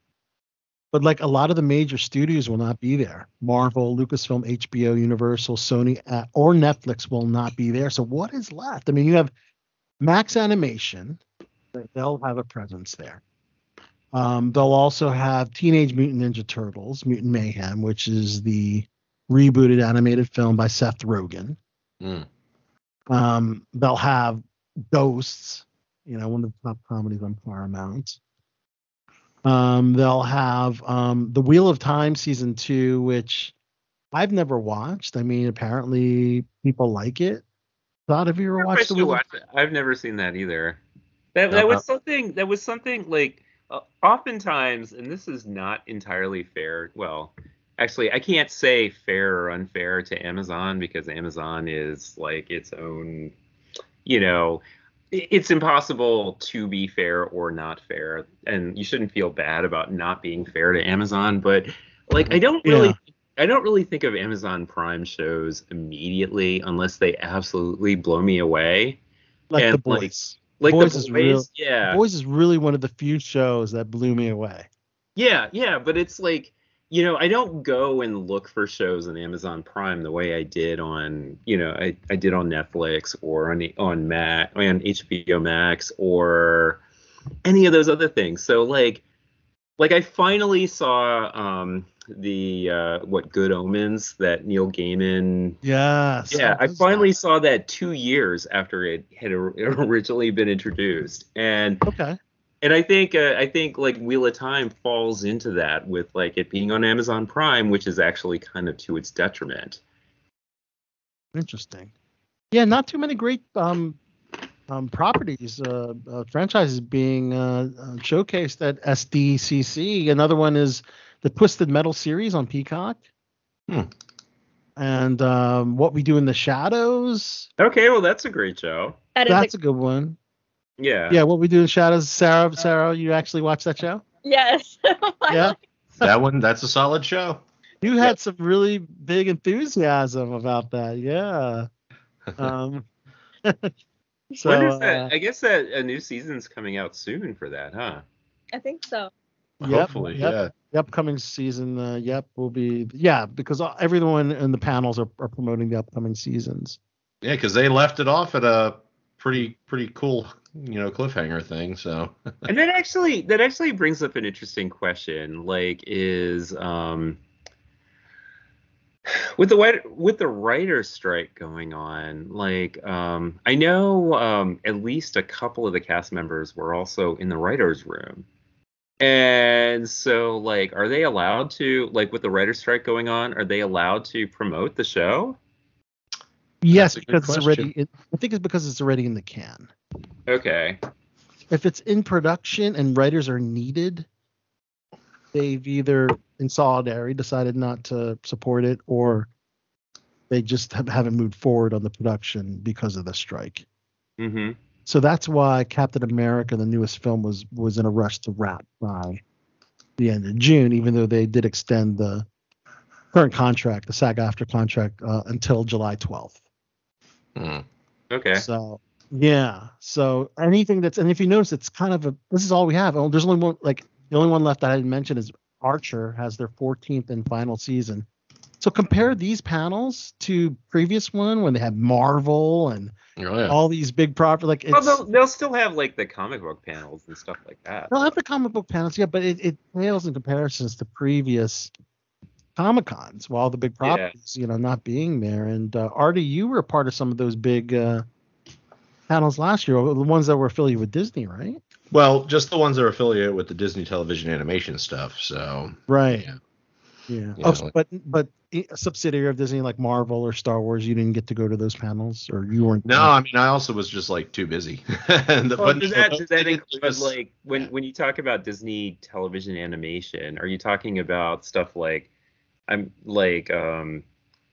But like a lot of the major studios will not be there. Marvel, Lucasfilm, HBO, Universal, Sony, uh, or Netflix will not be there. So what is left? I mean, you have Max Animation. They'll have a presence there. Um, they'll also have Teenage Mutant Ninja Turtles, Mutant Mayhem, which is the rebooted animated film by Seth Rogen. Mm. Um, they'll have Ghosts, you know, one of the top comedies on Paramount. Um, they'll have um, The Wheel of Time season two, which I've never watched. I mean, apparently people like it. Todd, have you ever I watched the should Wheel of watch it. I've never seen that either. That that uh, was something. That was something like uh, oftentimes, and this is not entirely fair. Well, actually, I can't say fair or unfair to Amazon because Amazon is like its own. You know, i- it's impossible to be fair or not fair, and you shouldn't feel bad about not being fair to Amazon. But like, I don't really. Yeah. I don't really think of Amazon Prime shows immediately unless they absolutely blow me away. like and, the like, boys. Like Boys the is real- yeah, Boys is really one of the few shows that blew me away. yeah, yeah. But it's like, you know, I don't go and look for shows on Amazon Prime the way I did on, you know, I, I did on Netflix or on on Mac on HBO Max or any of those other things. So like, like I finally saw um the uh what Good Omens that Neil Gaiman Yes. yeah, I finally that? saw that two years after it had originally been introduced, and Okay. And I think uh, I think like Wheel of Time falls into that with like it being on Amazon Prime, which is actually kind of to its detriment. Interesting. Yeah, not too many great um, um, properties, uh, uh, franchises being uh, uh, showcased at SDCC. Another one is the Twisted Metal series on Peacock. Hmm. And um, What We Do in the Shadows. Okay, well that's a great show. That is That's a, a good one. Yeah. Yeah, What We Do in Shadows. Sarah, Sarah, you actually watch that show? yes. Yeah. that one, that's a solid show. You had some really big enthusiasm about that. Yeah. Um, so, when is uh. I guess that a new season's coming out soon for that, huh? I think so. Yep, Hopefully, yep. yeah. the upcoming season, uh, yep, will be yeah, because everyone in the panels are, are promoting the upcoming seasons. Yeah, because they left it off at a pretty pretty cool, you know, cliffhanger thing. So and that actually that actually brings up an interesting question like is um with the with the writer's strike going on like um i know um at least a couple of the cast members were also in the writers room and so like are they allowed to like with the writer's strike going on are they allowed to promote the show Yes, a good because it's already. It, I think it's because it's already in the can. okay If it's in production and writers are needed, they've either in solidarity decided not to support it, or they just have, haven't moved forward on the production because of the strike. mm-hmm So that's why Captain America, the newest film, was was in a rush to wrap by the end of June, even though they did extend the current contract, the SAG-AFTRA contract, uh, until July 12th. Hmm. okay So yeah, so anything that's and if you notice, it's kind of a this is all we have. Oh, there's only one like the only one left that I didn't mention is Archer has their 14th and final season. So compare these panels to previous one when they had Marvel and oh, yeah. all these big property like it's well they'll, they'll still have like the comic book panels and stuff like that They'll have the comic book panels, yeah, but it, it pales in comparisons to previous Comic Cons, while the big Yeah. properties, you know, not being there. And uh, Artie, you were a part of some of those big uh, panels last year, the ones that were affiliated with Disney, right? Well, just the ones that are affiliated with the Disney television animation stuff. So Right. Yeah. Yeah. Yeah, Oh, like- but but a subsidiary of Disney like Marvel or Star Wars, you didn't get to go to those panels, or you weren't. no, I mean, I also was just like too busy. and the, Well, but does that, does that include was- like when yeah. when you talk about Disney television animation? Are you talking about stuff like I'm like um,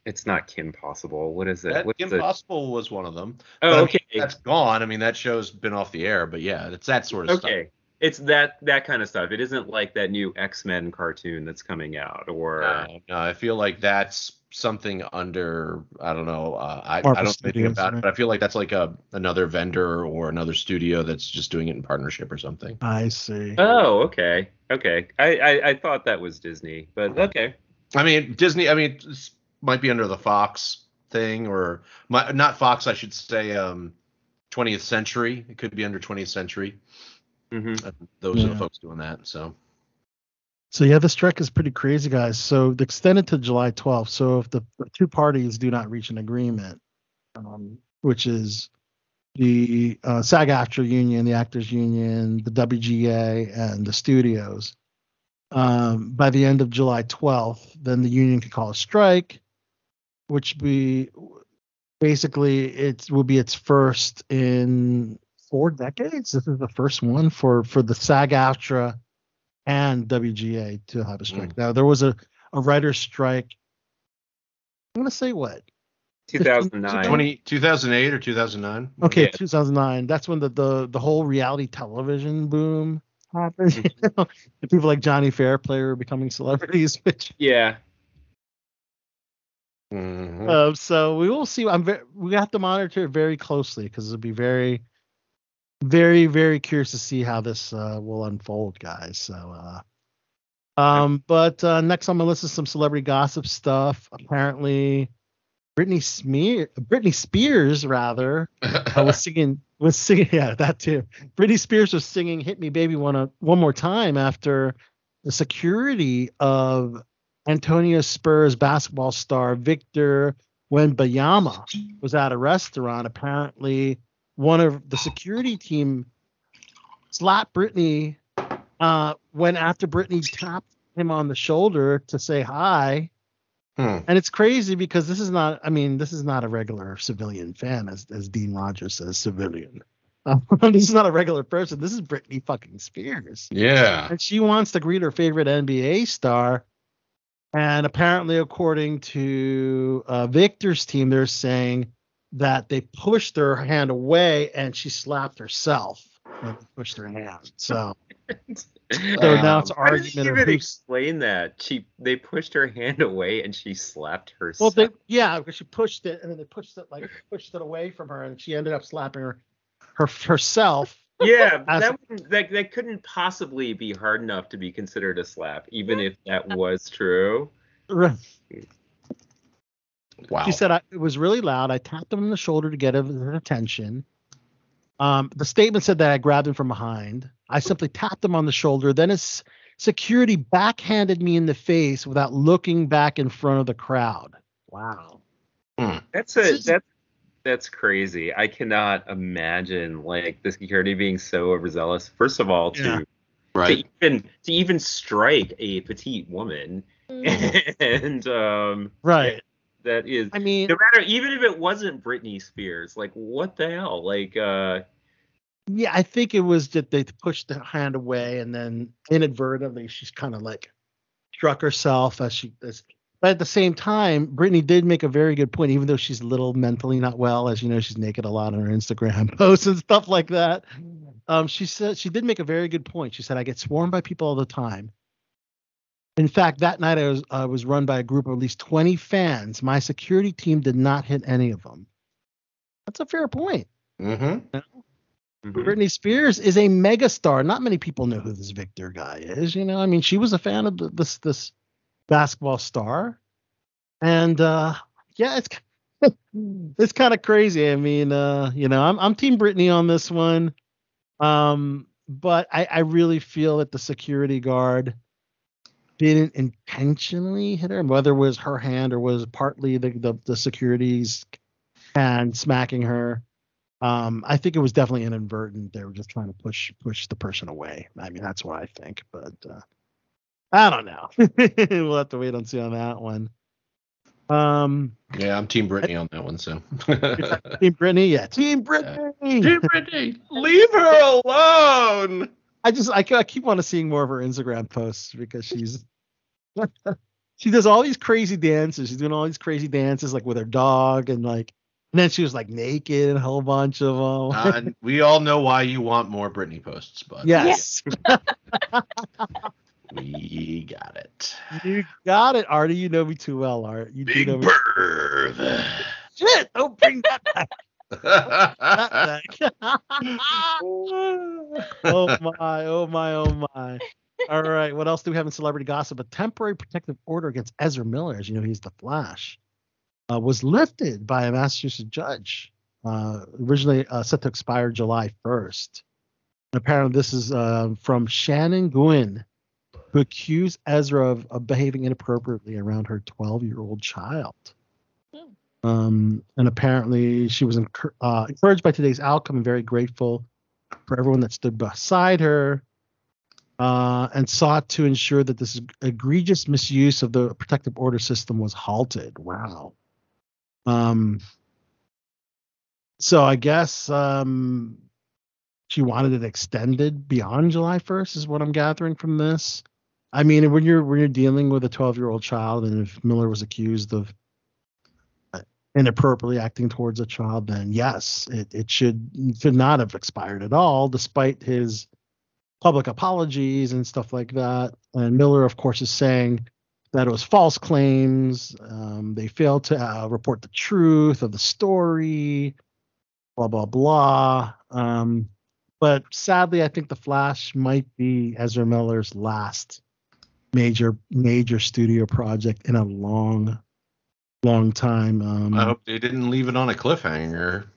it's not Kim Possible. What is it? that What's the- Impossible was one of them. But, I Oh, mean, okay, that's gone. I mean, that show's been off the air, but yeah, it's that sort of stuff. okay. It's that that kind of stuff. It isn't like that new X Men cartoon that's coming out, or No, no, I feel like that's something under I don't know. Uh, I, I don't know anything about right? it, but I feel like that's like a another vendor or another studio that's just doing it in partnership or something. I see. oh, okay, okay. I, I I thought that was Disney, but okay. I mean, Disney. I mean, this might be under the Fox thing or my, not Fox. I should say um, 20th Century. It could be under 20th Century. hmm Uh, Those are the folks doing that. So So yeah, this strike is pretty crazy, guys. So the extended to July 12th. So if the, the two parties do not reach an agreement, um, which is the uh, SAG-AFTRA union, the actors union, the WGA, and the studios, um, by the end of July 12th, then the union can call a strike, which we basically it will be its first in four decades. This is the first one for for the SAG-AFTRA and WGA to have a strike. Now there was a a writer's strike. I'm gonna say what? 2009. 20, 2008 or 2009? Okay, Yeah. 2009. That's when the, the the whole reality television boom happened. You know? And people like Johnny Fairplay are becoming celebrities, which Yeah. Mhm. uh, so we will see. I'm very, we have to monitor it very closely because it'll be very, very, very curious to see how this uh, will unfold, guys. So, uh, um, but uh, next on my list is some celebrity gossip stuff. Apparently, Britney Smear, Britney Spears rather, uh, was singing was singing yeah that too. Britney Spears was singing "Hit Me, Baby" one uh, one more time after the security of Antonio Spurs basketball star Victor Wembanyama was at a restaurant. Apparently, one of the security team slapped Britney uh, when after Britney tapped him on the shoulder to say hi. Hmm. And it's crazy because this is not, I mean, this is not a regular civilian fan, as, as Dean Rogers says, civilian. Um, this is not a regular person. This is Britney fucking Spears. Yeah. And she wants to greet her favorite NBA star. And apparently, according to uh, Victor's team, they're saying that they pushed her hand away and she slapped herself when they pushed her hand. So, so now um, it's an How does argument of even who's explain that? She they pushed her hand away and she slapped Well, herself. they yeah, because she pushed it and then they pushed it like pushed it away from her, and she ended up slapping her, her herself. yeah, that, wouldn't- that that couldn't possibly be hard enough to be considered a slap, even if that was true. Wow. She said I, it was really loud. I tapped him on the shoulder to get his attention. Um, the statement said that I grabbed him from behind. I simply tapped him on the shoulder. Then his security backhanded me in the face without looking back in front of the crowd. Wow. That's a that's that's crazy. I cannot imagine like the security being so overzealous. First of all, to Yeah. Right. to even to even strike a petite woman, and um, Right. That is I mean, no matter even if it wasn't Britney Spears, like what the hell, like uh, Yeah, I think it was that they pushed the hand away and then inadvertently she's kind of like struck herself as she as but at the same time, Britney did make a very good point, even though she's a little mentally not well, as you know, she's naked a lot on her Instagram posts and stuff like that. Um, she said she did make a very good point. She said, I get swarmed by people all the time. In fact, that night I was I was run by a group of at least 20 fans. My security team did not hit any of them. That's a fair point. Mm-hmm. mhm. Britney Spears is a megastar. Not many people know who this Victor guy is. You know, I mean, she was a fan of the, this this basketball star, and uh, yeah, it's it's kind of crazy. I mean, uh, you know, I'm I'm Team Britney on this one, um, but I I really feel that the security guard didn't intentionally hit her, whether it was her hand or was partly the the, the security's hand smacking her. Um, I think it was definitely inadvertent. They were just trying to push push the person away. I mean, that's what I think. But uh, I don't know. we'll have to wait and see on that one. Um, Yeah, I'm Team Britney on that one. So. Team Britney, yeah, Team Britney. Team Britney, leave her alone. I just I, I keep on seeing more of her Instagram posts because she's she does all these crazy dances. She's doing all these crazy dances like with her dog and like and then she was like naked and a whole bunch of them. Uh, and we all know why you want more Britney posts, but yes. we got it. You got it, Artie. You know me too well, Art. You do know me. Shit, don't bring that back. Oh my, oh my, oh my. All right, what else do we have in celebrity gossip? A temporary protective order against Ezra Miller, as you know, he's the Flash, uh, was lifted by a Massachusetts judge. Uh, originally uh, set to expire July 1st. And apparently, this is uh, from Shannon Gwynn, who accused Ezra of, of behaving inappropriately around her 12 year old child. Um, and apparently, she was encour- uh, encouraged by today's outcome and very grateful for everyone that stood beside her uh, and sought to ensure that this egregious misuse of the protective order system was halted. Wow. Um, so I guess um, she wanted it extended beyond July 1st, is what I'm gathering from this. I mean, when you're when you're dealing with a 12 year old child, and if Miller was accused of inappropriately acting towards a child, then yes, it, it should should not have expired at all, despite his public apologies and stuff like that. And Miller, of course, is saying that it was false claims. Um, they failed to uh, report the truth of the story. Blah blah blah. Um, but sadly, I think the Flash might be Ezra Miller's last major major studio project in a long, long time. Um, I hope they didn't leave it on a cliffhanger.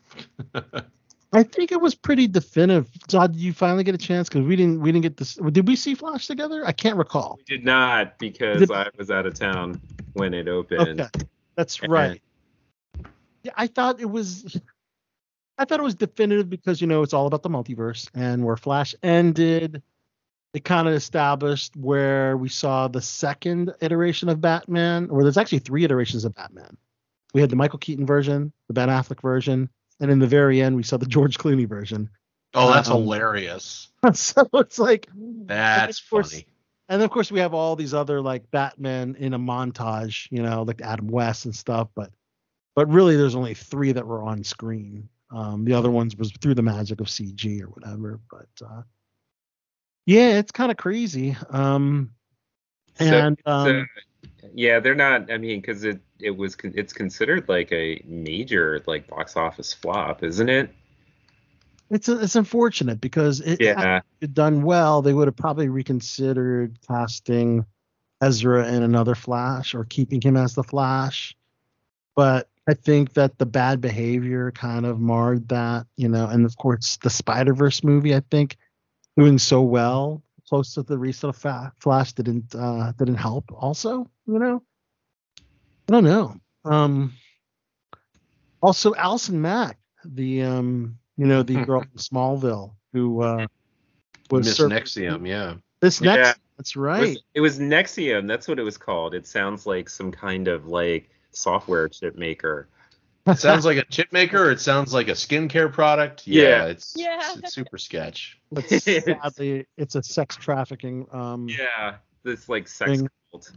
I think it was pretty definitive. Todd, did you finally get a chance? Because we didn't we didn't get this. Did we see Flash together? I can't recall. We did not because Did- I was out of town when it opened. Okay, that's right. Yeah, I thought it was. I thought it was definitive because you know it's all about the multiverse and where Flash ended. It kind of established where we saw the second iteration of Batman, or there's actually three iterations of Batman. We had the Michael Keaton version, the Ben Affleck version, and in the very end we saw the George Clooney version. Oh, that's Um, hilarious. so it's like That's course- funny. and of course we have all these other like Batman in a montage, you know, like Adam West and stuff, but but really there's only three that were on screen. Um, the other ones was through the magic of CG or whatever. But uh, yeah, it's kind of crazy. Um, and so, um, yeah, they're not. I mean, because it it was it's considered like a major like box office flop, isn't it? it's it's unfortunate because it Yeah. had it done well, they would have probably reconsidered casting Ezra in another Flash or keeping him as the Flash. But I think that the bad behavior kind of marred that, you know, and of course the Spider Verse movie, I think, doing so well close to the recent fa- Flash didn't uh didn't help also, you know. I don't know. Um also allison Mack, the um you know, the girl from Smallville who uh was Miss serv- NXIVM, yeah. This Yeah. next that's It right. was, it was NXIVM. That's what it was called. It sounds like some kind of like software chip maker. It sounds like a chip maker or it sounds like a skincare product. Yeah, Yeah. it's, Yeah. it's super sketch. But sadly, it's a sex trafficking. Um, yeah, Yeah, this like sex Thing. cult. sex-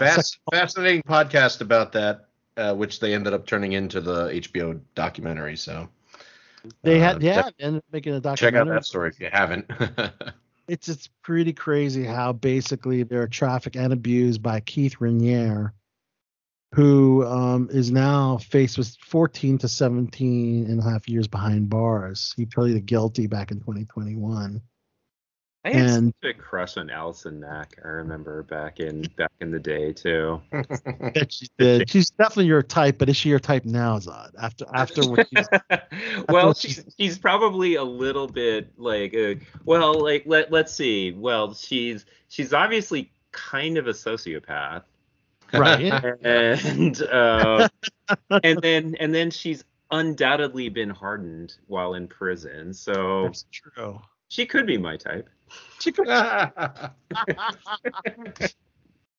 Fast, fascinating podcast about that, uh, which they ended up turning into the HBO documentary. So they uh, had yeah, check- and making a documentary. check out that story if you haven't. It's it's pretty crazy how basically they're trafficked and abused by Keith Raniere, who um, is now faced with 14 to 17 and a half years behind bars. He pleaded guilty back in 2021. I had And- such a crush on Allison Mack. I remember back in back in the day too. She did. She's definitely your type, but is she your type now, Zod? After after what she's well, what she's she's probably a little bit like, uh, well, like let let's see. Well, she's she's obviously kind of a sociopath, right. and uh, and then and then she's undoubtedly been hardened while in prison, so That's true. she could be my type. She could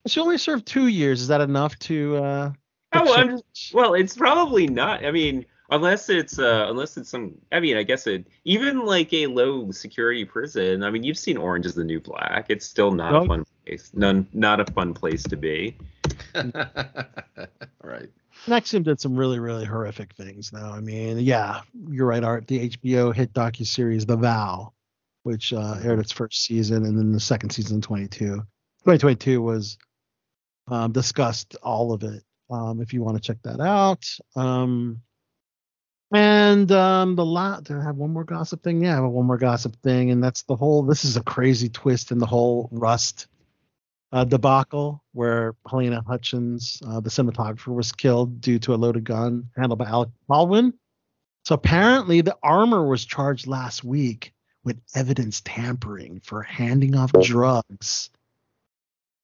She only served two years. Is that enough to? uh Oh, well, I'm Well, it's probably not. I mean, unless it's uh unless it's some I mean, I guess it even like a low security prison. I mean, you've seen Orange is the New Black. It's still not Oh. a fun place. None not a fun place to be. right. NXIVM did some really, really horrific things. Though I mean, yeah, you're right, Art. The HBO hit docu series The Vow, which uh, aired its first season, and then the second season, 22. 2022 was um, discussed all of it. Um, if you want to check that out. Um, and um, the lot. Do I have one more gossip thing? Yeah, I have one more gossip thing, and that's the whole. This is a crazy twist in the whole Rust uh, debacle where Halyna Hutchins, uh, the cinematographer, was killed due to a loaded gun handled by Alec Baldwin. So apparently, the armor was charged last week with evidence tampering for handing off drugs.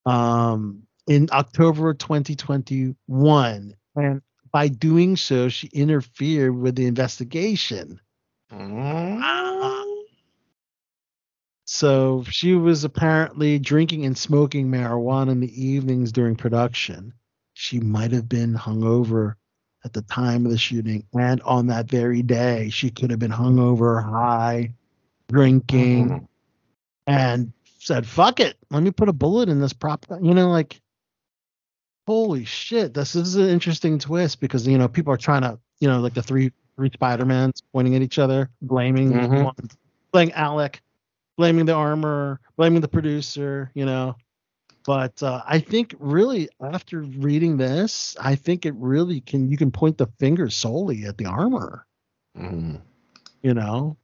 Um, in October 2021, and by doing so, she interfered with the investigation. So she was apparently drinking and smoking marijuana in the evenings during production. She might have been hungover at the time of the shooting, and on that very day, she could have been hungover, high, drinking, Mhm. and said, "Fuck it, let me put a bullet in this prop." gun." You know, like, holy shit, this is an interesting twist because you know people are trying to, you know, like the three three Spider-Mans pointing at each other, blaming Mhm. one, blaming Alec, blaming the armor, blaming the producer, you know. But uh, I think really after reading this, I think it really can you can point the finger solely at the armor, Mhm. you know,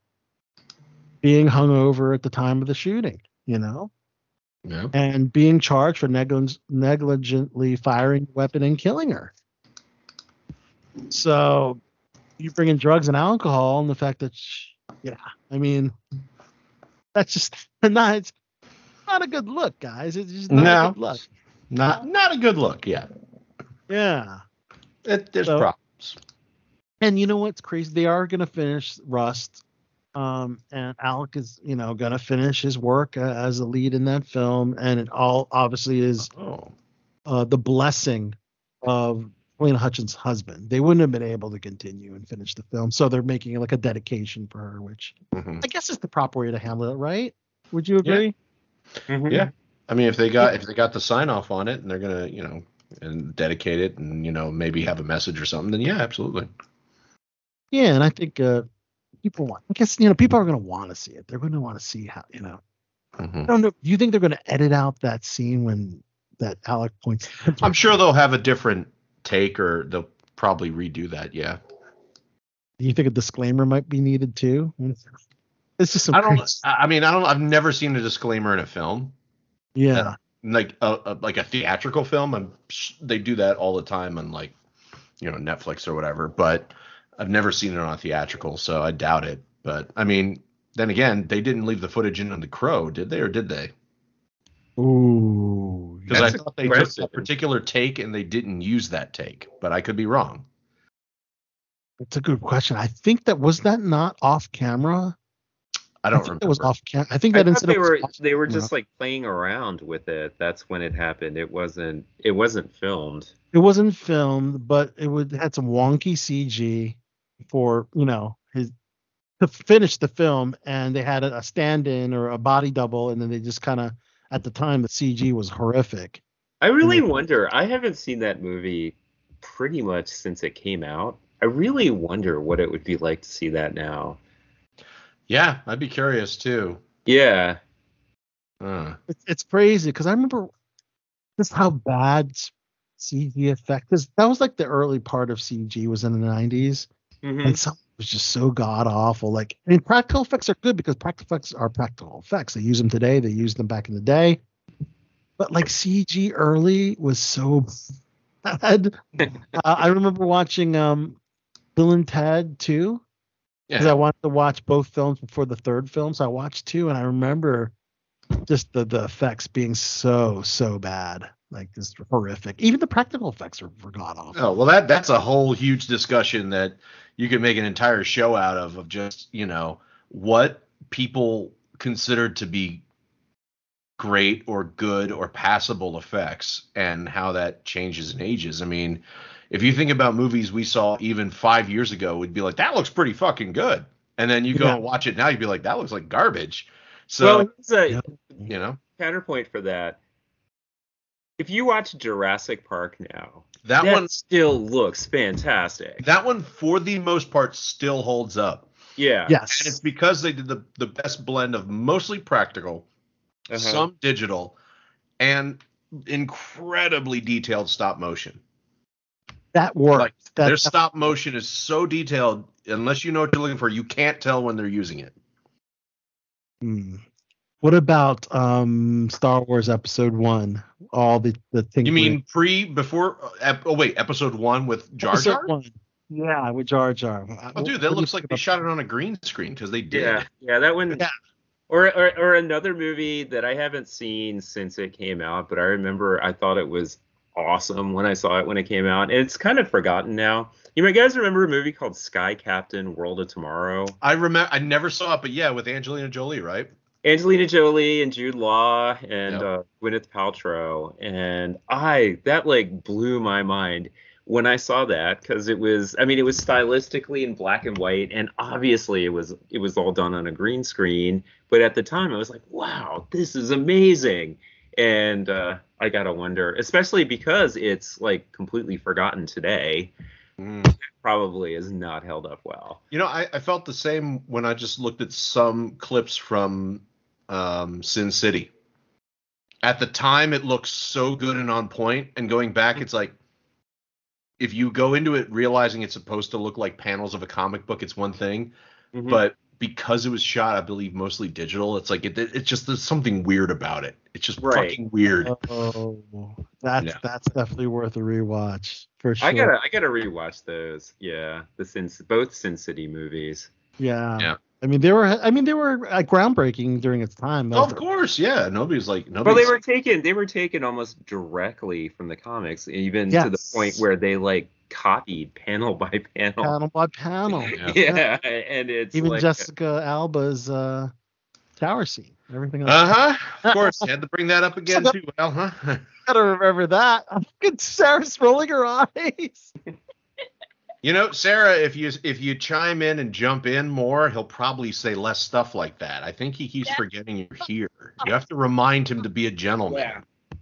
being hung over at the time of the shooting, you know, Yeah. and being charged for neglig- negligently firing weapon and killing her. So you bring in drugs and alcohol, and the fact that, sh yeah, I mean, that's just not it's not a good look, guys. It's just not No. a good look. Not not a good look. Yeah. Yeah. It, there's So- problems. And you know what's crazy? They are going to finish Rust. Um, and Alec is, you know, going to finish his work uh, as a lead in that film. And it all obviously is Oh. uh, the blessing of Halyna Hutchins' husband. They wouldn't have been able to continue and finish the film. So they're making like a dedication for her, which Mhm. I guess is the proper way to handle it, right? Would you agree? Mhm. Yeah. I mean, if they got if they got the sign off on it and they're gonna, you know, and dedicate it and you know maybe have a message or something, then yeah, absolutely. Yeah. And I think uh, people want, I guess, you know, people are going to want to see it. They're going to want to see how, you know, Mhm. I don't know. Do you think they're going to edit out that scene when that Alec points? I'm sure they'll have a different take or they'll probably redo that. Yeah. Do you think a disclaimer might be needed too? It's just some I don't. crazy- I mean, I don't. I've never seen a disclaimer in a film, yeah. like a, a like a theatrical film. I'm, they do that all the time on like, you know, Netflix or whatever. But I've never seen it on a theatrical, so I doubt it. But I mean, then again, they didn't leave the footage in on the Crow, did they, or did they? Ooh. Because I thought they good took a particular take and they didn't use that take, but I could be wrong. It's a good question. I think that was that not off camera. I don't think remember. It was off camera. I think I that thought they incident was were off they were camera. just like playing around with it. That's when it happened. It wasn't it wasn't filmed. It wasn't filmed, but it would had some wonky CG for you know his to finish the film, and they had a, a stand-in or a body double, and then they just kind of at the time the CG was horrific. I really Yeah. wonder. I haven't seen that movie pretty much since it came out. I really wonder what it would be like to see that now. Yeah, I'd be curious too. Yeah. Uh, It's it's crazy because I remember just how bad CG effect is. That was like the early part of CG was in the 90s. Mhm. and some was just so god awful. Like, I mean, practical effects are good because practical effects are practical effects. They use them today. They used them back in the day. But like CG early was so bad. uh, I remember watching um, Bill and Ted too because I wanted to watch both films before the third film. So I watched two, and I remember just the the effects being so so bad, like just horrific. Even the practical effects were, were god awful. Oh well, that that's a whole huge discussion that you could make an entire show out of of just you know what people considered to be great or good or passable effects and how that changes and ages. I mean, if you think about movies we saw even five years ago, we'd be like, that looks pretty fucking good. And then you go Yeah. and watch it now, you'd be like, that looks like garbage. So well, a you know counterpoint for that. If you watch Jurassic Park now, that, that one still looks fantastic. that one for the most part still holds up. yeah. Yes. And it's because they did the, the best blend of mostly practical, Uh-huh. some digital, and incredibly detailed stop motion. that worked. Like, that, Their stop motion is so detailed, unless you know what you're looking for, you can't tell when they're using it. Hmm. What about um Star Wars Episode One? All the the things. You mean pre, before, uh, ep, oh wait, episode one with Jar Jar? One. Yeah, with Jar Jar. Oh, dude, that looks like they shot it on a green screen because they did. Yeah, yeah, that one. Yeah. Or, or or another movie that I haven't seen since it came out, but I remember I thought it was awesome when I saw it when it came out. And it's kind of forgotten now. You might guys remember a movie called Sky Captain: World of Tomorrow? I remember, I never saw it, but yeah, with Angelina Jolie, right? Angelina Jolie and Jude Law and Yep. uh, Gwyneth Paltrow, and I that like blew my mind when I saw that because it was I mean it was stylistically in black and white and obviously it was it was all done on a green screen but at the time I was like wow this is amazing and uh, I gotta wonder especially because it's like completely forgotten today Mm. probably is not held up well You know, I, I felt the same when I just looked at some clips from um, Sin City. At the time, it looks so good and on point, and going back, it's like if you go into it realizing it's supposed to look like panels of a comic book, it's one thing, Mhm. but because it was shot, I believe, mostly digital, it's like it, it's just there's something weird about it. It's just Right. fucking weird. Oh, that's Yeah. that's definitely worth a rewatch for sure. I gotta I gotta rewatch those yeah the Sin both Sin City movies yeah. Yeah. I mean, they were. I mean, they were uh, groundbreaking during its time. Of course, yeah. Nobody's like Well, But they were taken. They were taken almost directly from the comics, even to the point where they like copied panel by panel. panel by panel. Yeah, and it's Even like, Jessica Alba's uh, tower scene. Everything else. Uh huh. Of course, had to bring that up again too. Well, huh? gotta remember that. I'm Fucking Sarah's rolling her eyes. You know, Sarah, if you if you chime in and jump in more, he'll probably say less stuff like that. I think he keeps forgetting you're here. You have to remind him to be a gentleman. Yeah.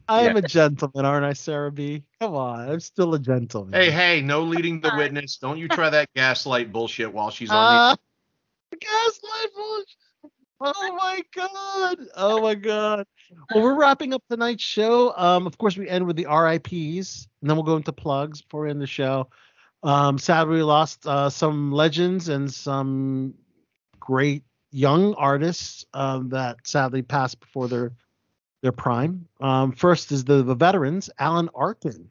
I am a gentleman, aren't I, Sarah B? Come on, I'm still a gentleman. Hey, hey, no leading the witness. Don't you try that gaslight bullshit while she's on Uh, gaslight bullshit. Oh my god. Oh my god. Well, we're wrapping up tonight's show. Um, of course, we end with the RIPS, and then we'll go into plugs before we end the show. Um, sadly, we lost uh, some legends and some great young artists um, that sadly passed before their their prime. Um, first is the, the veterans, Alan Arkin.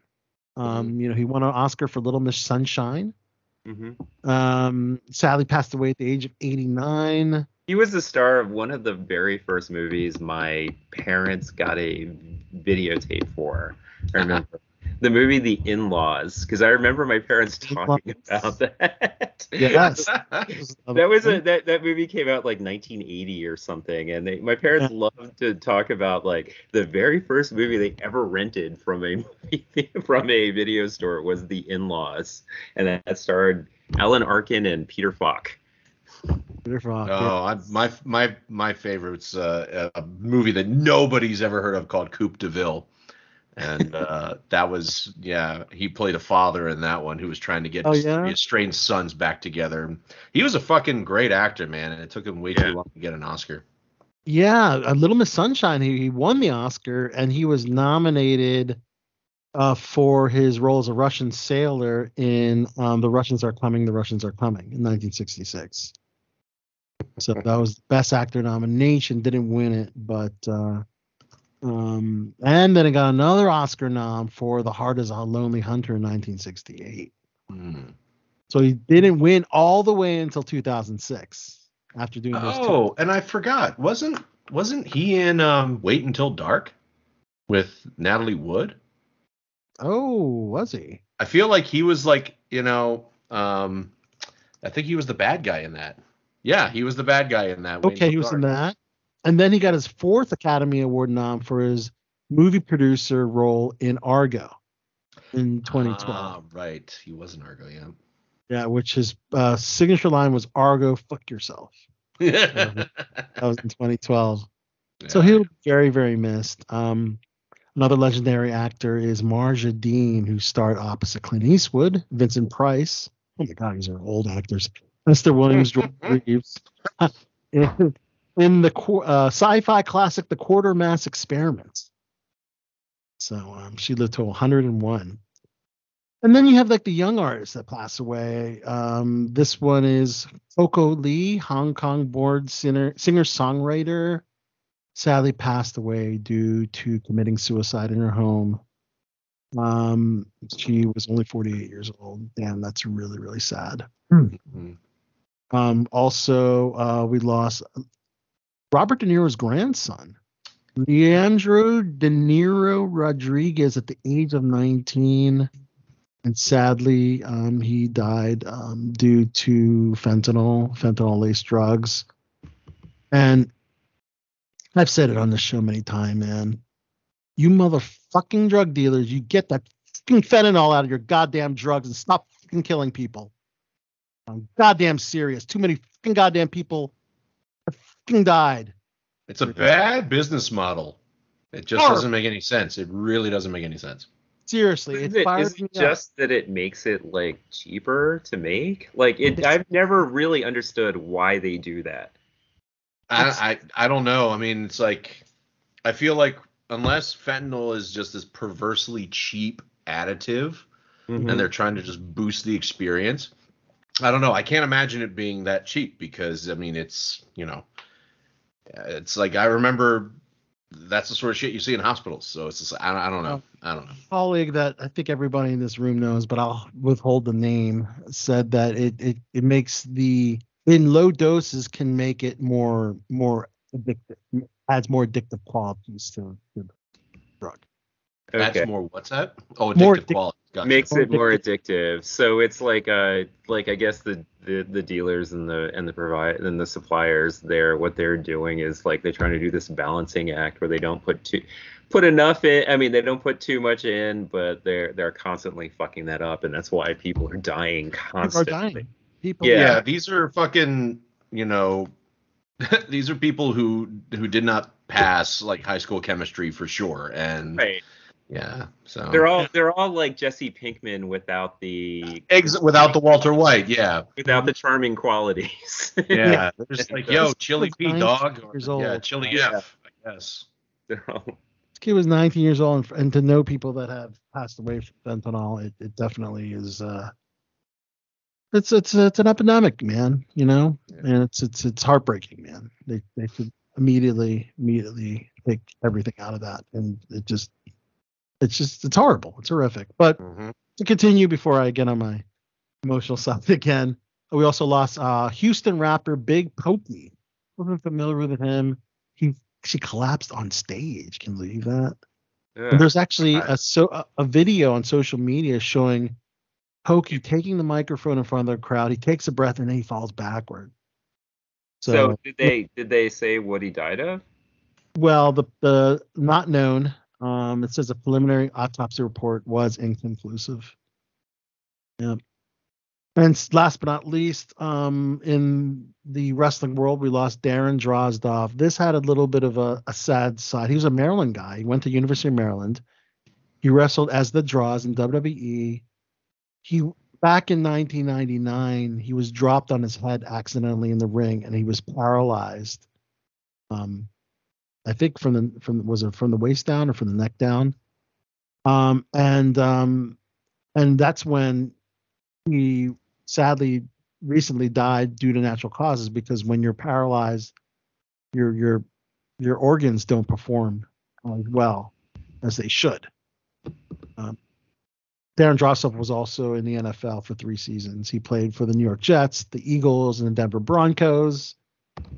Um, You know, he won an Oscar for Little Miss Sunshine. Mhm. Um, sadly passed away at the age of 89. He was the star of one of the very first movies my parents got a videotape for. I remember the movie The In-Laws because I remember my parents talking about that. Yes. that was a that, that movie came out like 1980 or something and they, my parents loved to talk about like the very first movie they ever rented from a from a video store was the in-laws and that starred alan arkin and peter falk Peter Falk. Oh, I, my my my favorite's uh, a movie that nobody's ever heard of called Coupe de Ville, and uh, that was yeah he played a father in that one who was trying to get Oh, his yeah? three estranged sons back together. He was a fucking great actor, man, and it took him way too long to get an Oscar. Yeah, a Little Miss Sunshine. He, he won the Oscar and he was nominated uh, for his role as a Russian sailor in um, The Russians Are Coming, The Russians Are Coming in 1966. So that was the best actor nomination. Didn't win it, but uh, um, and then it got another Oscar nom for The Heart is a Lonely Hunter in 1968. Hmm. So he didn't win all the way until 2006 after doing those two. Oh, and I forgot wasn't wasn't he in um, Wait Until Dark with Natalie Wood? Oh, was he? I feel like he was like you know um, I think he was the bad guy in that. Yeah, he was the bad guy in that. Okay, he was in that. And then he got his fourth Academy Award nom for his movie producer role in Argo in 2012. Ah, right. He was in Argo, yeah. yeah, which his uh, signature line was Argo, fuck yourself. yeah. That was in 2012. So he'll be very, very missed. Um, another legendary actor is Margia Dean, who starred opposite Clint Eastwood, Vincent Price. Oh my God, these are old actors. Mr. Williams, George Reeves. in, in the uh, sci-fi classic, The Quatermass Experiments. So um, she lived to 101. And then you have like the young artists that pass away. Um, this one is Coco Lee, Hong Kong born singer, songwriter, sadly passed away due to committing suicide in her home. Um, she was only 48 years old. Damn, that's really, really sad. Mhm. Um, also, uh, we lost Robert De Niro's grandson, Leandro De Niro Rodriguez, at the age of 19. And sadly, um, he died um, due to fentanyl, fentanyl laced drugs. And I've said it on the show many times, man. You motherfucking drug dealers, you get that fucking fentanyl out of your goddamn drugs and stop fucking killing people. I'm goddamn serious. Too many fucking goddamn people died. It's a bad business model. It just Horrible. doesn't make any sense. It really doesn't make any sense. Seriously, it, is it it, fires is me it up. just that it makes it like cheaper to make? Like it, I've never really understood why they do that. I, I I don't know. I mean, it's like I feel like unless fentanyl is just this perversely cheap additive, Mhm. and they're trying to just boost the experience. I don't know. I can't imagine it being that cheap because I mean, it's you know, it's like I remember that's the sort of shit you see in hospitals. So it's just I, I don't know. I don't know. A colleague that I think everybody in this room knows, but I'll withhold the name, said that it it, it makes the in low doses can make it more more addictive, adds more addictive qualities to, to the. That's Okay. more. What's that? Oh, addictive More addic- quality. Gotcha. Makes it more addictive. So it's like uh like I guess the, the the dealers and the and the provide and the suppliers they're what they're doing is like they're trying to do this balancing act where they don't put too put enough in I mean they don't put too much in but they're they're constantly fucking that up and that's why people are dying People are constantly. dying. People, Yeah. yeah. these are fucking. You know, these are people who who did not pass like high school chemistry for sure, and Right. Yeah, so They're all they're all like Jesse Pinkman without the Ex- without the Walter White. Yeah, without the charming qualities. yeah. They're just like, yo, Chili was P, 19 dog. years Or, yeah. Chili Yeah. F, I guess. They're all- This kid was 19 years old, and, and to know people that have passed away from fentanyl, it, it definitely is. Uh, it's it's it's an epidemic, man. You know, and it's it's it's heartbreaking, man. They they should immediately immediately take everything out of that, and it just it's just it's horrible. It's horrific. But Mhm. to continue before I get on my emotional side again, we also lost uh, Houston rapper Big Pokey. Wasn't familiar with him. He she collapsed on stage. Can you believe that? Ugh. there's actually a so a, a video on social media showing Pokey taking the microphone in front of the crowd. He takes a breath and then he falls backward. So, So did they did they say what he died of? well, the the not known. Um, it says a preliminary autopsy report was inconclusive. Yep. And last but not least, um, in the wrestling world, we lost Darren Drozdov. This had a little bit of a, a sad side. He was a Maryland guy. He went to University of Maryland. He wrestled as the Droz in WWE. He back in 1999, he was dropped on his head accidentally in the ring, and he was paralyzed. Um, I think from the from was it from the waist down or from the neck down? Um, and um, and that's when he sadly recently died due to natural causes because when you're paralyzed, your your your organs don't perform as well as they should. Um, Darren Drozdov was also in the NFL for three seasons. He played for the New York Jets, the Eagles, and the Denver Broncos,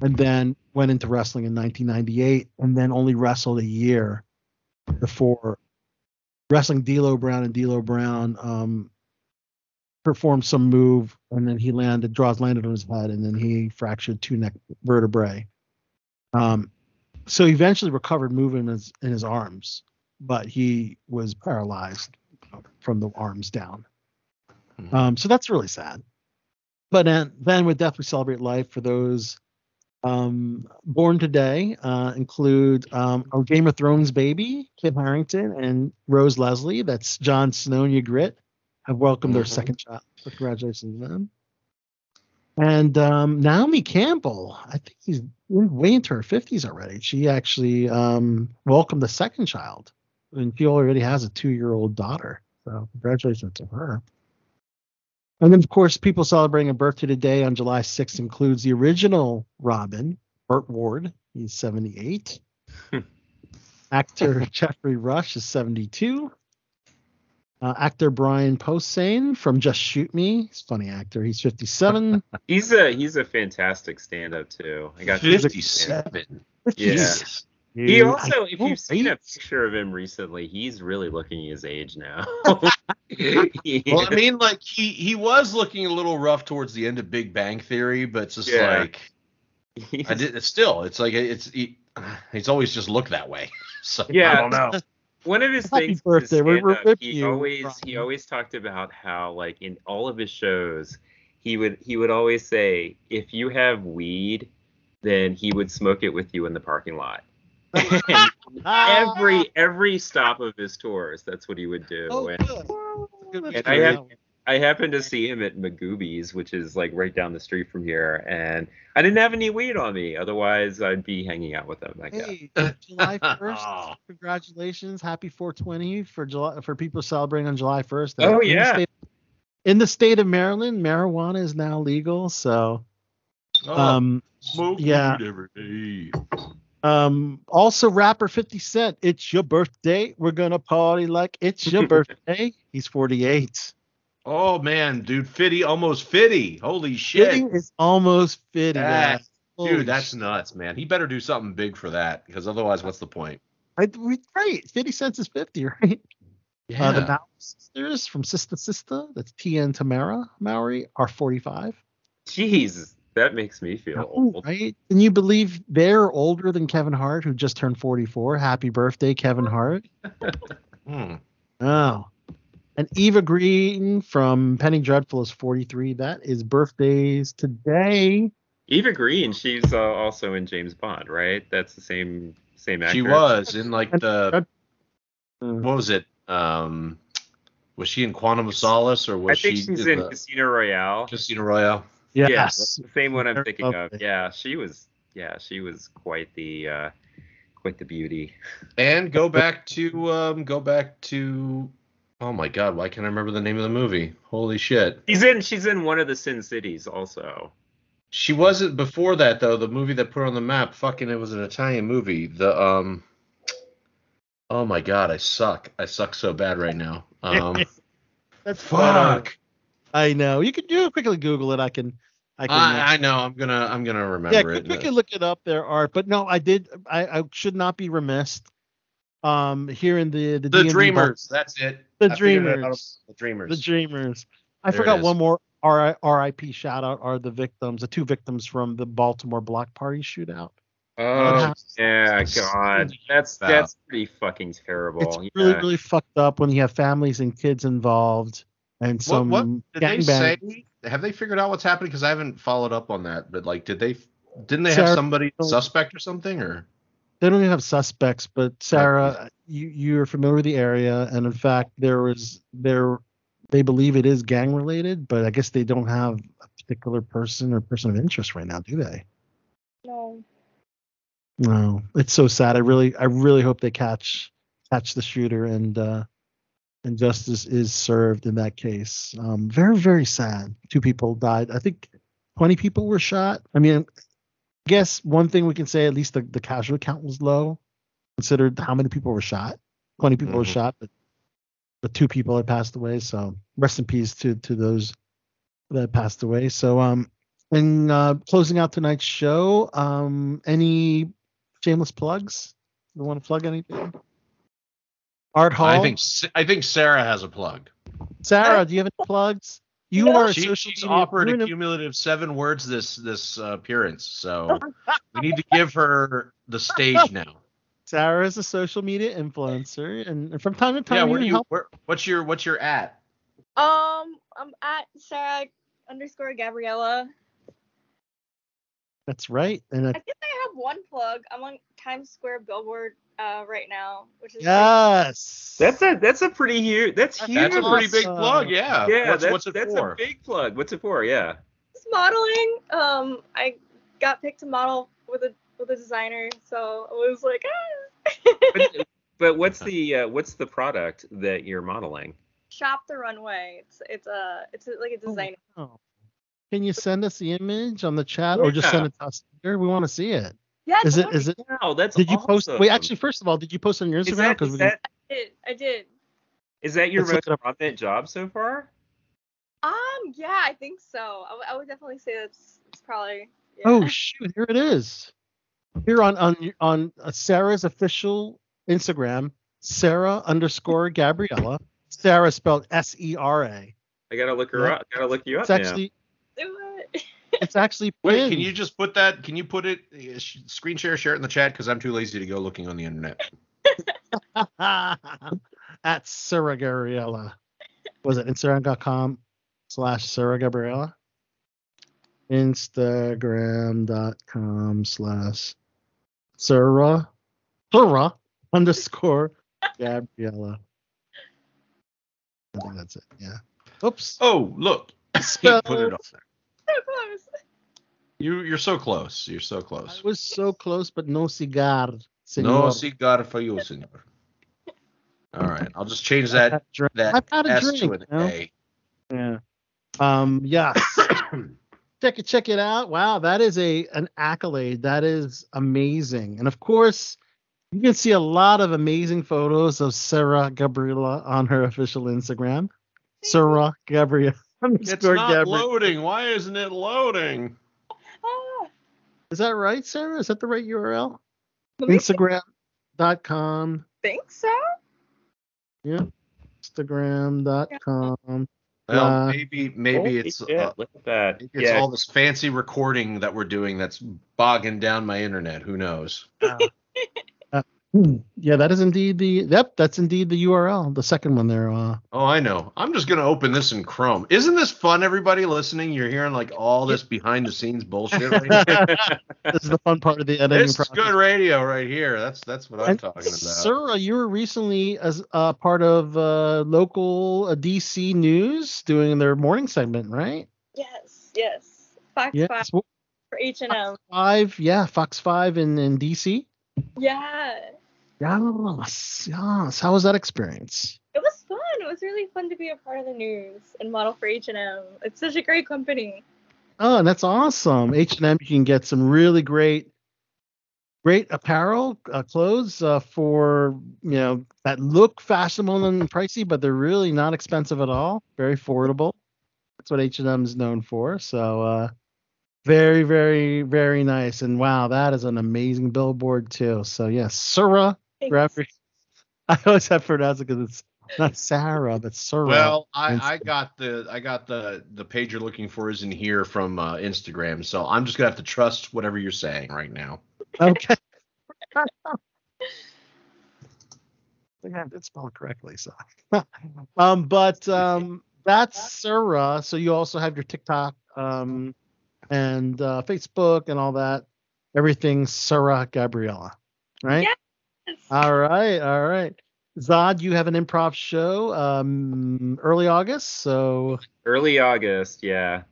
and then went into wrestling in 1998, and then only wrestled a year before wrestling D'Lo Brown and D'Lo Brown um, performed some move, and then he landed, Droz landed on his head, and then he fractured two neck vertebrae. Um, so he eventually recovered movement in his, in his arms, but he was paralyzed from the arms down. Mhm. Um, so that's really sad. But then, then we definitely celebrate life for those um, born today. Uh, include um, our Game of Thrones baby, Kit Harington, and Rose Leslie. That's Jon Snow and Ygritte have welcomed their Mhm. second child. So congratulations to them. And um, Naomi Campbell, I think she's way into her 50s already. She actually um, welcomed the second child, and she already has a two-year-old daughter. So congratulations to her. And then, of course, people celebrating a birthday today on July 6th includes the original Robin, Burt Ward. He's 78. Actor Geoffrey Rush is 72. Uh, actor Brian Posehn from Just Shoot Me. He's a funny actor. He's 57. He's a he's a fantastic stand-up too. I got Fifty-seven. Yeah. Jesus. He also, I if oh, you've seen a picture of him recently, he's really looking his age now. Well, I mean, like he he was looking a little rough towards the end of Big Bang Theory, but it's just Yeah. like I did. It's still, it's like it's he, he's always just looked that way. So Yeah. I don't know. one of his Happy things birthday, we're- we're stand-up, he you, always he always talked about how like in all of his shows he would he would always say if you have weed then he would smoke it with you in the parking lot And every every stop of his tours that's what he would do Oh, and, good. Good and I you. had I happened to see him at Magooby's, which is like right down the street from here, and I didn't have any weed on me. Otherwise, I'd be hanging out with him. I guess. Hey, July 1st. Congratulations. Happy 420 for July for people celebrating on July 1st. Oh, In the yeah. state- in the state of Maryland, marijuana is now legal. So, Oh, um, smoke yeah. Weed every day. um, also rapper 50 Cent. It's your birthday. We're gonna party like it's your birthday. He's 48. Oh man, dude, Fitty almost Fitty. Holy shit. Fitting is almost 50. That-. Dude, that's shit. nuts, man. He better do something big for that, because otherwise, what's the point? I, we, right. 50 cents is 50, right? Uh, the Mowry sisters from Sister Sister, that's Tia and Tamara Mowry, are 45. Jeez, that makes me feel Know, old. right? Can you believe they're older than Kevin Hart, who just turned 44? Happy birthday, Kevin Hart. Hmm. Oh. And Eva Green from Penny Dreadful is 43. That is birthdays today. Eva Green, she's uh, also in James Bond, right? That's the same same actor. She was in like the what was it? Um, was she in Quantum of Solace or was I think she she's in in the Casino Royale. Casino Royale? Yeah, Yes. that's the same one I'm Very thinking of. Yeah, she was. Yeah, she was quite the uh, quite the beauty. And go back to um, go back to oh my god, why can't I remember the name of the movie? Holy shit. She's in. She's in one of the Sin Cities also. She wasn't before that though. The movie that put her on the map, fucking, it was an Italian movie. The um, oh my god, I suck. I suck so bad right now. Um, That's fine. fuck. I know. You can you quickly Google it. I can. I can. uh, I, I know. I'm gonna I'm gonna yeah, remember Yeah, quickly look it up there, Art. But no, I did. I, I should not be remiss. Um, here in the the, The Dreamers. That's it. The I it. Dreamers. The Dreamers. The Dreamers. I There it forgot one more R- RIP shout out are the victims, the two victims from the Baltimore block party shootout. Oh yeah, God, that's that's pretty fucking terrible. It's really, yeah. really fucked up when you have families and kids involved and What, some what did they say? Have they figured out what's happening? Because I haven't followed up on that. But like, did they? Didn't they have somebody suspect or something? Or They don't even have suspects, but Sarah, you you're familiar with the area, and in fact, there was there they believe it is gang related, but I guess they don't have a particular person or person of interest right now, do they? No. No, it's so sad. I really, I really hope they catch catch the shooter and uh, and justice is served in that case. Um, very, very sad. Two people died. I think twenty people were shot. I mean, I guess one thing we can say at least the, the casualty count was low, considered how many people were shot. Twenty people were Mhm. shot, but but two people had passed away. So rest in peace to to those that passed away. So um, and uh, closing out tonight's show, um, any shameless plugs? You want to plug anything? Art Hall. I think S- I think Sarah has a plug. Sarah, do you have any plugs? You are a She, social she's media. offered you're a an- cumulative seven words this this uh, appearance, so we need to give her the stage now. Sarah is a social media influencer, and and from time to time, Yeah, you where do you? help. Where, what's your what's your at? Um, I'm at Sarah underscore Gabriella. That's right. And I I, guess I have one plug. I'm on Times Square billboard uh, right now, which is yes, That's a that's a pretty huge. That's huge. That's a pretty big plug. Yeah. Yeah, What's, that's, what's it that's for? a big plug. What's it for? Yeah. It's modeling. Um, I got picked to model with a with a designer, so I was like, ah. But, but what's the uh, what's the product that you're modeling? Shop the runway. It's it's a it's a, like a designer. Oh. Can you send us the image on the chat, or just send it to us here? We want to see it. Yeah, Is it? totally. Is it? Wow, that's Did you post? awesome. Wait, actually, first of all, did you post on your Instagram? Because we that I did. I did. is that your Let's look most prominent job so far? Um, yeah, I think so. I, w- I would definitely say that's it's probably. Yeah. Oh shoot! Here it is. Here on on on uh, Sarah's official Instagram, Sarah underscore Gabriella. Sarah spelled S E R A. I gotta look her Yeah. up. I gotta look you up It's actually Do it. It's actually Wait, can you just put that? Can you put it? uh, sh- Screen share, share it in the chat because I'm too lazy to go looking on the internet. At Sarah Gabriella. Was it Instagram.com slash Sarah Gabriella? Instagram.com slash Sarah Sarah underscore Gabriella. I think that's it. Yeah. Oops. Oh, look. He Spelled. put it on there. So close. You you're so close. You're so close. I was so close, but no cigar. Senor. No cigar for you, senor. All right, I'll just change that a drink. that I've had drink. to an you know? A. Yeah. Um. Yes. check it. Check it out. Wow, that is a an accolade. That is amazing. And of course, you can see a lot of amazing photos of Sarah Gabriela on her official Instagram. Sarah Gabriela. It's not Gabriela. loading. Why isn't it loading? Is that right, Sarah? Is that the right URL? let me Instagram.com. think so. Yeah. Instagram.com. Well, Uh, maybe maybe it's shit, uh, look at that. it's yeah, all this fancy recording that we're doing that's bogging down my internet. Who knows? Hmm. Yeah, that is indeed the. Yep, that's indeed the URL. The second one there. Uh, Oh, I know. I'm just gonna open this in Chrome. Isn't this fun? Everybody listening, you're hearing like all this behind the scenes bullshit. Right now. this is the fun part of the editing this is process. good radio right here. That's that's what I'm And talking about. Sarah, you were recently as uh, part of uh, local uh, DC news doing their morning segment, right? Yes, yes. Fox Yes. Five for H and M. Five, yeah, Fox Five in in DC. Yeah. Yes, yes. How was that experience? It was fun. It was really fun to be a part of the news and model for H and M. It's such a great company. Oh, that's awesome. H and M, you can get some really great, great apparel, uh, clothes uh, for you know that look fashionable and pricey, but they're really not expensive at all. Very affordable. That's what H and M is known for. So, uh, very, very, very nice. And wow, that is an amazing billboard too. So yes, Sarah. Thanks. Graphic. I always have to pronounce it because it's not Sarah, but Sarah. Well, I, I got the I got the the page you're looking for is in here from uh, Instagram, so I'm just gonna have to trust whatever you're saying right now. Okay. I think I did spell it correctly, so. um, but um, that's Sarah. So you also have your TikTok, um, and uh, Facebook and all that. Everything Sarah Gabriella, right? Yes. All right, all right. Zod, you have an improv show um, early August, so Early August, yeah.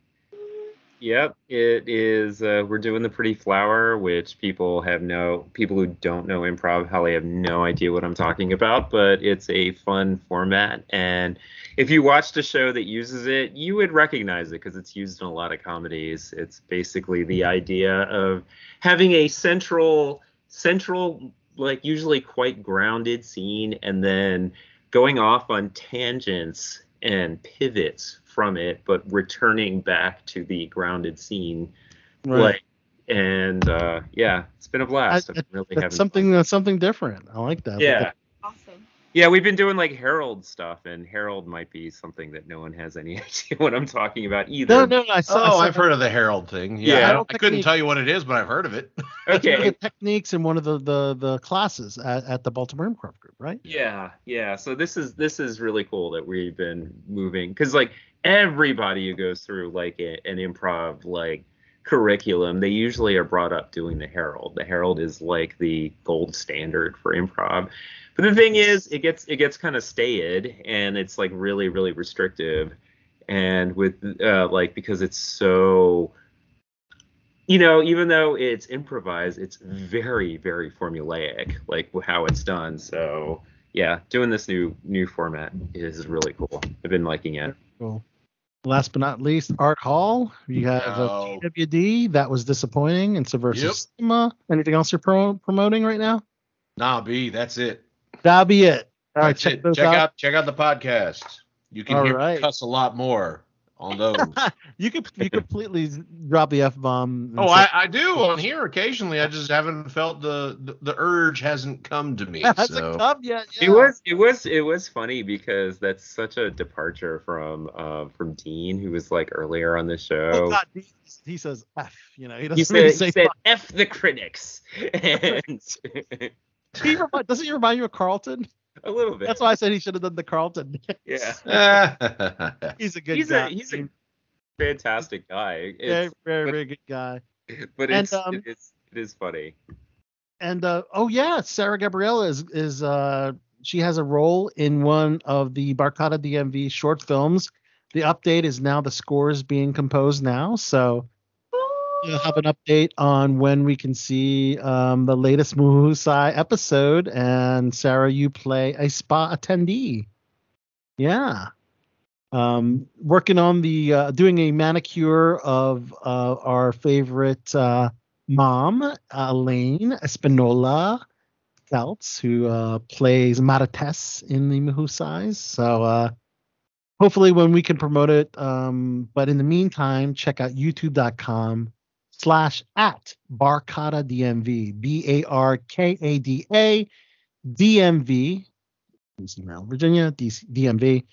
Yep, it is. Uh, we're doing the Pretty Flower, which people have no people who don't know improv probably have no idea what I'm talking about. But it's a fun format, and if you watched a show that uses it, you would recognize it because it's used in a lot of comedies. It's basically the idea of having a central, central, like usually quite grounded scene, and then going off on tangents and pivots from it, but returning back to the grounded scene. Like, and uh, yeah, it's been a blast. I- I'm really that's having something that's something different. I like that. fun. Yeah. Awesome. Yeah, we've been doing like Harold stuff, and Harold might be something that no one has any idea what I'm talking about either. No, no, I saw. I Oh, saw I've heard of the Harold thing. Yeah, Yeah. I, don't, I couldn't tell you what it is, but I've heard of it. Okay. the techniques in one of the the, the classes at, at the Baltimore Improv Group, right? Yeah, yeah. So this is this is really cool that we've been moving because like everybody who goes through like a, an improv like curriculum, they usually are brought up doing the Harold. The Harold is like the gold standard for improv. But the thing is, it gets it gets kind of staid and it's like really really restrictive, and with uh, like because it's so you know, even though it's improvised, it's very, very formulaic, like how it's done. So yeah, doing this new new format is really cool. I've been liking it. Cool. Last but not least, Art Hall. You have a oh. No. TWD. That was disappointing. And Subversive Yep. Anything else you're pro- promoting right now? Nah, B, that's it. That'll be it. All right, check it. check out. out. check out the podcast. You can All hear right. cuss a lot more on those. You could you completely drop the f bomb. oh, I, I do on here occasionally. I just haven't felt the the, the urge hasn't come to me. Has so. it come yet? It was it was it was funny because that's such a departure from uh, from Dean, who was like earlier on the Oh, show. God, he, he says f. You know, he doesn't he really said, say he said "f the critics," and He remi- doesn't he remind you of Carlton? A little bit. That's why I said he should have done the Carlton. Yeah. he's a good he's guy. a he's a fantastic guy. very, It's, very, but- very good guy. but And, it's um, it's it is funny. And uh, oh yeah, Sarah Gabriella is is uh she has a role in one of the Barkada DMV short films. The update is now the score is being composed now, so you'll have an update on when we can see um, the latest Muhusai episode. And Sarah, you play a spa attendee. Yeah. Um, working on the uh, doing a manicure of uh, our favorite uh, mom, Elaine Espinola Feltz, who uh, plays Marites in the Mahusais. So uh, hopefully when we can promote it. Um, but in the meantime, check out youtube.com slash at Barkada DMV, B A R K A D A DMV, DC, Maryland, Virginia, DC, DMV.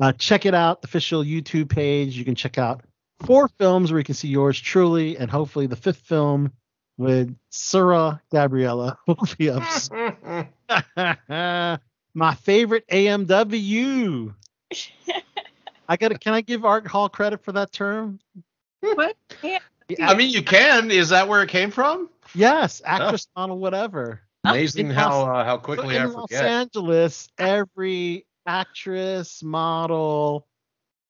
Uh, check it out, the official YouTube page. You can check out four films where you can see yours truly, and hopefully the fifth film with Sarah Gabriella will be up. My favorite AMW. I got to Can I give Art Hall credit for that term? What? Yeah. I mean, you can. Is that where it came from? Yes, actress, model, whatever. Amazing In how Los- uh, how quickly in I Los forget. Angeles, every actress, model,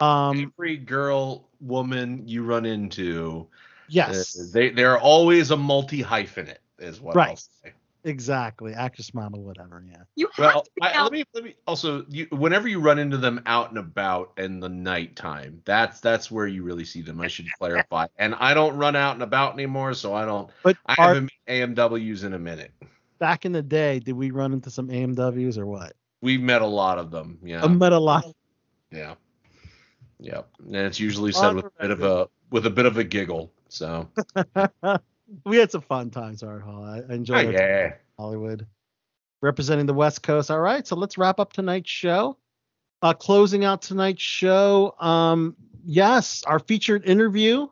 um, Every girl, woman you run into, yes, uh, they they're always a multi hyphenate, is what I'll Right. say. Exactly, actress, model, whatever. Yeah. You have Well, I, out. let me let me also you, whenever you run into them out and about in the nighttime, that's that's where you really see them. I should clarify. And I don't run out and about anymore, so I don't. But I Art, haven't met AMWs in a minute. back in the day, did we run into some AMWs or what? We've met a lot of them. Yeah. I met a lot. Yeah. Yep. And it's usually said with a bit of a with a bit of a giggle. So we had some fun times, Art Hall. I I oh, enjoyed time yeah. Hollywood. Representing the West Coast. All right, so let's wrap up tonight's show. Uh, closing out tonight's show. Um, yes, our featured interview.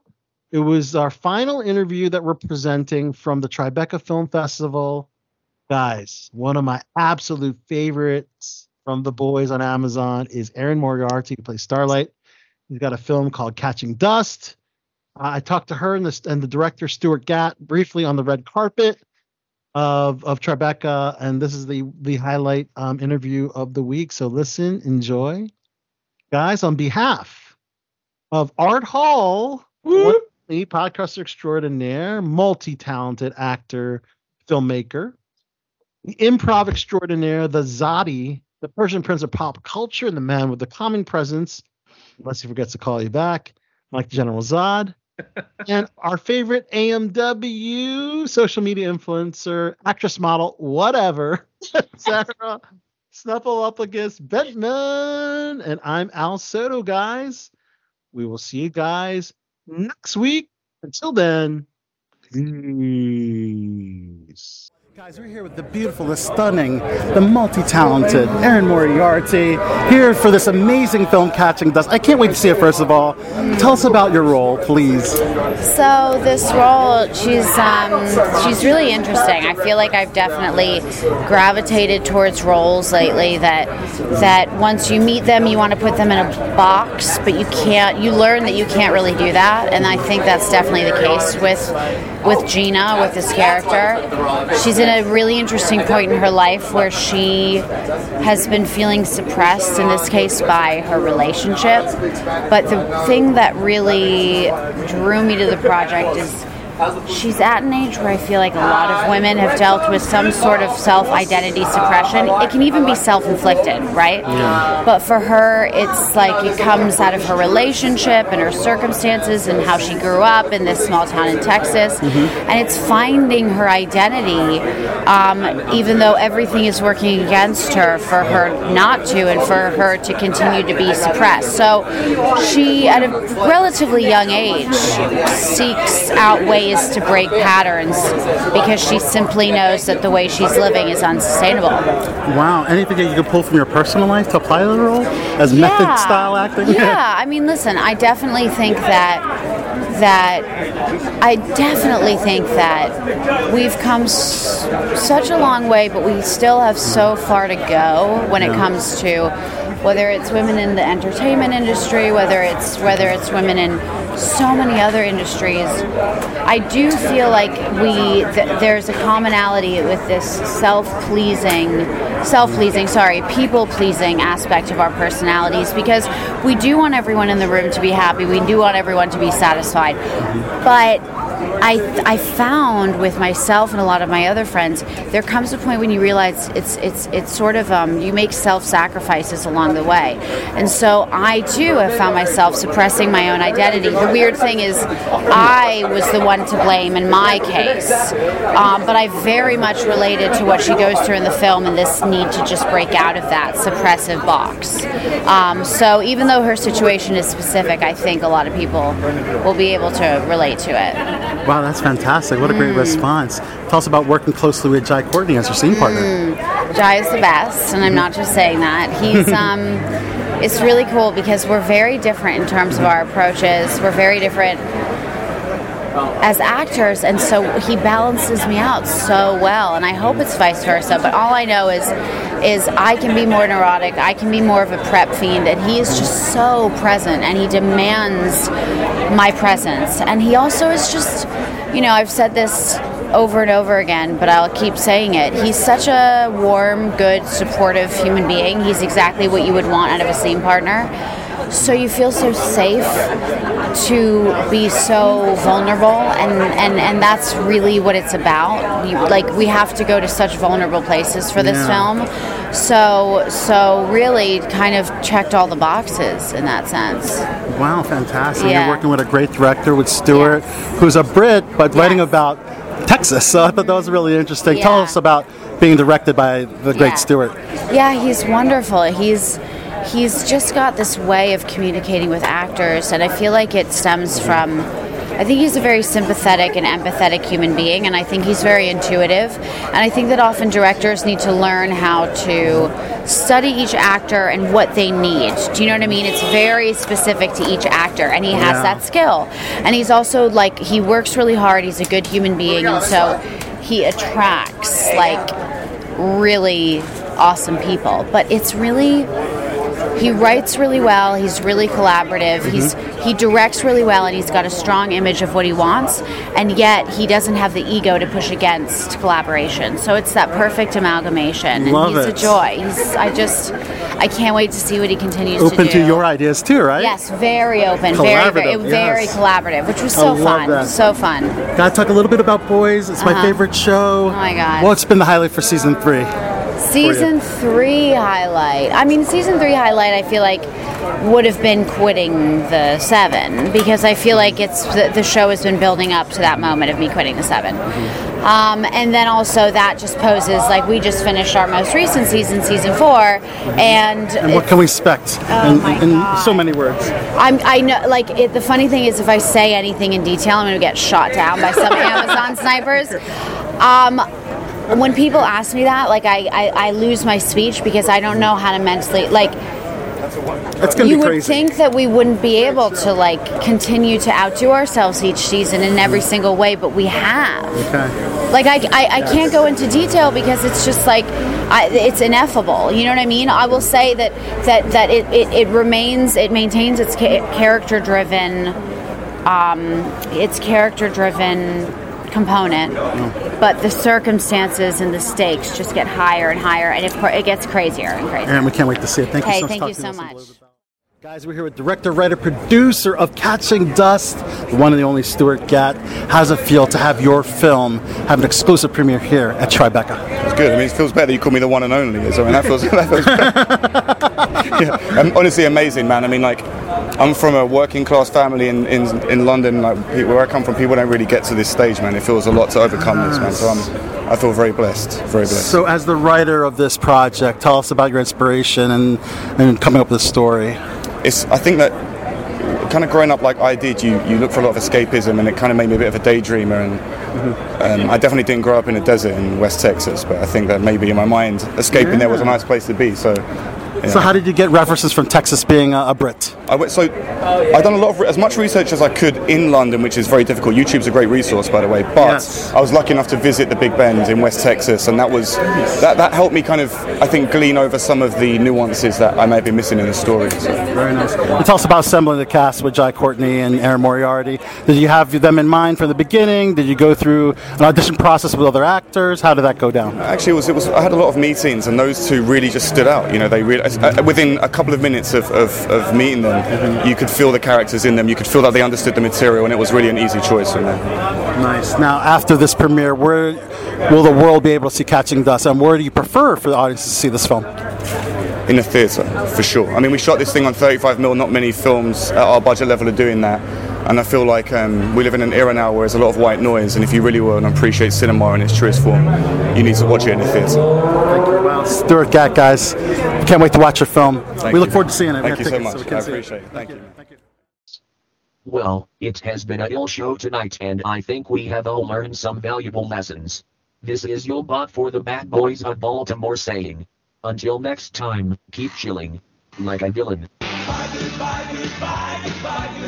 It was our final interview that we're presenting from the Tribeca Film Festival. Guys, one of my absolute favorites from the boys on Amazon is Erin Moriarty, who plays Starlight. He's got a film called Catching Dust. Uh, I talked to her and the, and the director Stuart Gatt briefly on the red carpet of of Tribeca, and this is the the highlight um, interview of the week. So listen, enjoy, guys. On behalf of Art Hall, the podcaster extraordinaire, multi-talented actor, filmmaker, the improv extraordinaire, the Zadi, the Persian prince of pop culture, and the man with the calming presence, unless he forgets to call you back, like General Zod. And our favorite AMW social media influencer, actress, model, whatever, Sarah Snuffleupagus Bentman. And I'm Al Sotto, guys. We will see you guys next week. Until then, peace. Guys, we're here with the beautiful, the stunning, the multi-talented Erin Moriarty here for this amazing film, Catching Dust. I can't wait to see it. First of all, tell us about your role, please. So this role, she's um, she's really interesting. I feel like I've definitely gravitated towards roles lately that that once you meet them, you want to put them in a box, but you can't. You learn that you can't really do that, and I think that's definitely the case with with Gina, with this character. She's in a really interesting point in her life where she has been feeling suppressed, in this case by her relationship. But the thing that really drew me to the project is she's at an age where I feel like a lot of women have dealt with some sort of self identity suppression. It can even be self inflicted, right? Yeah. But for her, it's like it comes out of her relationship and her circumstances and how she grew up in this small town in Texas. And it's finding her identity, um, even though everything is working against her for her not to and for her to continue to be suppressed. So she, at a relatively young age, seeks out ways ways to break patterns because she simply knows that the way she's living is unsustainable. Wow. Anything that you could pull from your personal life to apply to the role as method style acting? Yeah, I mean, listen, I definitely think that that I definitely think that we've come s- such a long way, but we still have so far to go when it comes to whether it's women in the entertainment industry, whether it's whether it's women in so many other industries. I do feel like we th- there's a commonality with this self-pleasing, self-pleasing, sorry, people-pleasing aspect of our personalities because we do want everyone in the room to be happy. We do want everyone to be satisfied. But I, I found with myself and a lot of my other friends, there comes a point when you realize it's it's it's sort of um, you make self sacrifices along the way, and so I too have found myself suppressing my own identity. The weird thing is, I was the one to blame in my case, um, but I very much related to what she goes through in the film and this need to just break out of that suppressive box. Um, so even though her situation is specific, I think a lot of people will be able to relate to it. Wow, that's fantastic. What a great Mm. response. Tell us about working closely with Jai Courtney as your scene partner. Mm, Jai is the best, and I'm not just saying that. He's um, it's really cool because we're very different in terms of our approaches. We're very different as actors, and so he balances me out so well. And I hope it's vice versa. But all I know is, is I can be more neurotic. I can be more of a prep fiend, and he is just so present, and he demands my presence. And he also is just, you know, I've said this over and over again, but I'll keep saying it. He's such a warm, good, supportive human being. He's exactly what you would want out of a scene partner. So you feel so safe to be so vulnerable, and, and, and that's really what it's about. You, like we have to go to such vulnerable places for this Yeah. film. So so really, kind of checked all the boxes in that sense. Wow, fantastic. Yeah. You're working with a great director with Stuart, who's a Brit, but writing about Texas. So I thought that was really interesting. Tell us about being directed by the great Yeah. Stuart. Yeah, he's wonderful. He's he's just got this way of communicating with actors, and I feel like it stems from. I think he's a very sympathetic and empathetic human being, and I think he's very intuitive. And I think that often directors need to learn how to study each actor and what they need. Do you know what I mean? It's very specific to each actor, and he has Yeah. that skill. And he's also like, he works really hard, he's a good human being, and so he attracts like really awesome people. But it's really he writes really well. He's really collaborative. He's he directs really well, and he's got a strong image of what he wants. And yet he doesn't have the ego to push against collaboration. So it's that perfect amalgamation. And Love he's it. a joy. He's I just I can't wait to see what he continues Open to do. to your ideas too, right? Yes, very open, very very, Collaborative, very yes. collaborative, which was so fun, that. so fun. Gotta talk a little bit about Boys. It's my Uh-huh. favorite show. Oh my God. What's been the highlight for season three? Season three highlight. I mean, season three highlight. I feel like would have been quitting the seven because I feel like it's the, the show has been building up to that moment of me quitting the seven. Um, and then also that just poses like we just finished our most recent season, season four, and And what can we expect Oh in, in so many words? I'm, I know, like, it, the funny thing is, if I say anything in detail, I'm going to get shot down by some Amazon snipers. Um, when people ask me that, like, I, I, I lose my speech because I don't know how to mentally, like, That's a one. It's gonna you be crazy. You would think that we wouldn't be able to, like, continue to outdo ourselves each season in every single way, but we have. Okay. Like I, I, I can't go into detail because it's just like I, it's ineffable. You know what I mean? I will say that that that it, it, it remains it maintains its ca- character driven um, its character driven component, but the circumstances and the stakes just get higher and higher, and it, it gets crazier and crazier. And we can't wait to see it. Thank hey, you so thank you so much. Guys, we're here with director, writer, producer of Catching Dust, the one and the only Stuart Gatt. How's it feel to have your film have an exclusive premiere here at Tribeca? It's good. I mean, it feels better. You call me the one and only. So I mean, that feels. That feels yeah, um, honestly amazing, man. I mean, like, I'm from a working class family in, in, in London. Like, where I come from, people don't really get to this stage, man. It feels a lot to overcome this, man. So I'm, I feel very blessed. Very blessed. So, as the writer of this project, tell us about your inspiration and, and coming up with the story. It's. I think that kind of growing up like I did, you, you look for a lot of escapism, and it kind of made me a bit of a daydreamer. And um, I definitely didn't grow up in a desert in West Texas, but I think that maybe in my mind, escaping there was a nice place to be. So. Yeah. So how did you get references from Texas being a, a Brit? I went, so I've done a lot of as much research as I could in London, which is very difficult. YouTube's a great resource, by the way. But I was lucky enough to visit the Big Bend in West Texas, and that was that, that helped me kind of I think glean over some of the nuances that I may have been missing in the story. So. Very nice. And tell us about assembling the cast with Jai Courtney and Erin Moriarty. Did you have them in mind from the beginning? Did you go through an audition process with other actors? How did that go down? Actually, it was, it was. I had a lot of meetings, and those two really just stood out. You know, they really within a couple of minutes of, of, of meeting them, you could feel the characters in them. You could feel that they understood the material, and it was really an easy choice for me. Nice. Now, after this premiere, where will the world be able to see Catching Dust, and where do you prefer for the audience to see this film? In the theatre, for sure. I mean, we shot this thing on 35 mil. Not many films at our budget level are doing that. And I feel like um, we live in an era now where there's a lot of white noise, and if you really want to appreciate cinema in its truest form, you need to watch it in the theatre. Thank you. Stuart Gatt, guys. Can't wait to watch your film. Thank we look you. forward to seeing it. Thank have you so much. we can I appreciate it. Thank you. Thank you. Well, it has been a ill show tonight and I think we have all learned some valuable lessons. This is your bot for the bad boys of Baltimore saying, until next time, keep chilling. Like a villain. Goodbye, goodbye, goodbye, goodbye, goodbye.